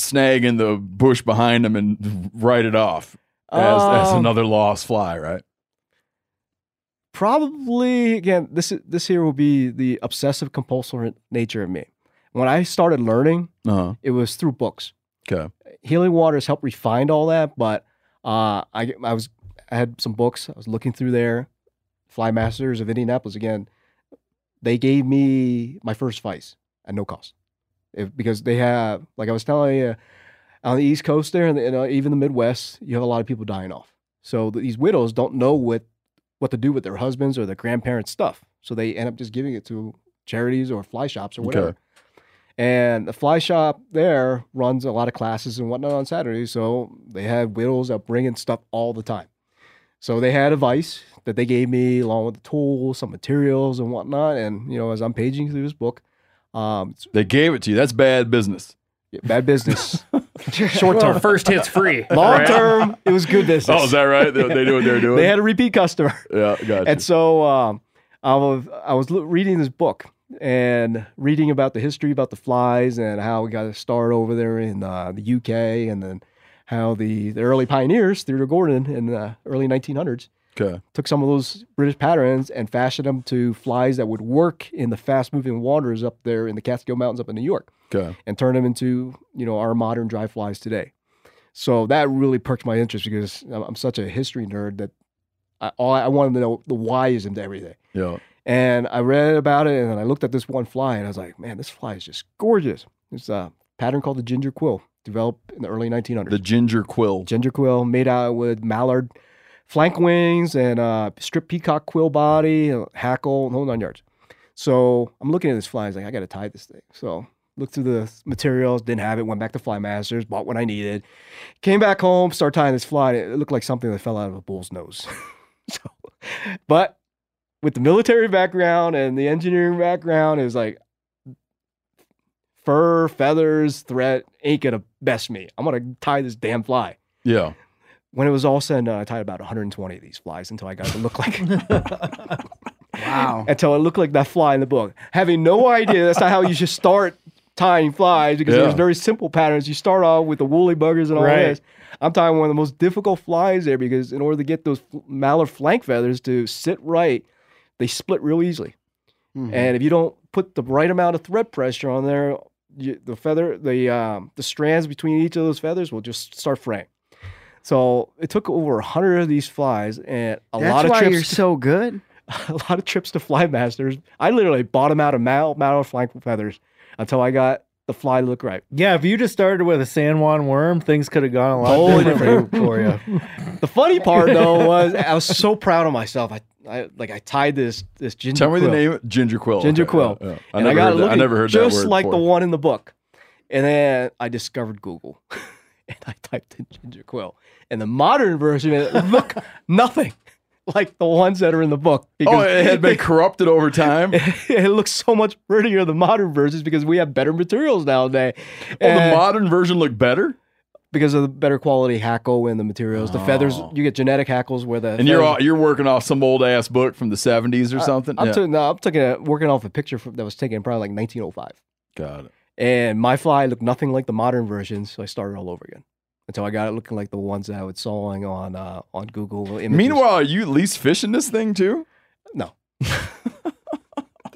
snag in the bush behind them and write it off as, as Um, another lost fly, right? Probably again, this is- this here will be the obsessive compulsive nature of me. When I started learning, Uh-huh. it was through books. Okay. Healing Waters helped refine all that, but uh, I I was I had some books. I was looking through there. Fly Masters of Indianapolis again. They gave me my first vice at no cost, if, because they have like I was telling you on the East Coast there, and you uh, know, even the Midwest, you have a lot of people dying off. So these widows don't know what what to do with their husbands or their grandparents' stuff, so they end up just giving it to charities or fly shops or whatever. Okay. And the fly shop there runs a lot of classes and whatnot on Saturdays. So they had widows out bringing stuff all the time. So they had a vice that they gave me along with the tools, some materials and whatnot. And, you know, as I'm paging through this book, um, They gave it to you. That's bad business. bad business. Short term. First hit's free. Long right? term, it was good business. Oh, is that right? They, they knew what they were doing. They had a repeat customer. yeah, gotcha. And so um, I was I was reading this book and reading about the history about the flies and how we got to start over there in uh, the UK and then how the, the early pioneers Theodore Gordon in the early 1900s okay. took some of those British patterns and fashioned them to flies that would work in the fast moving waters up there in the Catskill Mountains up in New York Okay. and turn them into you know our modern dry flies today. So that really perked my interest because I'm such a history nerd that I, all I wanted to know the why is into everything. Yeah. And I read about it, and then I looked at this one fly, and I was like, "Man, this fly is just gorgeous." It's a pattern called the ginger quill, developed in the early 1900s. The ginger quill. ginger quill made out with mallard flank wings and uh, strip peacock quill body, uh, hackle, whole nine yards. So I'm looking at this fly. I was like, I got to tie this thing. So looked through the materials, didn't have it. Went back to Fly Masters, bought what I needed. Came back home, started tying this fly. And it looked like something that fell out of a bull's nose. so, but with the military background and the engineering background, it was like fur, feathers, thread ain't gonna best me. I'm gonna tie this damn fly Yeah. When it was all said and done, I tied about 120 of these flies until I got it to look like Wow. until it looked like that fly in the book. Having no idea that's not how you should start tying flies because Yeah. there's very simple patterns. You start off with the woolly buggers and all Right. this. I'm tying one of the most difficult flies there because in order to get those f- mallard flank feathers to sit right, they split real easily. Mhm. And if you don't put the right amount of thread pressure on there, you, the feather, the um, the strands between each of those feathers will just start fraying. So it took over a hundred of these flies and a That's lot of why trips. you're so good. a lot of trips to fly masters. I literally bought them out of mal mallard flank feathers until I got the fly to look right. Yeah, if you just started with a San Juan worm, things could have gone a lot Totally different for you. The funny part though was I was so proud of myself. I, I like I tied this this ginger. Tell me the quill. name. Ginger quill. Ginger Okay, quill. yeah, yeah. I never I got heard it that. I never heard just that word like the one in the book. And then I discovered Google, and I typed in ginger quill, and the modern version it looked nothing like the ones that are in the book. Oh, it had been corrupted over time. it looks so much prettier than modern versions because we have better materials nowadays. Oh, the modern version looked better. because of the better quality hackle in the materials. The feathers, oh. you get genetic hackles where the Oh. And you're all, you're working off some old ass book from the 70s or uh, something. I'm, yeah. ta- no, I'm taking a, working off a picture from, that was taken probably like 1905, Got it. And my fly looked nothing like the modern versions, so I started all over again until I got it looking like the ones that I was sawing on uh, on Google Images. Meanwhile, are you at least fishing this thing too? no,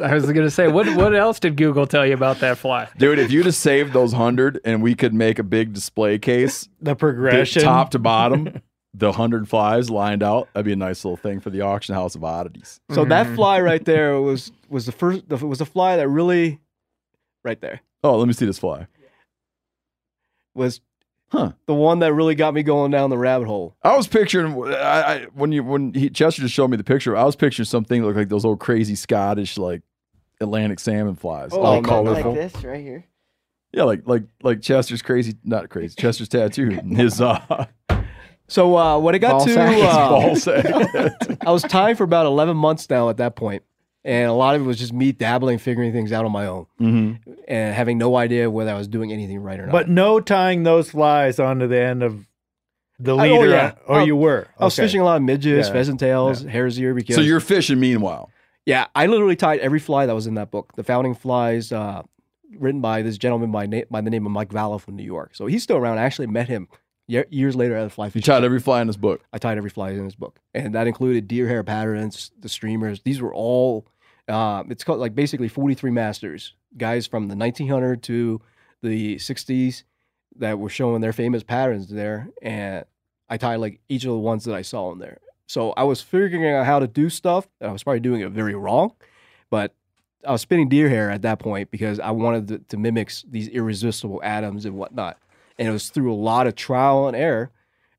I was gonna say, what what else did Google tell you about that fly? Dude, if you'd have saved those hundred and we could make a big display case, The progression. top to bottom, the hundred flies lined out, that'd be a nice little thing for the auction house of oddities. so that fly right there was was the first the, was the fly that really right there Oh, let me see this fly. was Huh. the one that really got me going down the rabbit hole. I was picturing I, I when you when he, Chester just showed me the picture. I was picturing something that looked like those old crazy Scottish like Atlantic salmon flies, Oh, all man, colorful. Like this right here. Yeah, like like like Chester's crazy, not crazy. Chester's tattoo, his uh, So uh, when it got Ball to sack. uh, ball sack. I was tied for about 11 months now at that point, and a lot of it was just me dabbling, figuring things out on my own, mm-hmm. and having no idea whether I was doing anything right or not. But no tying those flies onto the end of the Oh, leader. yeah. Or Oh, you were. I was Okay. fishing a lot of midges, Yeah. pheasant tails, hares ear because So you're fishing meanwhile. Yeah, I literally tied every fly that was in that book. The Founding Flies, uh, written by this gentleman by, na- by the name of Mike Valla from New York. So he's still around. I actually met him ye- years later at a fly You fishing. tied every fly in this book. I tied every fly in his book, and that included deer hair patterns, the streamers. These were all. Uh, it's called like basically 43 masters, guys from the 1900 to the 60s that were showing their famous patterns there, and I tied like each of the ones that I saw in there. So I was figuring out how to do stuff, I was probably doing it very wrong, but I was spinning deer hair at that point because I wanted to, to mimic these irresistible Adams and whatnot. And it was through a lot of trial and error,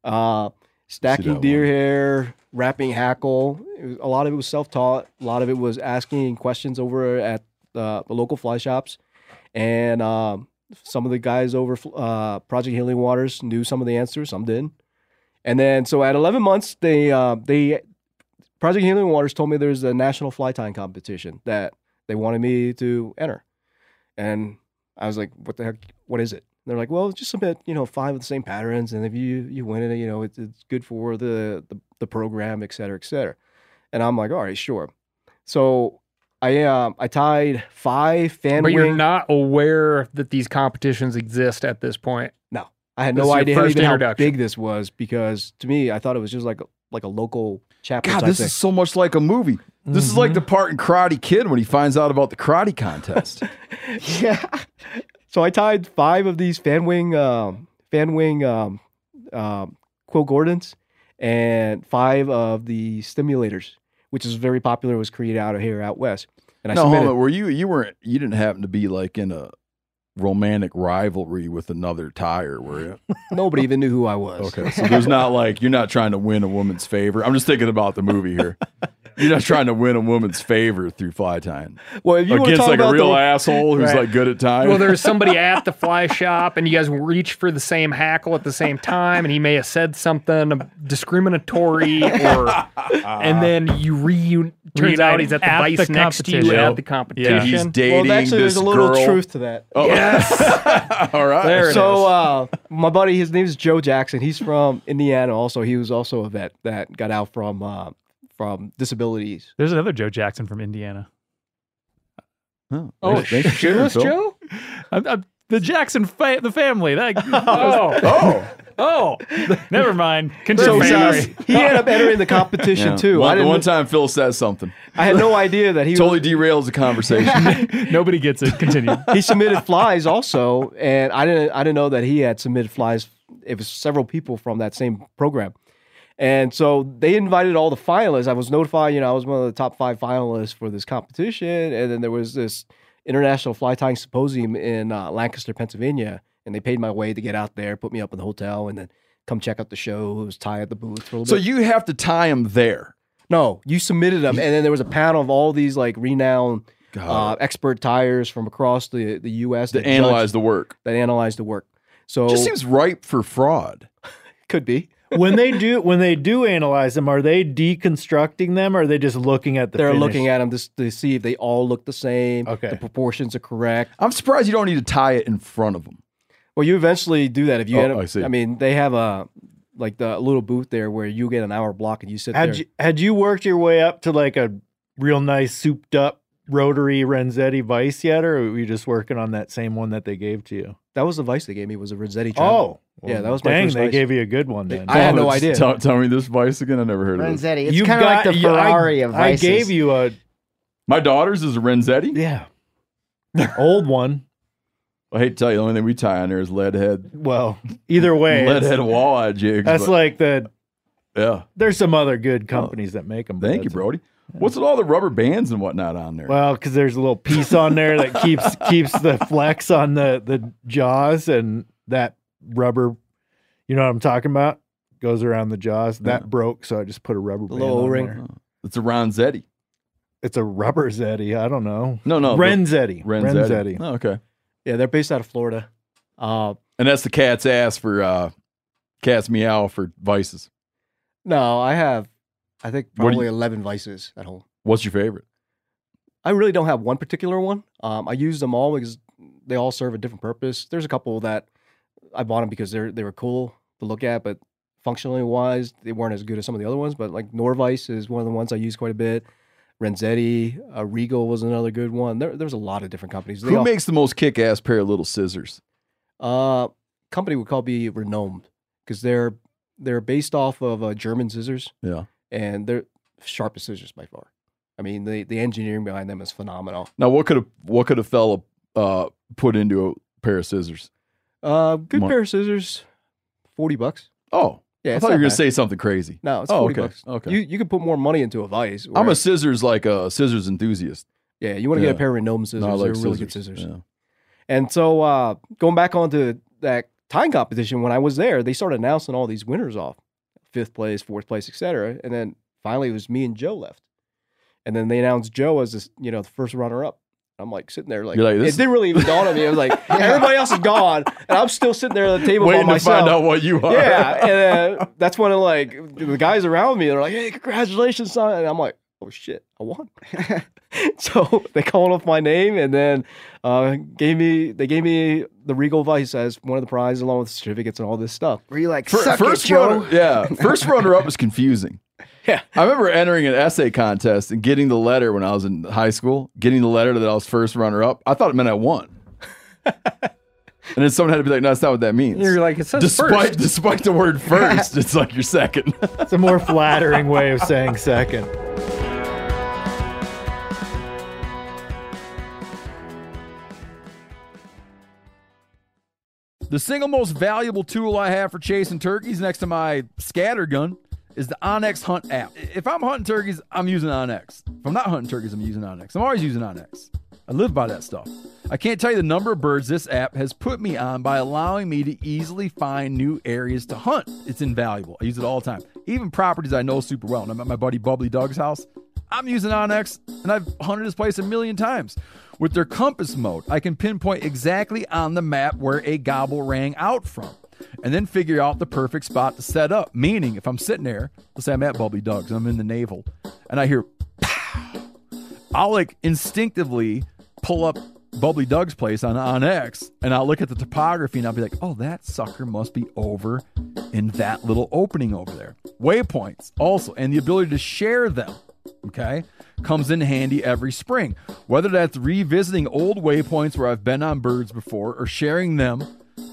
uh, stacking deer hair, wrapping hackle. Was, a lot of it was self-taught. A lot of it was asking questions over at the, the local fly shops, and um, some of the guys over uh, Project Healing Waters knew some of the answers. Some didn't. And then, so at 11 months, they uh, they Project Healing Waters told me there's a national fly tying competition that they wanted me to enter, and I was like, "What the heck? What is it?" And they're like, "Well, just submit, you know, five of the same patterns, and if you you win it, you know, it's, it's good for the, the the program, et cetera, et cetera." And I'm like, "All right, sure." So I um I tied five fan But you're not aware that these competitions exist at this point. No, I had This no idea even how big this was because to me, I thought it was just like a, like a local chapter. God, type this thing. is so much like a movie. This is like the part in Karate Kid when he finds out about the karate contest. yeah. So I tied five of these fan wing, um, fan wing, um, um, Quill Gordons, and five of the stimulators, which is very popular. Was created out of here out west. And I no, hold submitted. on. Were you you weren't you didn't happen to be like in a romantic rivalry with another tyer, were you? Nobody even knew who I was. Okay, so there's not like you're not trying to win a woman's favor. I'm just thinking about the movie here. You're not trying to win a woman's favor through fly tying. Well, if you wanna against talk like a real the- asshole who's Right. like good at tying. Well, there's somebody at the fly shop, and you guys reach for the same hackle at the same time, and he may have said something discriminatory, or and then you reun. Turns out he's at the At vice the next to you competition. at the competition. And he's dating well, actually, there's a little girl. truth to that. Oh. Yes. All right. There it so is. uh, my buddy, his name is Joe Jackson. He's from Indiana. Also, he was also a vet that got out from uh, from disabilities. There's another Joe Jackson from Indiana. Oh, Oh, thanks- thanks for sharing, Joe? I'm, I'm- the Jackson, fa- the family. That, Oh, Oh, oh, never mind. So Continue. he, Sorry. he ended up entering the competition yeah. too. One, I the didn't. one time Phil says something, I had no idea that he totally derails the conversation. Nobody gets it. Continue. he submitted flies also, and I didn't. I didn't know that he had submitted flies. It was several people from that same program, and so they invited all the finalists. I was notified. You know, I was one of the top five finalists for this competition, and then there was this international fly tying symposium in uh, Lancaster, Pennsylvania, and they paid my way to get out there, put me up in the hotel, and then come check out the show. It was tie at the booth for a little so bit. So you have to tie them there. No, you submitted them, and then there was a panel of all these like renowned uh, expert tyers from across the the U.S. to that analyze the work. that analyzed the work. So Just seems ripe for fraud. could be. when they do when they do analyze them, are they deconstructing them or are they just looking at the They're finish? looking at them to, to see if they all look the same. Okay. the proportions are correct. I'm surprised you don't need to tie it in front of him. Well, you eventually do that if you Oh, end up. I see. mean, they have a like the little booth there where you get an hour block and you sit Had there. you had you worked your way up to like a real nice souped up rotary Renzetti vice yet, or were you just working on that same one that they gave to you? that was the vice they gave me was a Renzetti. Oh, Yeah, that was my dang. first they vice. gave you a good one then. I had no idea. Tell, tell me this vice again. I never heard of this. Renzetti. It's You've kind of like got- the you- I- Ferrari of I gave you a My daughter's is a Renzetti. yeah old one. I hate to tell you, the only thing we tie on there is lead head, Well, either way, lead head walleye jigs. that's but- like the. yeah. There's some other good companies that make them. Thank you, Brody. What's with all the rubber bands and whatnot on there? Well, because there's a little piece on there that keeps keeps the flex on the the jaws and that rubber. You know what I'm talking about? Goes around the jaws. That broke, so I just put a rubber band little on O-ring. there. it's a Ronzetti. It's a rubber Zeddy. I don't know. No, no, Renzetti. Renzetti. Renzetti. Oh, okay. Yeah, they're based out of Florida. Uh, And that's the cat's ass for uh, cat's meow for vices. no, I have, I think probably you- eleven vices at home. What's your favorite? I really don't have one particular one. Um, I use them all because they all serve a different purpose. There's a couple that I bought them because they're they were cool to look at, but functionally wise, they weren't as good as some of the other ones. But like Norvise is one of the ones I use quite a bit. Renzetti, uh, Regal was another good one. There, there's a lot of different companies. They Who all- makes the most kick ass pair of little scissors? uh company would call be Renomed because they're they're based off of uh, German scissors Yeah. and they're sharpest scissors by far. I mean, the the engineering behind them is phenomenal. Now, what could a what could a fella uh, put into a pair of scissors? Uh, good Mon- pair of scissors, forty bucks. Oh, Yeah, I thought you were gonna say something crazy. No, it's Oh, forty okay, bucks. okay. You you could put more money into a vice. I'm a scissors like a scissors enthusiast. yeah. You want to get a pair of Renomed scissors. No, I like They're really good scissors, scissors. yeah. And so uh, going back onto that time competition, when I was there, they started announcing all these winners off, fifth place, fourth place, etc. And then finally, it was me and Joe left. And then they announced Joe as this, you know, the first runner up. I'm like sitting there, like, You're like, it didn't really even dawn on me. I was like, everybody else is gone, and I'm still sitting there at the table Waiting by to find out what you are. Yeah, and uh, that's when like the guys around me, they're like, "Hey, congratulations, son!" And I'm like, "Oh shit, I won!" so they called off my name, and then uh, gave me they gave me the Regal Vice as one of the prizes, along with certificates and all this stuff. Were you like, Fir- suck first it, Joe? runner, yeah, first runner up is confusing. Yeah. I remember entering an essay contest and getting the letter when I was in high school, getting the letter that I was first runner up. I thought it meant I won. and then someone had to be like, "No, that's not what that means." You're like, it says despite first. despite the word first, it's like you're second. It's a more flattering way of saying second. The single most valuable tool I have for chasing turkeys next to my scatter gun is the onX Hunt app. If I'm hunting turkeys, I'm using onX. If I'm not hunting turkeys, I'm using onX. I'm always using onX. I live by that stuff. I can't tell you the number of birds this app has put me on by allowing me to easily find new areas to hunt. It's invaluable. I use it all the time. Even properties I know super well. And I'm at my buddy Bubbly Doug's house. I'm using onX and I've hunted this place a million times. With their compass mode, I can pinpoint exactly on the map where a gobble rang out from and then figure out the perfect spot to set up. Meaning, if I'm sitting there, let's say I'm at Bubbly Doug's, I'm in the navel, and I hear pow, I'll like instinctively pull up Bubbly Doug's place on onX, and I'll look at the topography and I'll be like, oh, that sucker must be over in that little opening over there. Waypoints also, and the ability to share them. Okay, comes in handy every spring. Whether that's revisiting old waypoints where I've been on birds before or sharing them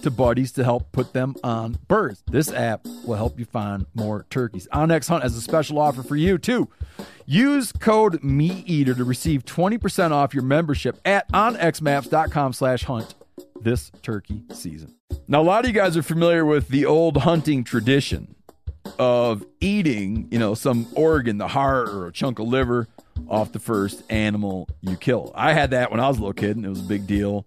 to buddies to help put them on birds. This app will help you find more turkeys. onX Hunt has a special offer for you too. Use code MeatEater to receive 20% off your membership at onxmaps.com slash hunt this turkey season. Now, a lot of you guys are familiar with the old hunting tradition of eating, you know, some organ, the heart or a chunk of liver off the first animal you kill. I had that when I was a little kid and it was a big deal.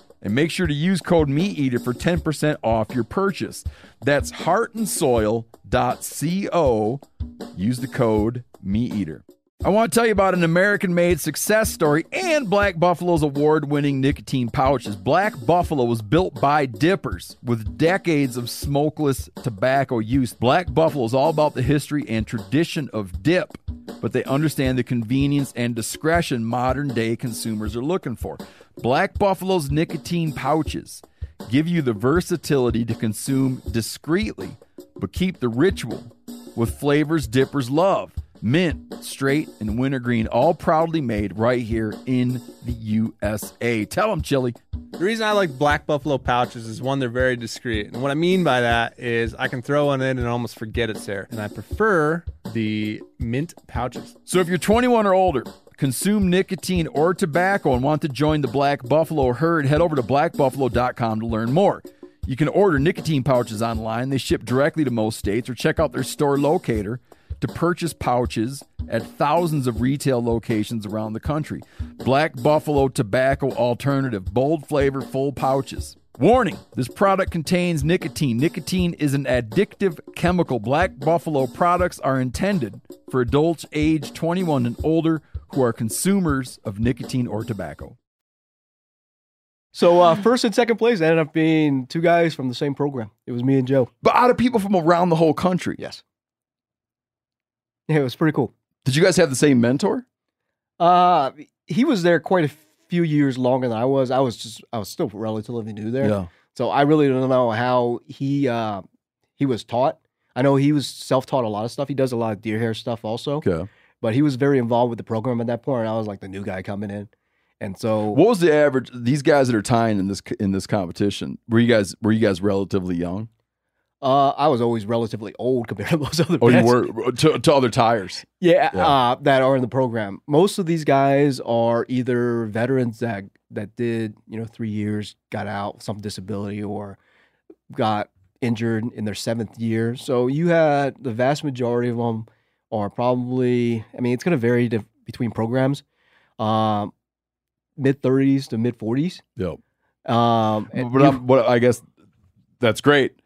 and make sure to use code MeatEater for 10% off your purchase. That's heartandsoil.co. Use the code MeatEater. I want to tell you about an American made success story and Black Buffalo's award winning nicotine pouches. Black Buffalo was built by dippers with decades of smokeless tobacco use. Black Buffalo is all about the history and tradition of dip, but they understand the convenience and discretion modern day consumers are looking for. Black Buffalo's nicotine pouches give you the versatility to consume discreetly, but keep the ritual with flavors dippers love mint, straight, and wintergreen, all proudly made right here in the USA. Tell them, Chili. The reason I like Black Buffalo pouches is one, they're very discreet. And what I mean by that is I can throw one in and almost forget it's there. And I prefer the mint pouches. So if you're 21 or older, consume nicotine or tobacco, and want to join the Black Buffalo herd, head over to blackbuffalo.com to learn more. You can order nicotine pouches online. They ship directly to most states or check out their store locator to purchase pouches at thousands of retail locations around the country. Black Buffalo Tobacco Alternative, bold flavor, full pouches. Warning this product contains nicotine. Nicotine is an addictive chemical. Black Buffalo products are intended for adults age 21 and older who are consumers of nicotine or tobacco. So uh, first and second place ended up being two guys from the same program. It was me and Joe. But out of people from around the whole country. Yes. Yeah, it was pretty cool. Did you guys have the same mentor? Uh, he was there quite a few years longer than I was. I was just I was still relatively new there. Yeah. So I really don't know how he uh, he was taught. I know he was self taught a lot of stuff. He does a lot of deer hair stuff also. Okay. But he was very involved with the program at that point. And I was like the new guy coming in, and so What was the average? These guys that are tying in this in this competition were you guys were you guys relatively young? uh, I was always relatively old compared to most other. Oh, you were to, to other tyers. Yeah, Yeah. Uh, that are in the program. Most of these guys are either veterans that that did you know three years, got out, some disability, or got injured in their seventh year. So you had the vast majority of them are probably. I mean, it's going to vary between programs. Um, mid thirties to mid forties. Yep. Um, But, but I guess that's great,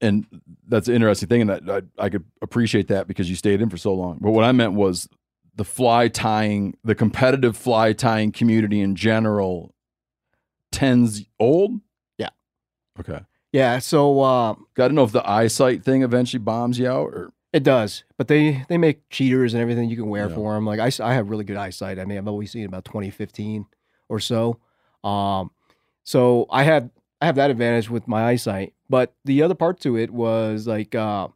and that's an interesting thing, and I, I I could appreciate that because you stayed in for so long. But what I meant was the fly tying, the competitive fly tying community in general, tends old. Yeah. Okay. yeah. So. Uh, Got to know if the eyesight thing eventually bombs you out, or It does, but they they make cheaters and everything you can wear Yeah. for them. Like I, I have really good eyesight. I mean, I've always seen about 2015 or so. Um, so I had I have that advantage with my eyesight. But the other part to it was like uh,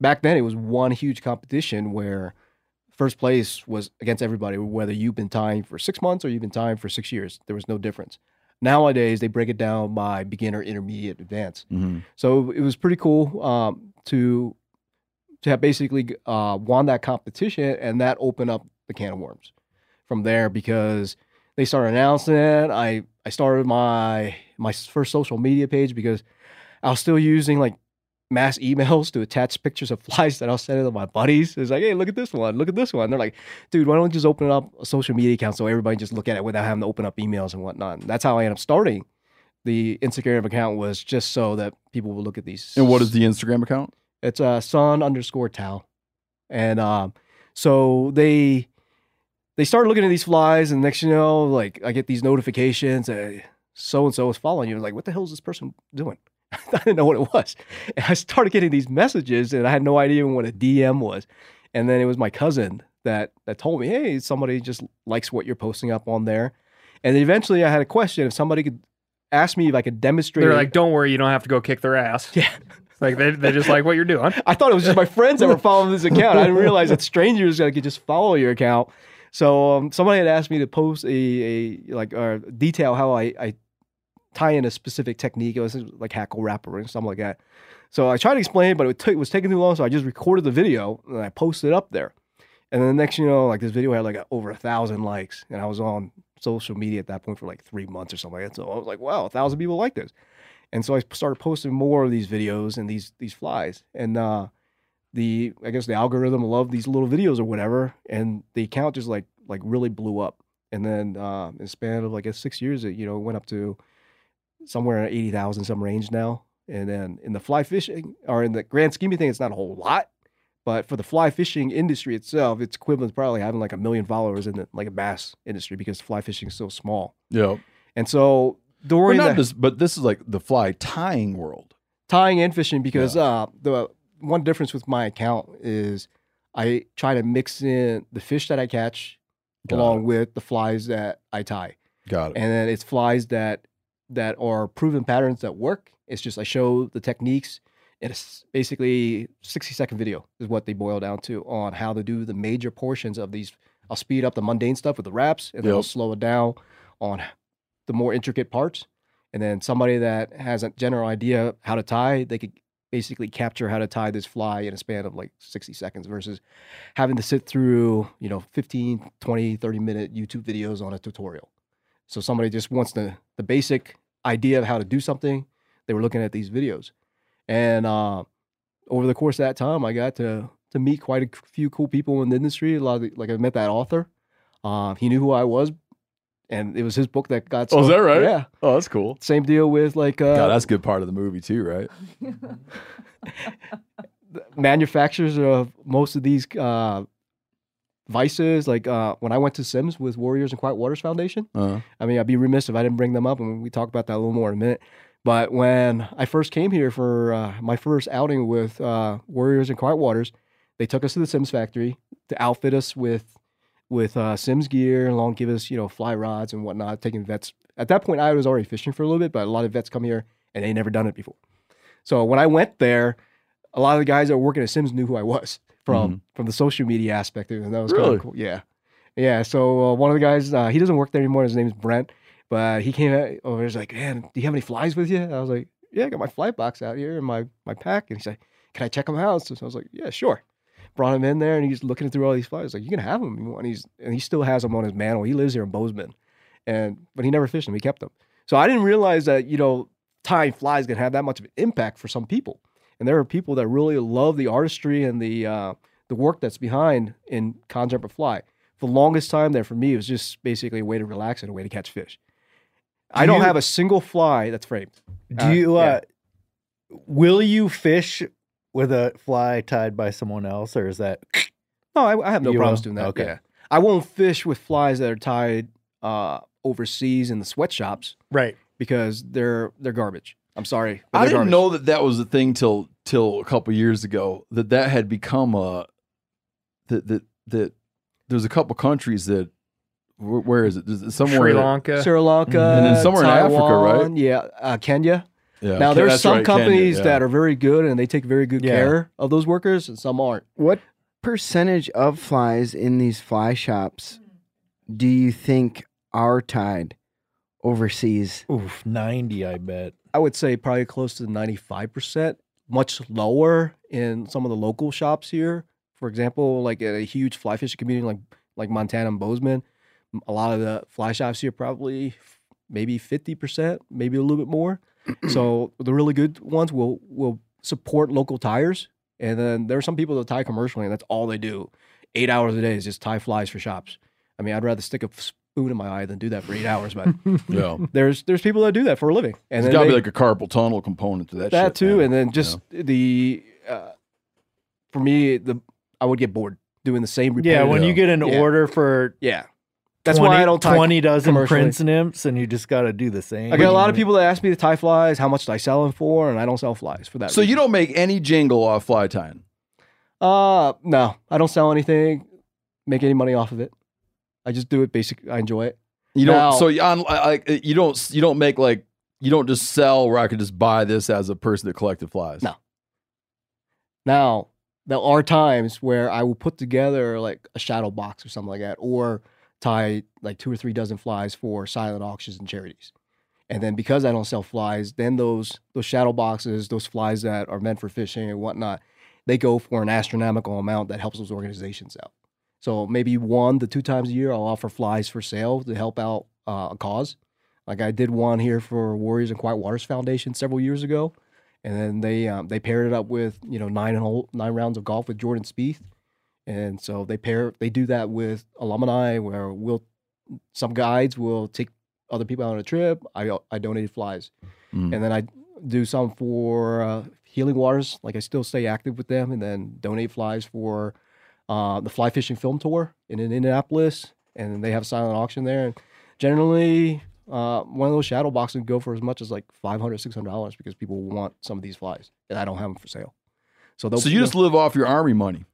back then it was one huge competition where first place was against everybody, whether you've been tying for six months or you've been tying for six years. There was no difference. Nowadays they break it down by beginner, intermediate, advanced. Mhm. So it was pretty cool um, to to have basically uh, won that competition, and that opened up the can of worms from there because they started announcing it. I I started my my first social media page because I was still using like mass emails to attach pictures of flies that I was sending to my buddies. It's like, hey, look at this one, look at this one. They're like, dude, why don't you just open up a social media account so everybody just look at it without having to open up emails and whatnot. And that's how I ended up starting the Instagram account was just so that people would look at these. and what is the Instagram account? It's uh, Son underscore Tao, and um, so they they started looking at these flies, and next you know, like I get these notifications, so and so is following you. I was like, what the hell is this person doing? I didn't know what it was, and I started getting these messages, and I had no idea what a DM was, and then it was my cousin that that told me, hey, somebody just likes what you're posting up on there, and eventually I had a question if somebody could ask me if I could demonstrate. They're like, don't worry, you don't have to go kick their ass. Yeah. Like they, they just like what you're doing. I thought it was just my friends that were following this account. I didn't realize that strangers that could just follow your account. So um, somebody had asked me to post a, a like uh, detail how I, I tie in a specific technique. It was like hackle wrapper and something like that. So I tried to explain but it, took it was taking too long. So I just recorded the video and I posted it up there. And then the next, you know, like this video had like over a thousand likes, and I was on social media at that point for like three months or something like that. So I was like, wow, a thousand people like this. And so I started posting more of these videos and these these flies. And uh the I guess the algorithm loved these little videos or whatever. And the account just like like really blew up. And then uh in the span of like six years it, you know, went up to somewhere in eighty thousand some range now. And then in the fly fishing or in the grand scheme of things, it's not a whole lot. But for the fly fishing industry itself, it's equivalent to probably having like a million followers in the like a bass industry because fly fishing is so small. Yeah. And so But, not the, this, but this is like the fly tying world. tying and fishing because uh the one difference with my account is I try to mix in the fish that I catch Got along with the flies that I tie. Got it. And then it's flies that that are proven patterns that work. It's just I show the techniques. It's basically 60 second video is what they boil down to on how to do the major portions of these. I'll speed up the mundane stuff with the wraps and then I'll slow it down on the more intricate parts. And then somebody that has a general idea how to tie, they could basically capture how to tie this fly in a span of like 60 seconds versus having to sit through, you know, 15, 20, 30 minute YouTube videos on a tutorial. So somebody just wants the the basic idea of how to do something. They were looking at these videos, and uh, over the course of that time, I got to to meet quite a few cool people in the industry. A lot of the, like I met that author. Uh, he knew who I was, and it was his book that got. Oh, is that right? Yeah. Oh, that's cool. Same deal with like uh, God, that's a good part of the movie too, right? manufacturers of most of these uh, vices. Like uh, when I went to Simms with Warriors and Quiet Waters Foundation. Uh, I mean, I'd be remiss if I didn't bring them up, and we talk about that a little more in a minute. But when I first came here for uh, my first outing with uh, Warriors and Quiet Waters, they took us to the Simms factory to outfit us with with uh, Simms gear, and along give us you know fly rods and whatnot. Taking vets at that point, I was already fishing for a little bit, but a lot of vets come here and they never done it before. So when I went there, a lot of the guys that were working at Simms knew who I was from from the social media aspect of it, and that was kind Really? of cool. Yeah, yeah. So uh, one of the guys, uh, he doesn't work there anymore. His name's Brent, but he came out over. He's like, "Man, do you have any flies with you?" And I was like, "Yeah, I got my fly box out here and my my pack." And he's like, "Can I check them out?" So I was like, "Yeah, sure." Brought him in there, and he's looking through all these flies. Like, you can have them. if you want." And he's and he still has them on his mantle. He lives here in Bozeman, and but he never fished them. He kept them. So I didn't realize that you know tying flies can have that much of an impact for some people. And there are people that really love the artistry and the uh, the work that's behind in conjure fly. For the longest time there for me, it was just basically a way to relax and a way to catch fish. I Do don't you- have a single fly that's framed. Do Uh, you? yeah. Uh, Will you fish with a fly tied by someone else, or is that? No, I, I have no You problems will? doing that. Okay. Yeah. I won't fish with flies that are tied uh, overseas in the sweatshops Right. because they're they're garbage. I'm sorry. I didn't garbage. know that that was a thing till till a couple years ago. That that had become a that that that there's a couple countries that where, where is it? There's somewhere Sri that- Lanka. Sri Lanka, And then somewhere in Africa, right? Taiwan, Yeah, uh, Kenya. Yeah, now Ke- there's some right, Kenya, companies yeah. that are very good and they take very good Yeah. care of those workers, and some aren't. What percentage of flies in these fly shops do you think are tied overseas? Oof, ninety. I bet. I would say probably close to 95%, much lower in some of the local shops here. For example, like at a huge fly fishing community like like Montana and Bozeman, a lot of the fly shops here probably maybe 50%, maybe a little bit more. so the really good ones will will support local tyers. And then there are some people that tie commercially and that's all they do. Eight hours a day is just tie flies for shops. I mean, I'd rather stick a spoon in my eye than do that for eight hours, but Yeah. there's there's people that do that for a living. And There's then got to be like a carpal tunnel component to that. that shit, too, man. and then just the uh, for me, the I would get bored doing the same. Yeah, when you get an Yeah. order for yeah, that's 20, why I don't tie 20 dozen prince nymphs, and you just got to do the same. I get a lot of people that ask me to tie flies. How much do I sell them for? And I don't sell flies for that. So you don't make any jingle off fly tying. Uh, no, I don't sell anything, make any money off of it. I just do it basic. I enjoy it. You don't. Now- so you on like you don't you don't make like you don't just sell where I could just buy this as a person that collected flies. No. Now, there are times where I will put together like a shadow box or something like that, or tie like two or three dozen flies for silent auctions and charities. And then because I don't sell flies, then those those shadow boxes, those flies that are meant for fishing and whatnot, they go for an astronomical amount that helps those organizations out. So maybe one to two times a year, I'll offer flies for sale to help out uh, a cause. Like I did one here for Warriors and Quiet Waters Foundation several years ago, and then they um, they paired it up with you know nine hole, nine rounds of golf with Jordan Spieth, and so they pair they do that with alumni where we'll some guides will take other people on a trip. I I donated flies, Mm. and then I do some for uh, Healing Waters. Like I still stay active with them, and then donate flies for uh, the fly fishing film tour in Indianapolis, and they have a silent auction there. And generally, uh, one of those shadow boxes go for as much as like 500 600 dollars because people want some of these flies, and I don't have them for sale. So, So you just live off your army money.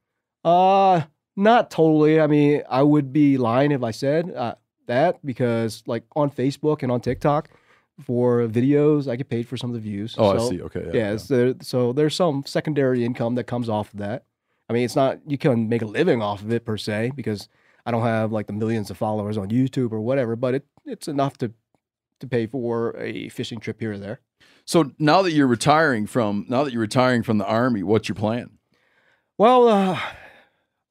Uh, not totally. I mean, I would be lying if I said uh, that because, like, on Facebook and on TikTok, for videos, I get paid for some of the views. Oh, I see. Okay, yeah, Yeah. yeah. So, so there's some secondary income that comes off of that. I mean, it's not you can make a living off of it per se because I don't have like the millions of followers on YouTube or whatever, but it it's enough to to pay for a fishing trip here or there. So now that you're retiring from now that you're retiring from the army, what's your plan? Well, uh,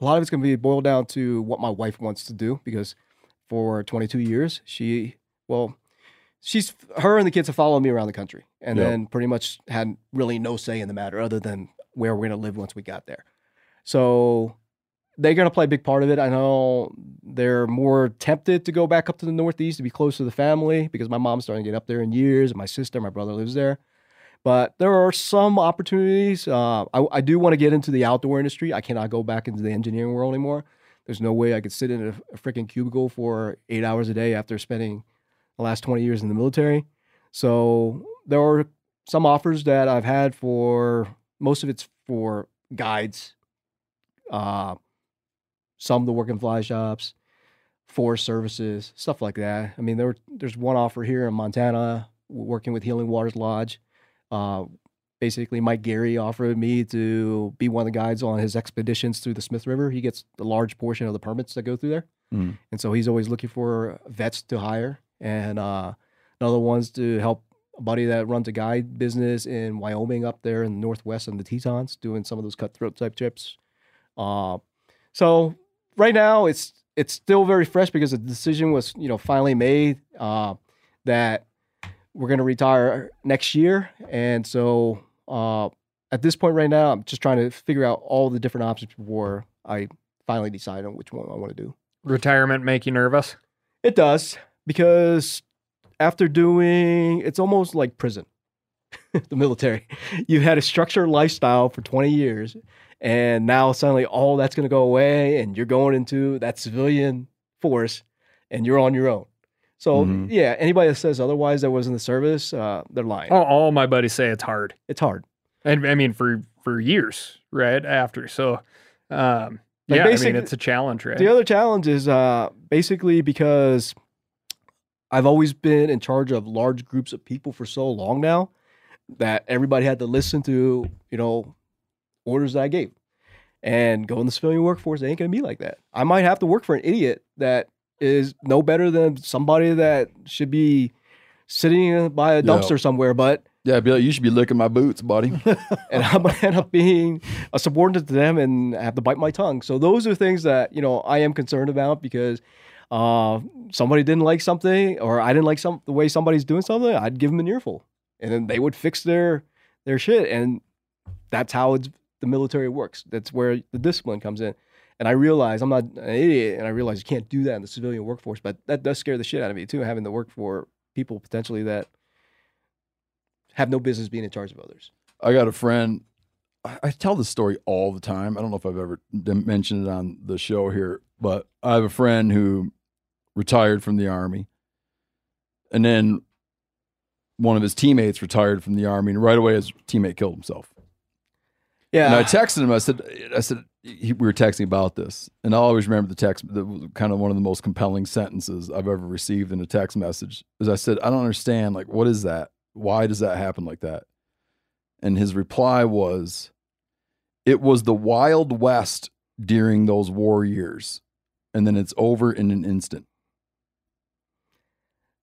a lot of it's going to be boiled down to what my wife wants to do because for 22 years, she, well, she's, her and the kids have followed me around the country and Yep. then pretty much had really no say in the matter other than where we're going to live once we got there. So they're going to play a big part of it. I know they're more tempted to go back up to the Northeast to be close to the family because my mom's starting to get up there in years. And my sister, my brother lives there. But there are some opportunities. Uh, I, I do want to get into the outdoor industry. I cannot go back into the engineering world anymore. There's no way I could sit in a, a freaking cubicle for eight hours a day after spending the last 20 years in the military. So there are some offers that I've had for most of it's for guides, uh, some to work in fly shops, forest services, stuff like that. I mean, there there's one offer here in Montana working with Healing Waters Lodge. Uh, basically, Mike Gary offered me to be one of the guides on his expeditions through the Smith River. He gets a large portion of the permits that go through there, Mm. and so he's always looking for vets to hire. And uh, another one's to help a buddy that runs a guide business in Wyoming up there in the northwest in the Tetons, doing some of those cutthroat type trips. Uh, so right now it's it's still very fresh because the decision was you know finally made uh, that we're going to retire next year, and so uh, at this point right now I'm just trying to figure out all the different options before I finally decide on which one I want to do. Retirement make you nervous? It does because after doing, it's almost like prison, the military. You had a structured lifestyle for 20 years, and now suddenly all that's going to go away, and you're going into that civilian force, and you're on your own. So Mhm. yeah, anybody that says otherwise that was in the service, uh, they're lying. All, all my buddies say it's hard. It's hard. And I mean for for years, right after. So, um, Like, yeah, I mean it's a challenge, right? The other challenge is uh, basically because I've always been in charge of large groups of people for so long now that everybody had to listen to, you know, orders that I gave. And go in the civilian workforce, they ain't gonna be like that. I might have to work for an idiot that is no better than somebody that should be sitting by a Yeah. dumpster somewhere, but Yeah, be like, you should be licking my boots, buddy. and I'm gonna end up being a subordinate to them and have to bite my tongue. So those are things that you know I am concerned about because uh, somebody didn't like something or I didn't like some the way somebody's doing something. I'd give them an earful, and then they would fix their their shit, and that's how it's the military works. That's where the discipline comes in. And I realize I'm not an idiot, and I realize you can't do that in the civilian workforce. But that does scare the shit out of me too, having to work for people potentially that have no business being in charge of others. I got a friend. I, I tell this story all the time. I don't know if I've ever mentioned it on the show here, but I have a friend who retired from the army, and then one of his teammates retired from the army, and right away his teammate killed himself. Yeah. And I texted him. I said, I said he, we were texting about this, and I always remember the text. The kind of one of the most compelling sentences I've ever received in a text message is I said, I don't understand. Like, what is that? Why does that happen like that? And his reply was, It was the Wild West during those war years, and then it's over in an instant.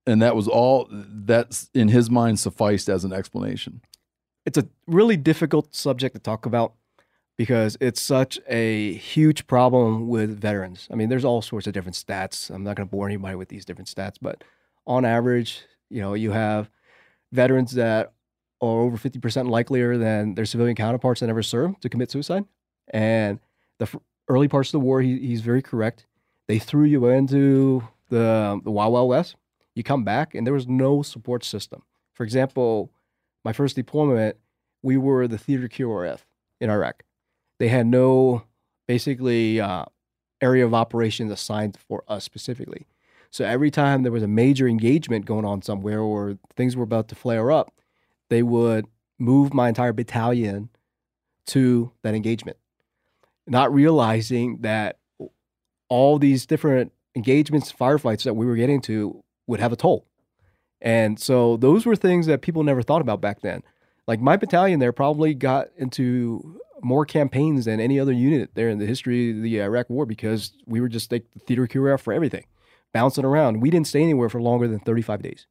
And that was all that's in his mind sufficed as an explanation. it's a really difficult subject to talk about because it's such a huge problem with veterans. I mean, there's all sorts of different stats. I'm not going to bore anybody with these different stats, but on average, you know, you have veterans that are over 50% likelier than their civilian counterparts that never served to commit suicide. And the f- early parts of the war, he, he's very correct. They threw you into the, the Wild Wild West. You come back, and there was no support system. For example, my first deployment, we were the theater QRF in Iraq. They had no basically uh, area of operations assigned for us specifically. So every time there was a major engagement going on somewhere or things were about to flare up, they would move my entire battalion to that engagement, not realizing that all these different engagements, firefights that we were getting to would have a toll. And so those were things that people never thought about back then. Like my battalion there probably got into more campaigns than any other unit there in the history of the Iraq War because we were just like the theater QRF for everything, bouncing around. We didn't stay anywhere for longer than 35 days.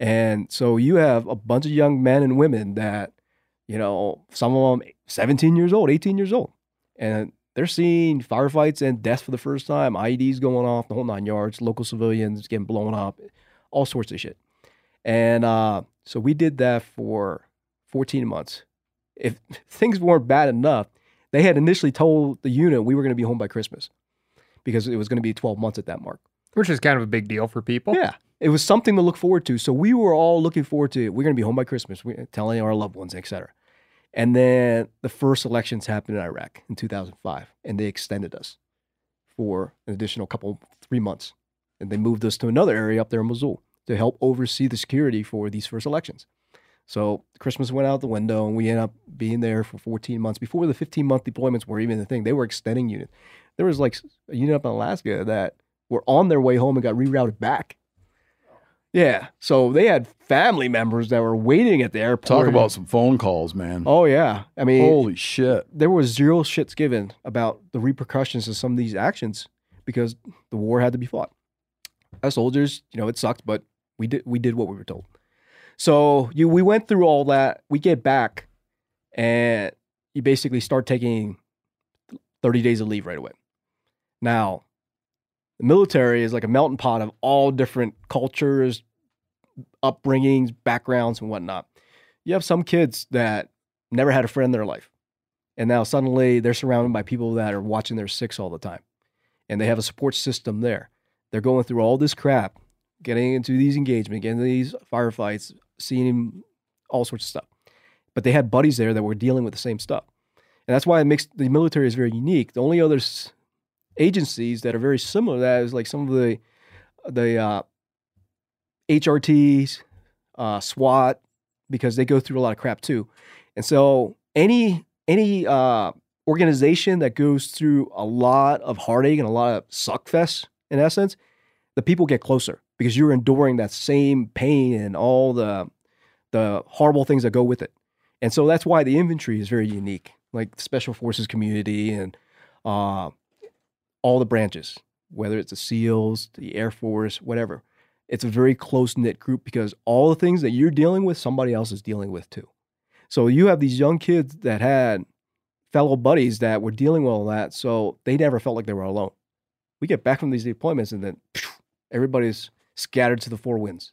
And so you have a bunch of young men and women that, you know, some of them 17 years old, 18 years old, and they're seeing firefights and deaths for the first time, IEDs going off, the whole nine yards, local civilians getting blown up, all sorts of shit. And uh, so we did that for 14 months. If things weren't bad enough, They had initially told the unit we were going to be home by Christmas because it was going to be 12 months at that mark. Which is kind of a big deal for people. Yeah. It was something to look forward to. So we were all looking forward to we're going to be home by Christmas, we're telling our loved ones, etc. And then the first elections happened in Iraq in 2005, and they extended us for an additional couple, three months. And they moved us to another area up there in Mosul to help oversee the security for these first elections. So Christmas went out the window, and we ended up being there for 14 months. Before the 15 month deployments were even the thing, they were extending units. There was like a unit up in Alaska that were on their way home and got rerouted back. Yeah, so they had family members that were waiting at the airport. Talk about some phone calls, man. Oh yeah, I mean, Holy shit. there was zero shits given about the repercussions of some of these actions because the war had to be fought. As soldiers, you know, it sucked, but we did we did what we were told. So you we went through all that. We get back, and you basically start taking thirty days of leave right away. Now, the military is like a melting pot of all different cultures, upbringings, backgrounds, and whatnot. You have some kids that never had a friend in their life. And now suddenly they're surrounded by people that are watching their six all the time. And they have a support system there. They're going through all this crap, getting into these engagements, getting into these firefights, seeing all sorts of stuff. But they had buddies there that were dealing with the same stuff. And that's why it makes the military is very unique. The only other agencies that are very similar to that is like some of the the uh, HRTs, uh, SWAT, because they go through a lot of crap too. And so any any uh, organization that goes through a lot of heartache and a lot of suck fest, in essence, the people get closer because you're enduring that same pain and all the the horrible things that go with it. And so that's why the infantry is very unique, like special forces community and uh, all the branches, whether it's the SEALs, the Air Force, whatever. It's a very close knit group because all the things that you're dealing with, somebody else is dealing with too. So you have these young kids that had fellow buddies that were dealing with all that, so they never felt like they were alone. We get back from these deployments and then everybody's scattered to the four winds.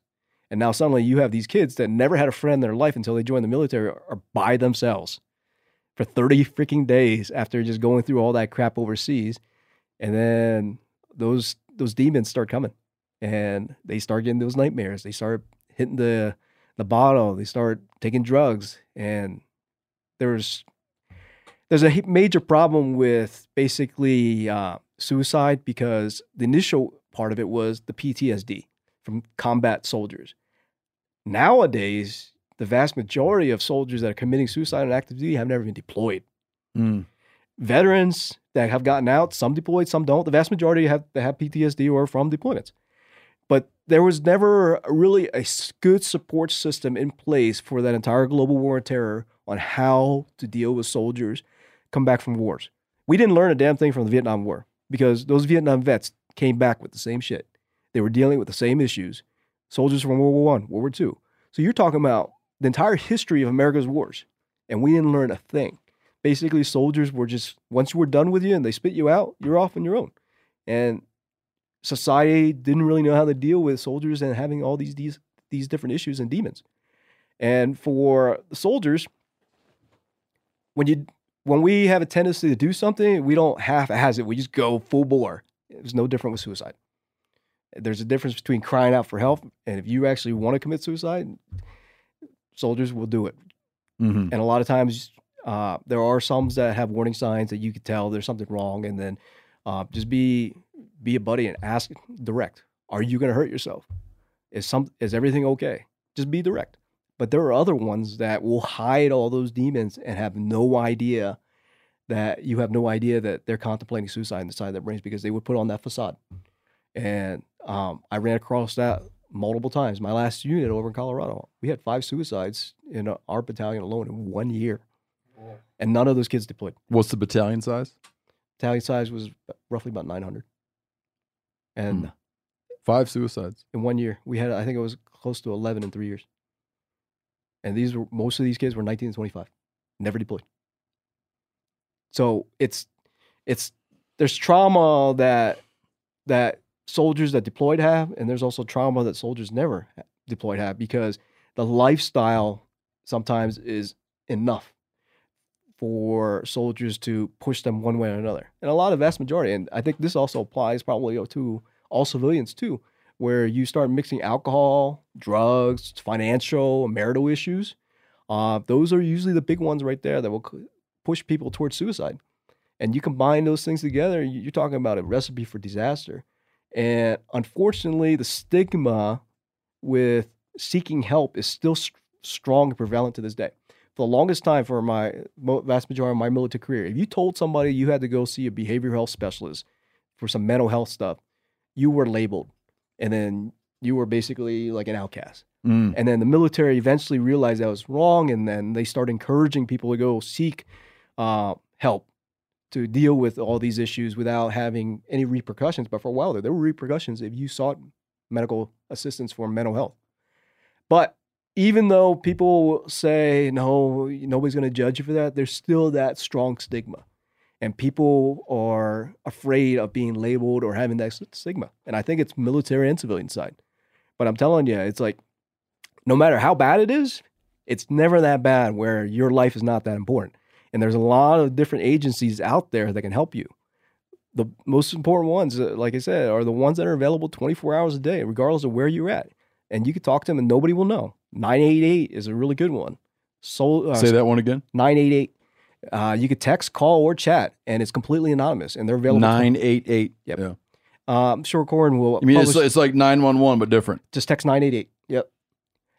And now suddenly you have these kids that never had a friend in their life until they joined the military are by themselves for 30 freaking days after just going through all that crap overseas. And then those those demons start coming and they start getting those nightmares. They start hitting the the bottle, they start taking drugs and there's there's a major problem with basically uh, suicide because the initial part of it was the PTSD from combat soldiers. Nowadays, the vast majority of soldiers that are committing suicide on active duty have never been deployed. Mm. Veterans that have gotten out, some deployed, some don't. The vast majority have they have PTSD or from deployments. But there was never really a good support system in place for that entire global war on terror on how to deal with soldiers come back from wars. We didn't learn a damn thing from the Vietnam War because those Vietnam vets came back with the same shit. They were dealing with the same issues. Soldiers from World War One, World War Two. So you're talking about the entire history of America's wars, and we didn't learn a thing. Basically, soldiers were just once you were done with you and they spit you out, you're off on your own. And society didn't really know how to deal with soldiers and having all these these these different issues and demons. And for the soldiers, when you when we have a tendency to do something, we don't half-ass it. We just go full bore. It was no different with suicide. There's a difference between crying out for help and if you actually want to commit suicide, soldiers will do it. Mhm. And a lot of times, uh, there are some that have warning signs that you could tell there's something wrong, and then uh, just be be a buddy and ask direct. Are you going to hurt yourself? Is some is everything okay? Just be direct. But there are other ones that will hide all those demons and have no idea that you have no idea that they're contemplating suicide inside their brains because they would put on that facade. And um, I ran across that multiple times. My last unit over in Colorado, we had five suicides in our battalion alone in one year, and none of those kids deployed. What's the battalion size? Battalion size was roughly about 900, and Hmm. Five suicides. in one year we had I think it was close to 11 in three years. And these were most of these kids were 19 and 25, never deployed. So it's it's there's trauma that that soldiers that deployed have, and there's also trauma that soldiers never deployed have because the lifestyle sometimes is enough for soldiers to push them one way or another. And a lot of vast majority, and I think this also applies probably to all civilians too, where you start mixing alcohol, drugs, financial, marital issues. Uh, those are usually the big ones right there that will push people towards suicide. And you combine those things together, you're talking about a recipe for disaster. And unfortunately, the stigma with seeking help is still s- strong and prevalent to this day. For the longest time, for my vast majority of my military career, if you told somebody you had to go see a behavioral health specialist for some mental health stuff, you were labeled, and then you were basically like an outcast. Mm. And then the military eventually realized that was wrong, and then they started encouraging people to go seek uh, help to deal with all these issues without having any repercussions. But for a while there, there were repercussions if you sought medical assistance for mental health. But even though people say no, nobody's going to judge you for that, there's still that strong stigma, and people are afraid of being labeled or having that stigma. And I think it's military and civilian side. But I'm telling you, it's like no matter how bad it is, it's never that bad where your life is not that important. And there's a lot of different agencies out there that can help you. The most important ones, uh, like I said, are the ones that are available 24 hours a day, regardless of where you're at. And you can talk to them and nobody will know. 988 is a really good one. So, uh, Say that one again. 988. Uh, you could text, call, or chat, and it's completely anonymous, and they're available. 988. Yep. Yeah. Um, sure, Corinne will. You mean it's, it's like 911, but different. just text 988. Yep.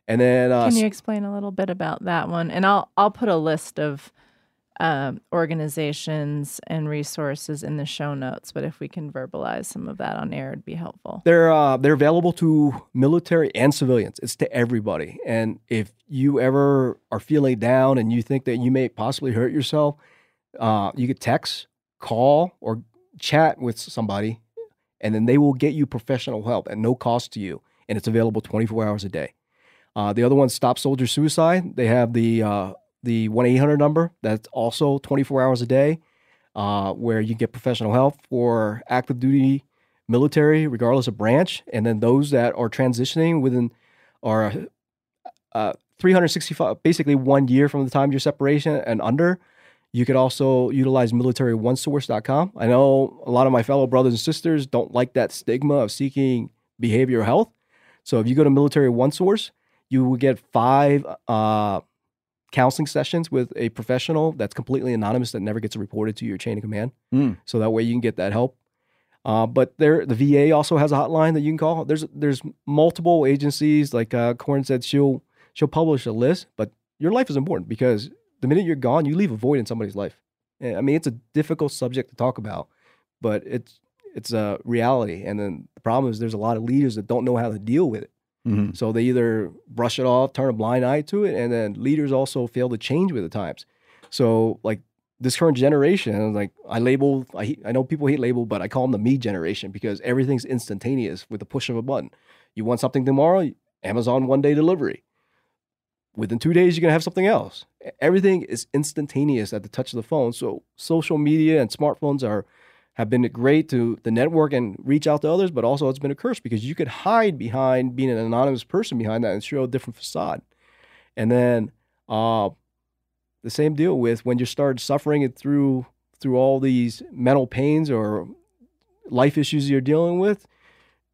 And then uh, Can you explain a little bit about that one? And I'll I'll put a list of um, organizations and resources in the show notes. But if we can verbalize some of that on air, it'd be helpful. They're uh, they're available to military and civilians. It's to everybody. And if you ever are feeling down and you think that you may possibly hurt yourself, uh, you could text, call, or chat with somebody, and then they will get you professional help at no cost to you. And it's available 24 hours a day. Uh, the other one's Stop Soldier Suicide. They have the uh, the one eight hundred number that's also 24 hours a day, uh, where you get professional help for active duty military, regardless of branch, and then those that are transitioning within are uh, 365, basically one year from the time of your separation and under. You could also utilize militaryonesource.com. I know a lot of my fellow brothers and sisters don't like that stigma of seeking behavioral health. So if you go to Military One Source, you will get five uh, counseling sessions with a professional that's completely anonymous that never gets reported to your chain of command. Mm. So that way you can get that help. Uh, but there, the VA also has a hotline that you can call. There's there's multiple agencies. Like uh, Corinne said, she'll she'll publish a list. But your life is important because the minute you're gone, you leave a void in somebody's life. And, I mean, it's a difficult subject to talk about, but it's it's a reality. And then the problem is there's a lot of leaders that don't know how to deal with it. Mhm. So they either brush it off, turn a blind eye to it, and then leaders also fail to change with the times. So like this current generation, like I label, I, I know people hate label, but I call them the me generation because everything's instantaneous with the push of a button. You want something tomorrow, Amazon one day delivery. Within two days, you're gonna have something else. Everything is instantaneous at the touch of the phone. So social media and smartphones are have been great to the network and reach out to others, but also it's been a curse because you could hide behind being an anonymous person behind that and show a different facade. And then uh, the same deal with when you start suffering it through through all these mental pains or life issues you're dealing with,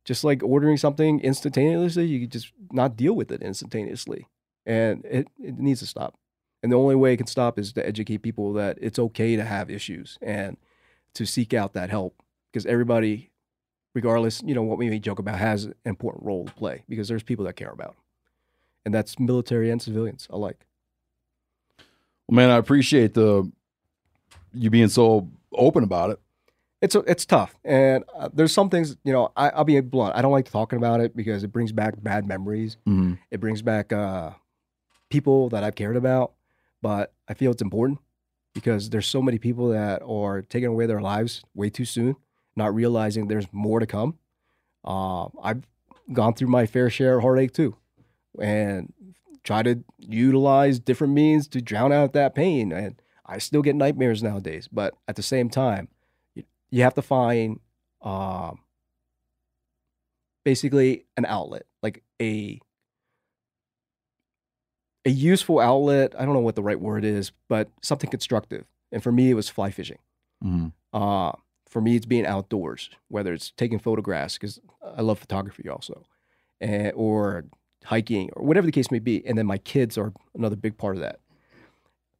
just like ordering something instantaneously, you could just not deal with it instantaneously. And it, it needs to stop. And the only way it can stop is to educate people that it's okay to have issues and to seek out that help because everybody, regardless, you know, what we may joke about, has an important role to play because there's people that care about. 'em. And that's military and civilians alike. Well, man, I appreciate the you being so open about it. It's it's tough, and uh, there's some things you know. I, I'll be blunt. I don't like talking about it because it brings back bad memories. Mhm. It brings back uh, people that I've cared about, but I feel it's important because there's so many people that are taking away their lives way too soon, not realizing there's more to come. Uh, I've gone through my fair share of heartache too, and try to utilize different means to drown out that pain. And I still get nightmares nowadays, but at the same time, you, have to find um, basically an outlet, like a a useful outlet. I don't know what the right word is, but something constructive. And for me, it was fly fishing. Mhm. Uh, for me, it's being outdoors, whether it's taking photographs because I love photography also, and, or hiking or whatever the case may be. And then my kids are another big part of that.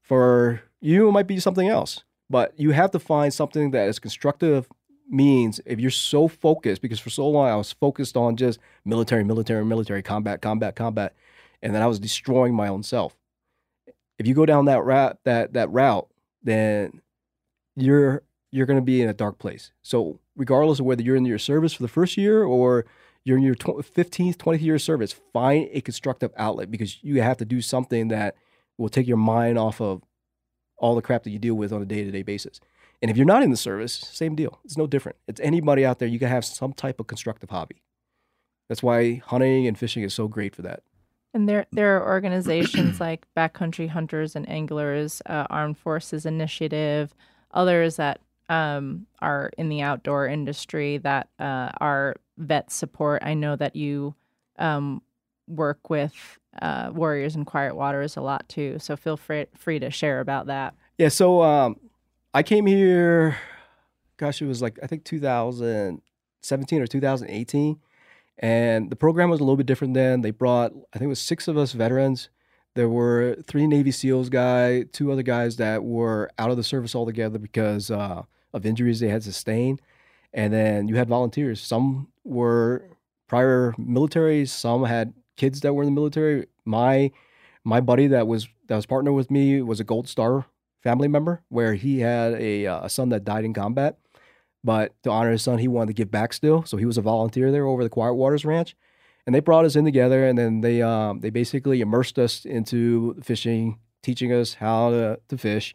For you, it might be something else, but you have to find something that is constructive. Means if you're so focused, because for so long I was focused on just military, military, military, combat, combat, combat, and then I was destroying my own self. If you go down that route, that that route, then you're you're going to be in a dark place. So regardless of whether you're in your service for the first year or you're in your 15th, 20th year of service, find a constructive outlet because you have to do something that will take your mind off of all the crap that you deal with on a day-to-day basis. And if you're not in the service, same deal. It's no different. It's anybody out there. You can have some type of constructive hobby. That's why hunting and fishing is so great for that. And there, there are organizations like Backcountry Hunters and Anglers, uh, Armed Forces Initiative, others that um, are in the outdoor industry that uh, are vet support. I know that you um, work with uh, Warriors and Quiet Waters a lot too. So feel free, free to share about that. Yeah, so um, I came here, gosh, it was like I think 2017 or 2018, and the program was a little bit different then. They brought, I think it was six of us veterans. There were three Navy SEALs guy, two other guys that were out of the service altogether because uh, of injuries they had sustained, and then you had volunteers. Some were prior military, some had kids that were in the military. My my buddy that was that was partnered with me was a Gold Star family member, where he had a, uh, a son that died in combat. But to honor his son, he wanted to give back still, so he was a volunteer there over the Quiet Waters Ranch, and they brought us in together, and then they um, they basically immersed us into fishing, teaching us how to, to fish.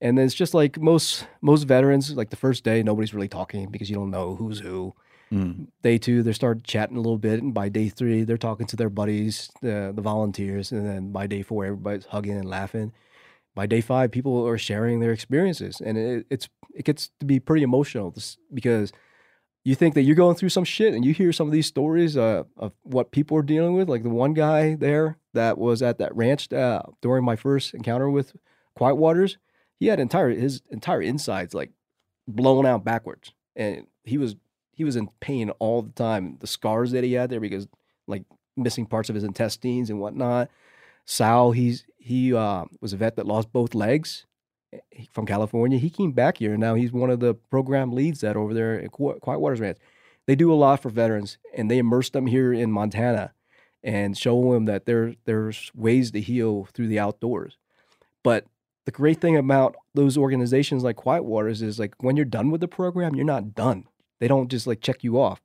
And then it's just like most most veterans, like the first day, nobody's really talking because you don't know who's who. Mm. Day two, they start chatting a little bit, and by day three, they're talking to their buddies, the the volunteers, and then by day four, everybody's hugging and laughing. By day five, people are sharing their experiences, and it, it's it gets to be pretty emotional because you think that you're going through some shit, and you hear some of these stories uh, of what people are dealing with. Like the one guy there that was at that ranch uh, during my first encounter with Quiet Waters, he had entire his entire insides like blown out backwards, and he was he was in pain all the time. The scars that he had there because like missing parts of his intestines and whatnot. Sal, he's he uh, was a vet that lost both legs eh, from California. He came back here, and now he's one of the program leads that over there at Qui- Quiet Waters Ranch. They do a lot for veterans, and they immerse them here in Montana and show them that there there's ways to heal through the outdoors. But the great thing about those organizations like Quiet Waters is like when you're done with the program, you're not done. They don't just like check you off.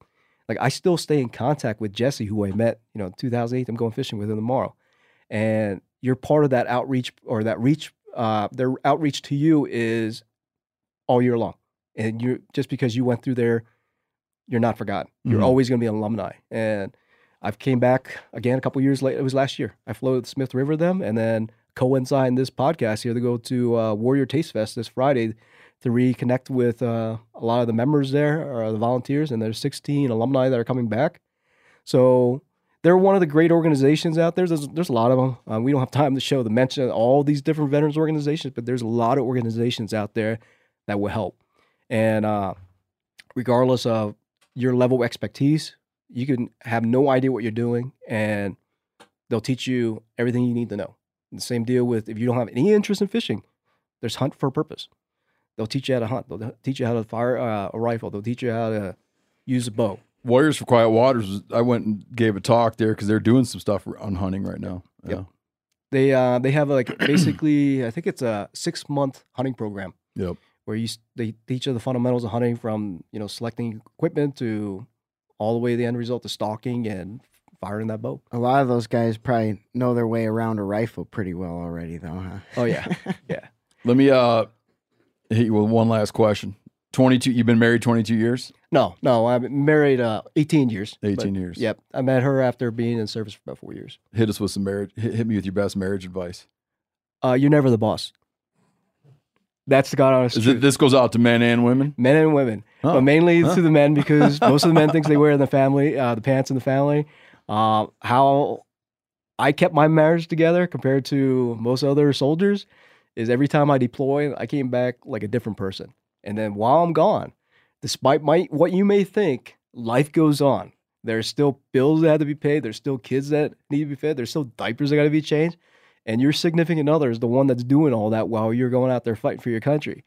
Like I still stay in contact with Jesse, who I met, you know, in 2008. I'm going fishing with him tomorrow, and you're part of that outreach or that reach. Uh, their outreach to you is all year long, and you just because you went through there, you're not forgotten. You're Mhm. always going to be an alumni. And I've came back again a couple years later. It was last year. I flew to Smith River them, and then coincide this podcast here to go to uh, Warrior Taste Fest this Friday to reconnect with uh, a lot of the members there or the volunteers, and there's 16 alumni that are coming back. So they're one of the great organizations out there. There's, there's a lot of them. Uh, we don't have time to show the mention all these different veterans organizations, but there's a lot of organizations out there that will help. And uh, regardless of your level of expertise, you can have no idea what you're doing, and they'll teach you everything you need to know. The same deal with if you don't have any interest in fishing, there's hunt for a purpose. They'll teach you how to hunt. They'll teach you how to fire uh, a rifle. They'll teach you how to use a bow. Warriors for Quiet Waters. I went and gave a talk there because they're doing some stuff on hunting right now. Yeah. They uh, they have like basically I think it's a six month hunting program. Yep. Where you they teach you the fundamentals of hunting from you know selecting equipment to all the way to the end result to stalking and firing that bow. A lot of those guys probably know their way around a rifle pretty well already, though, huh? Oh yeah, yeah. Let me uh hit you with one last question. Twenty two. You've been married twenty two years. No, no, I've been married uh, 18 years. but- 18 years. Yep. I met her after being in service for about four years. Hit us with some marriage. Hit, hit me with your best marriage advice. Uh, you're never the boss. That's the God honest Is truth. it, this goes out to men and women. men and women, Huh. but mainly Huh. to the men because most of the men things they wear in the family, uh, the pants in the family. Uh, how I kept my marriage together compared to most other soldiers is every time I deploy, I came back like a different person. And then while I'm gone, despite my what you may think, life goes on. There's still bills that have to be paid. There's still kids that need to be fed. There's still diapers that got to be changed. And your significant other is the one that's doing all that while you're going out there fighting for your country.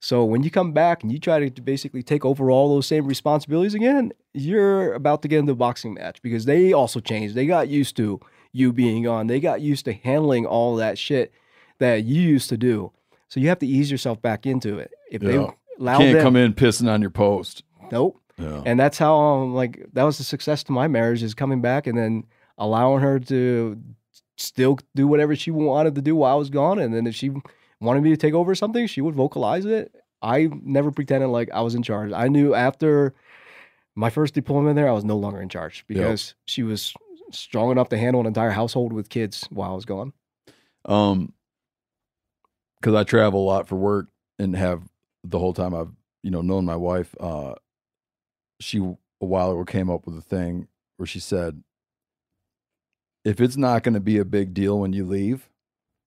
So when you come back and you try to basically take over all those same responsibilities again, you're about to get into a boxing match because they also changed. They got used to you being gone. They got used to handling all that shit that you used to do. So you have to ease yourself back into it. If they allow Can't them, come in pissing on your post. Nope. Yeah. And that's how um, like that was the success to my marriage is coming back and then allowing her to still do whatever she wanted to do while I was gone. And then if she wanted me to take over something, she would vocalize it. I never pretended like I was in charge. I knew after my first deployment there, I was no longer in charge because she was strong enough to handle an entire household with kids while I was gone. Um, because I travel a lot for work and have the whole time I've you know known my wife. Uh, she a while ago came up with a thing where she said, "If it's not going to be a big deal when you leave,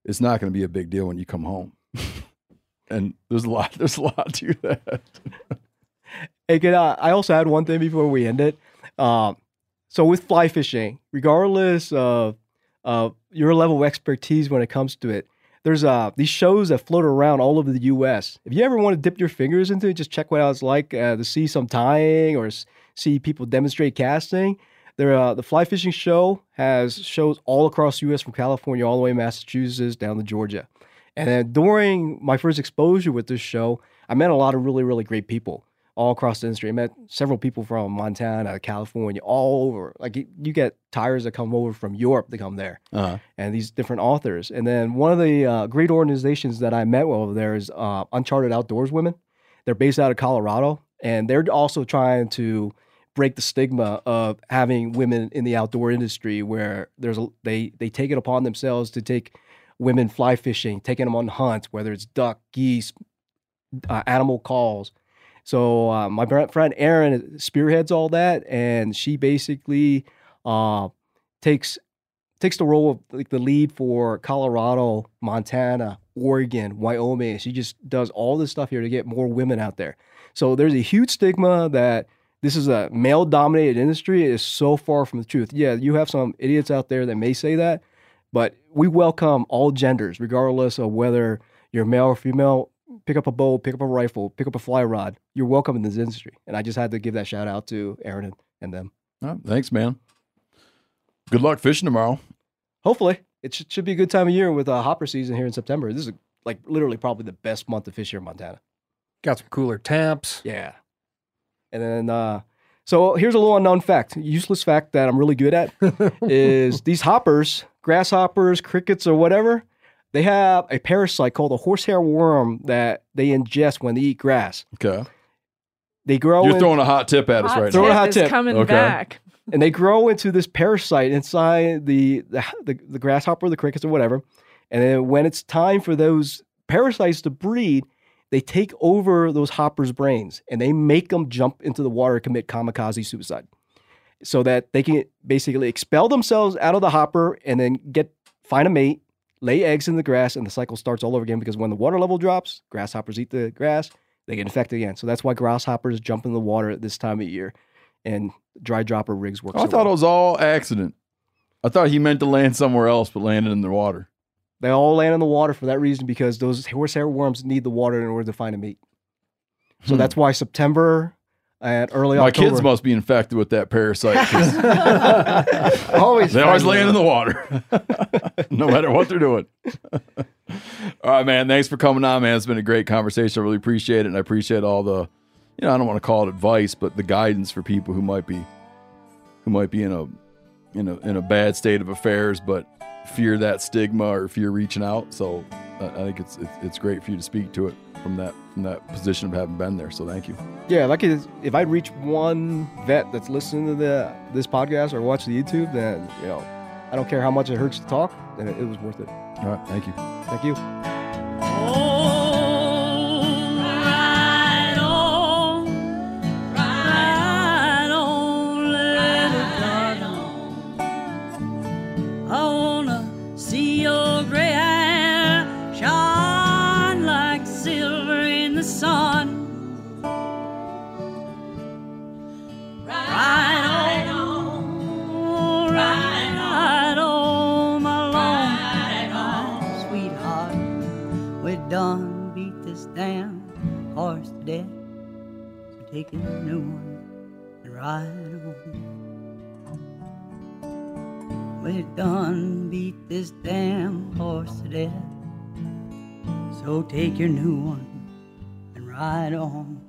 it's not going to be a big deal when you come home." and there's a lot. There's a lot to that. Hey, can I, I also add one thing before we end it. Um, so with fly fishing, regardless of your level of expertise when it comes to it, there's uh, these shows that float around all over the U.S. If you ever want to dip your fingers into it, just check what it's like uh, to see some tying or see people demonstrate casting. There, uh, the fly fishing show has shows all across the U.S. from California all the way to Massachusetts down to Georgia. And then during my first exposure with this show, I met a lot of really, really great people all across the industry. I met several people from Montana, California, all over. Like you get tyers that come over from Europe to come there, Uh-huh. and these different authors. And then one of the uh, great organizations that I met over there is uh, Uncharted Outdoors Women. They're based out of Colorado, and they're also trying to break the stigma of having women in the outdoor industry, where there's a, they they take it upon themselves to take women fly fishing, taking them on hunts, whether it's duck, geese, uh, animal calls. So uh, my friend Erin spearheads all that, and she basically uh, takes takes the role of like the lead for Colorado, Montana, Oregon, Wyoming. She just does all this stuff here to get more women out there. So there's a huge stigma that this is a male dominated industry. It is so far from the truth. Yeah, you have some idiots out there that may say that, but we welcome all genders, regardless of whether you're male or female. Pick up a bow, pick up a rifle, pick up a fly rod. You're welcome in this industry. And I just had to give that shout out to Aaron and, and them. All right, thanks, man. Good luck fishing tomorrow. Hopefully, it should, should be a good time of year with uh, hopper season here in September. This is like literally probably the best month to fish here in Montana. Got some cooler temps. Yeah. And then, uh, so here's a little unknown fact, useless fact that I'm really good at is these hoppers, grasshoppers, crickets, or whatever, they have a parasite called a horsehair worm that they ingest when they eat grass. Okay. They grow. You're in- throwing a hot tip at us Hot right Throwing now. a hot is tip. coming Okay. back. and they grow into this parasite inside the, the the the grasshopper, the crickets, or whatever. And then when it's time for those parasites to breed, they take over those hoppers' brains and they make them jump into the water and commit kamikaze suicide, so that they can basically expel themselves out of the hopper and then get find a mate, lay eggs in the grass, and the cycle starts all over again. Because when the water level drops, grasshoppers eat the grass, they get infected again. So that's why grasshoppers jump in the water at this time of year, and dry dropper rigs work. Oh, I so thought well. it was all accident. I thought he meant to land somewhere else, but landed in the water. They all land in the water for that reason because those horsehair worms need the water in order to find a mate. So Hmm. that's why September and early My October. kids must be infected with that parasite. Always they always land in the water, no matter what they're doing. all right, man. Thanks for coming on, man. It's been a great conversation. I really appreciate it, and I appreciate all the, you know, I don't want to call it advice, but the guidance for people who might be, who might be in a, in a in a bad state of affairs, but fear that stigma or fear reaching out. So I I think it's, it's it's great for you to speak to it from that from that position of having been there. So thank you. Yeah, like if I reach one vet that's listening to the this podcast or watch the YouTube, then you know, I don't care how much it hurts to talk, and it, it was worth it. All right, thank you. Thank you. Oh. Done beat this damn horse to death. So take a new one and ride on. We're done beat this damn horse to death. So take your new one and ride on.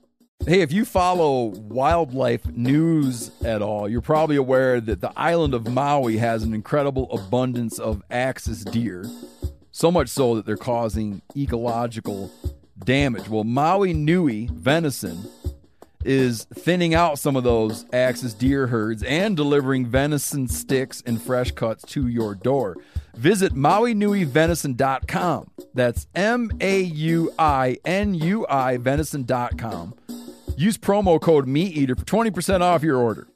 Hey, if you follow wildlife news at all, you're probably aware that the island of Maui has an incredible abundance of axis deer. So much so that they're causing ecological damage. Well, Maui Nui venison is thinning out some of those axis deer herds and delivering venison sticks and fresh cuts to your door. Visit MauiNuiVenison.com. That's M A U I N U I Venison.com. Use promo code MeatEater for 20% off your order.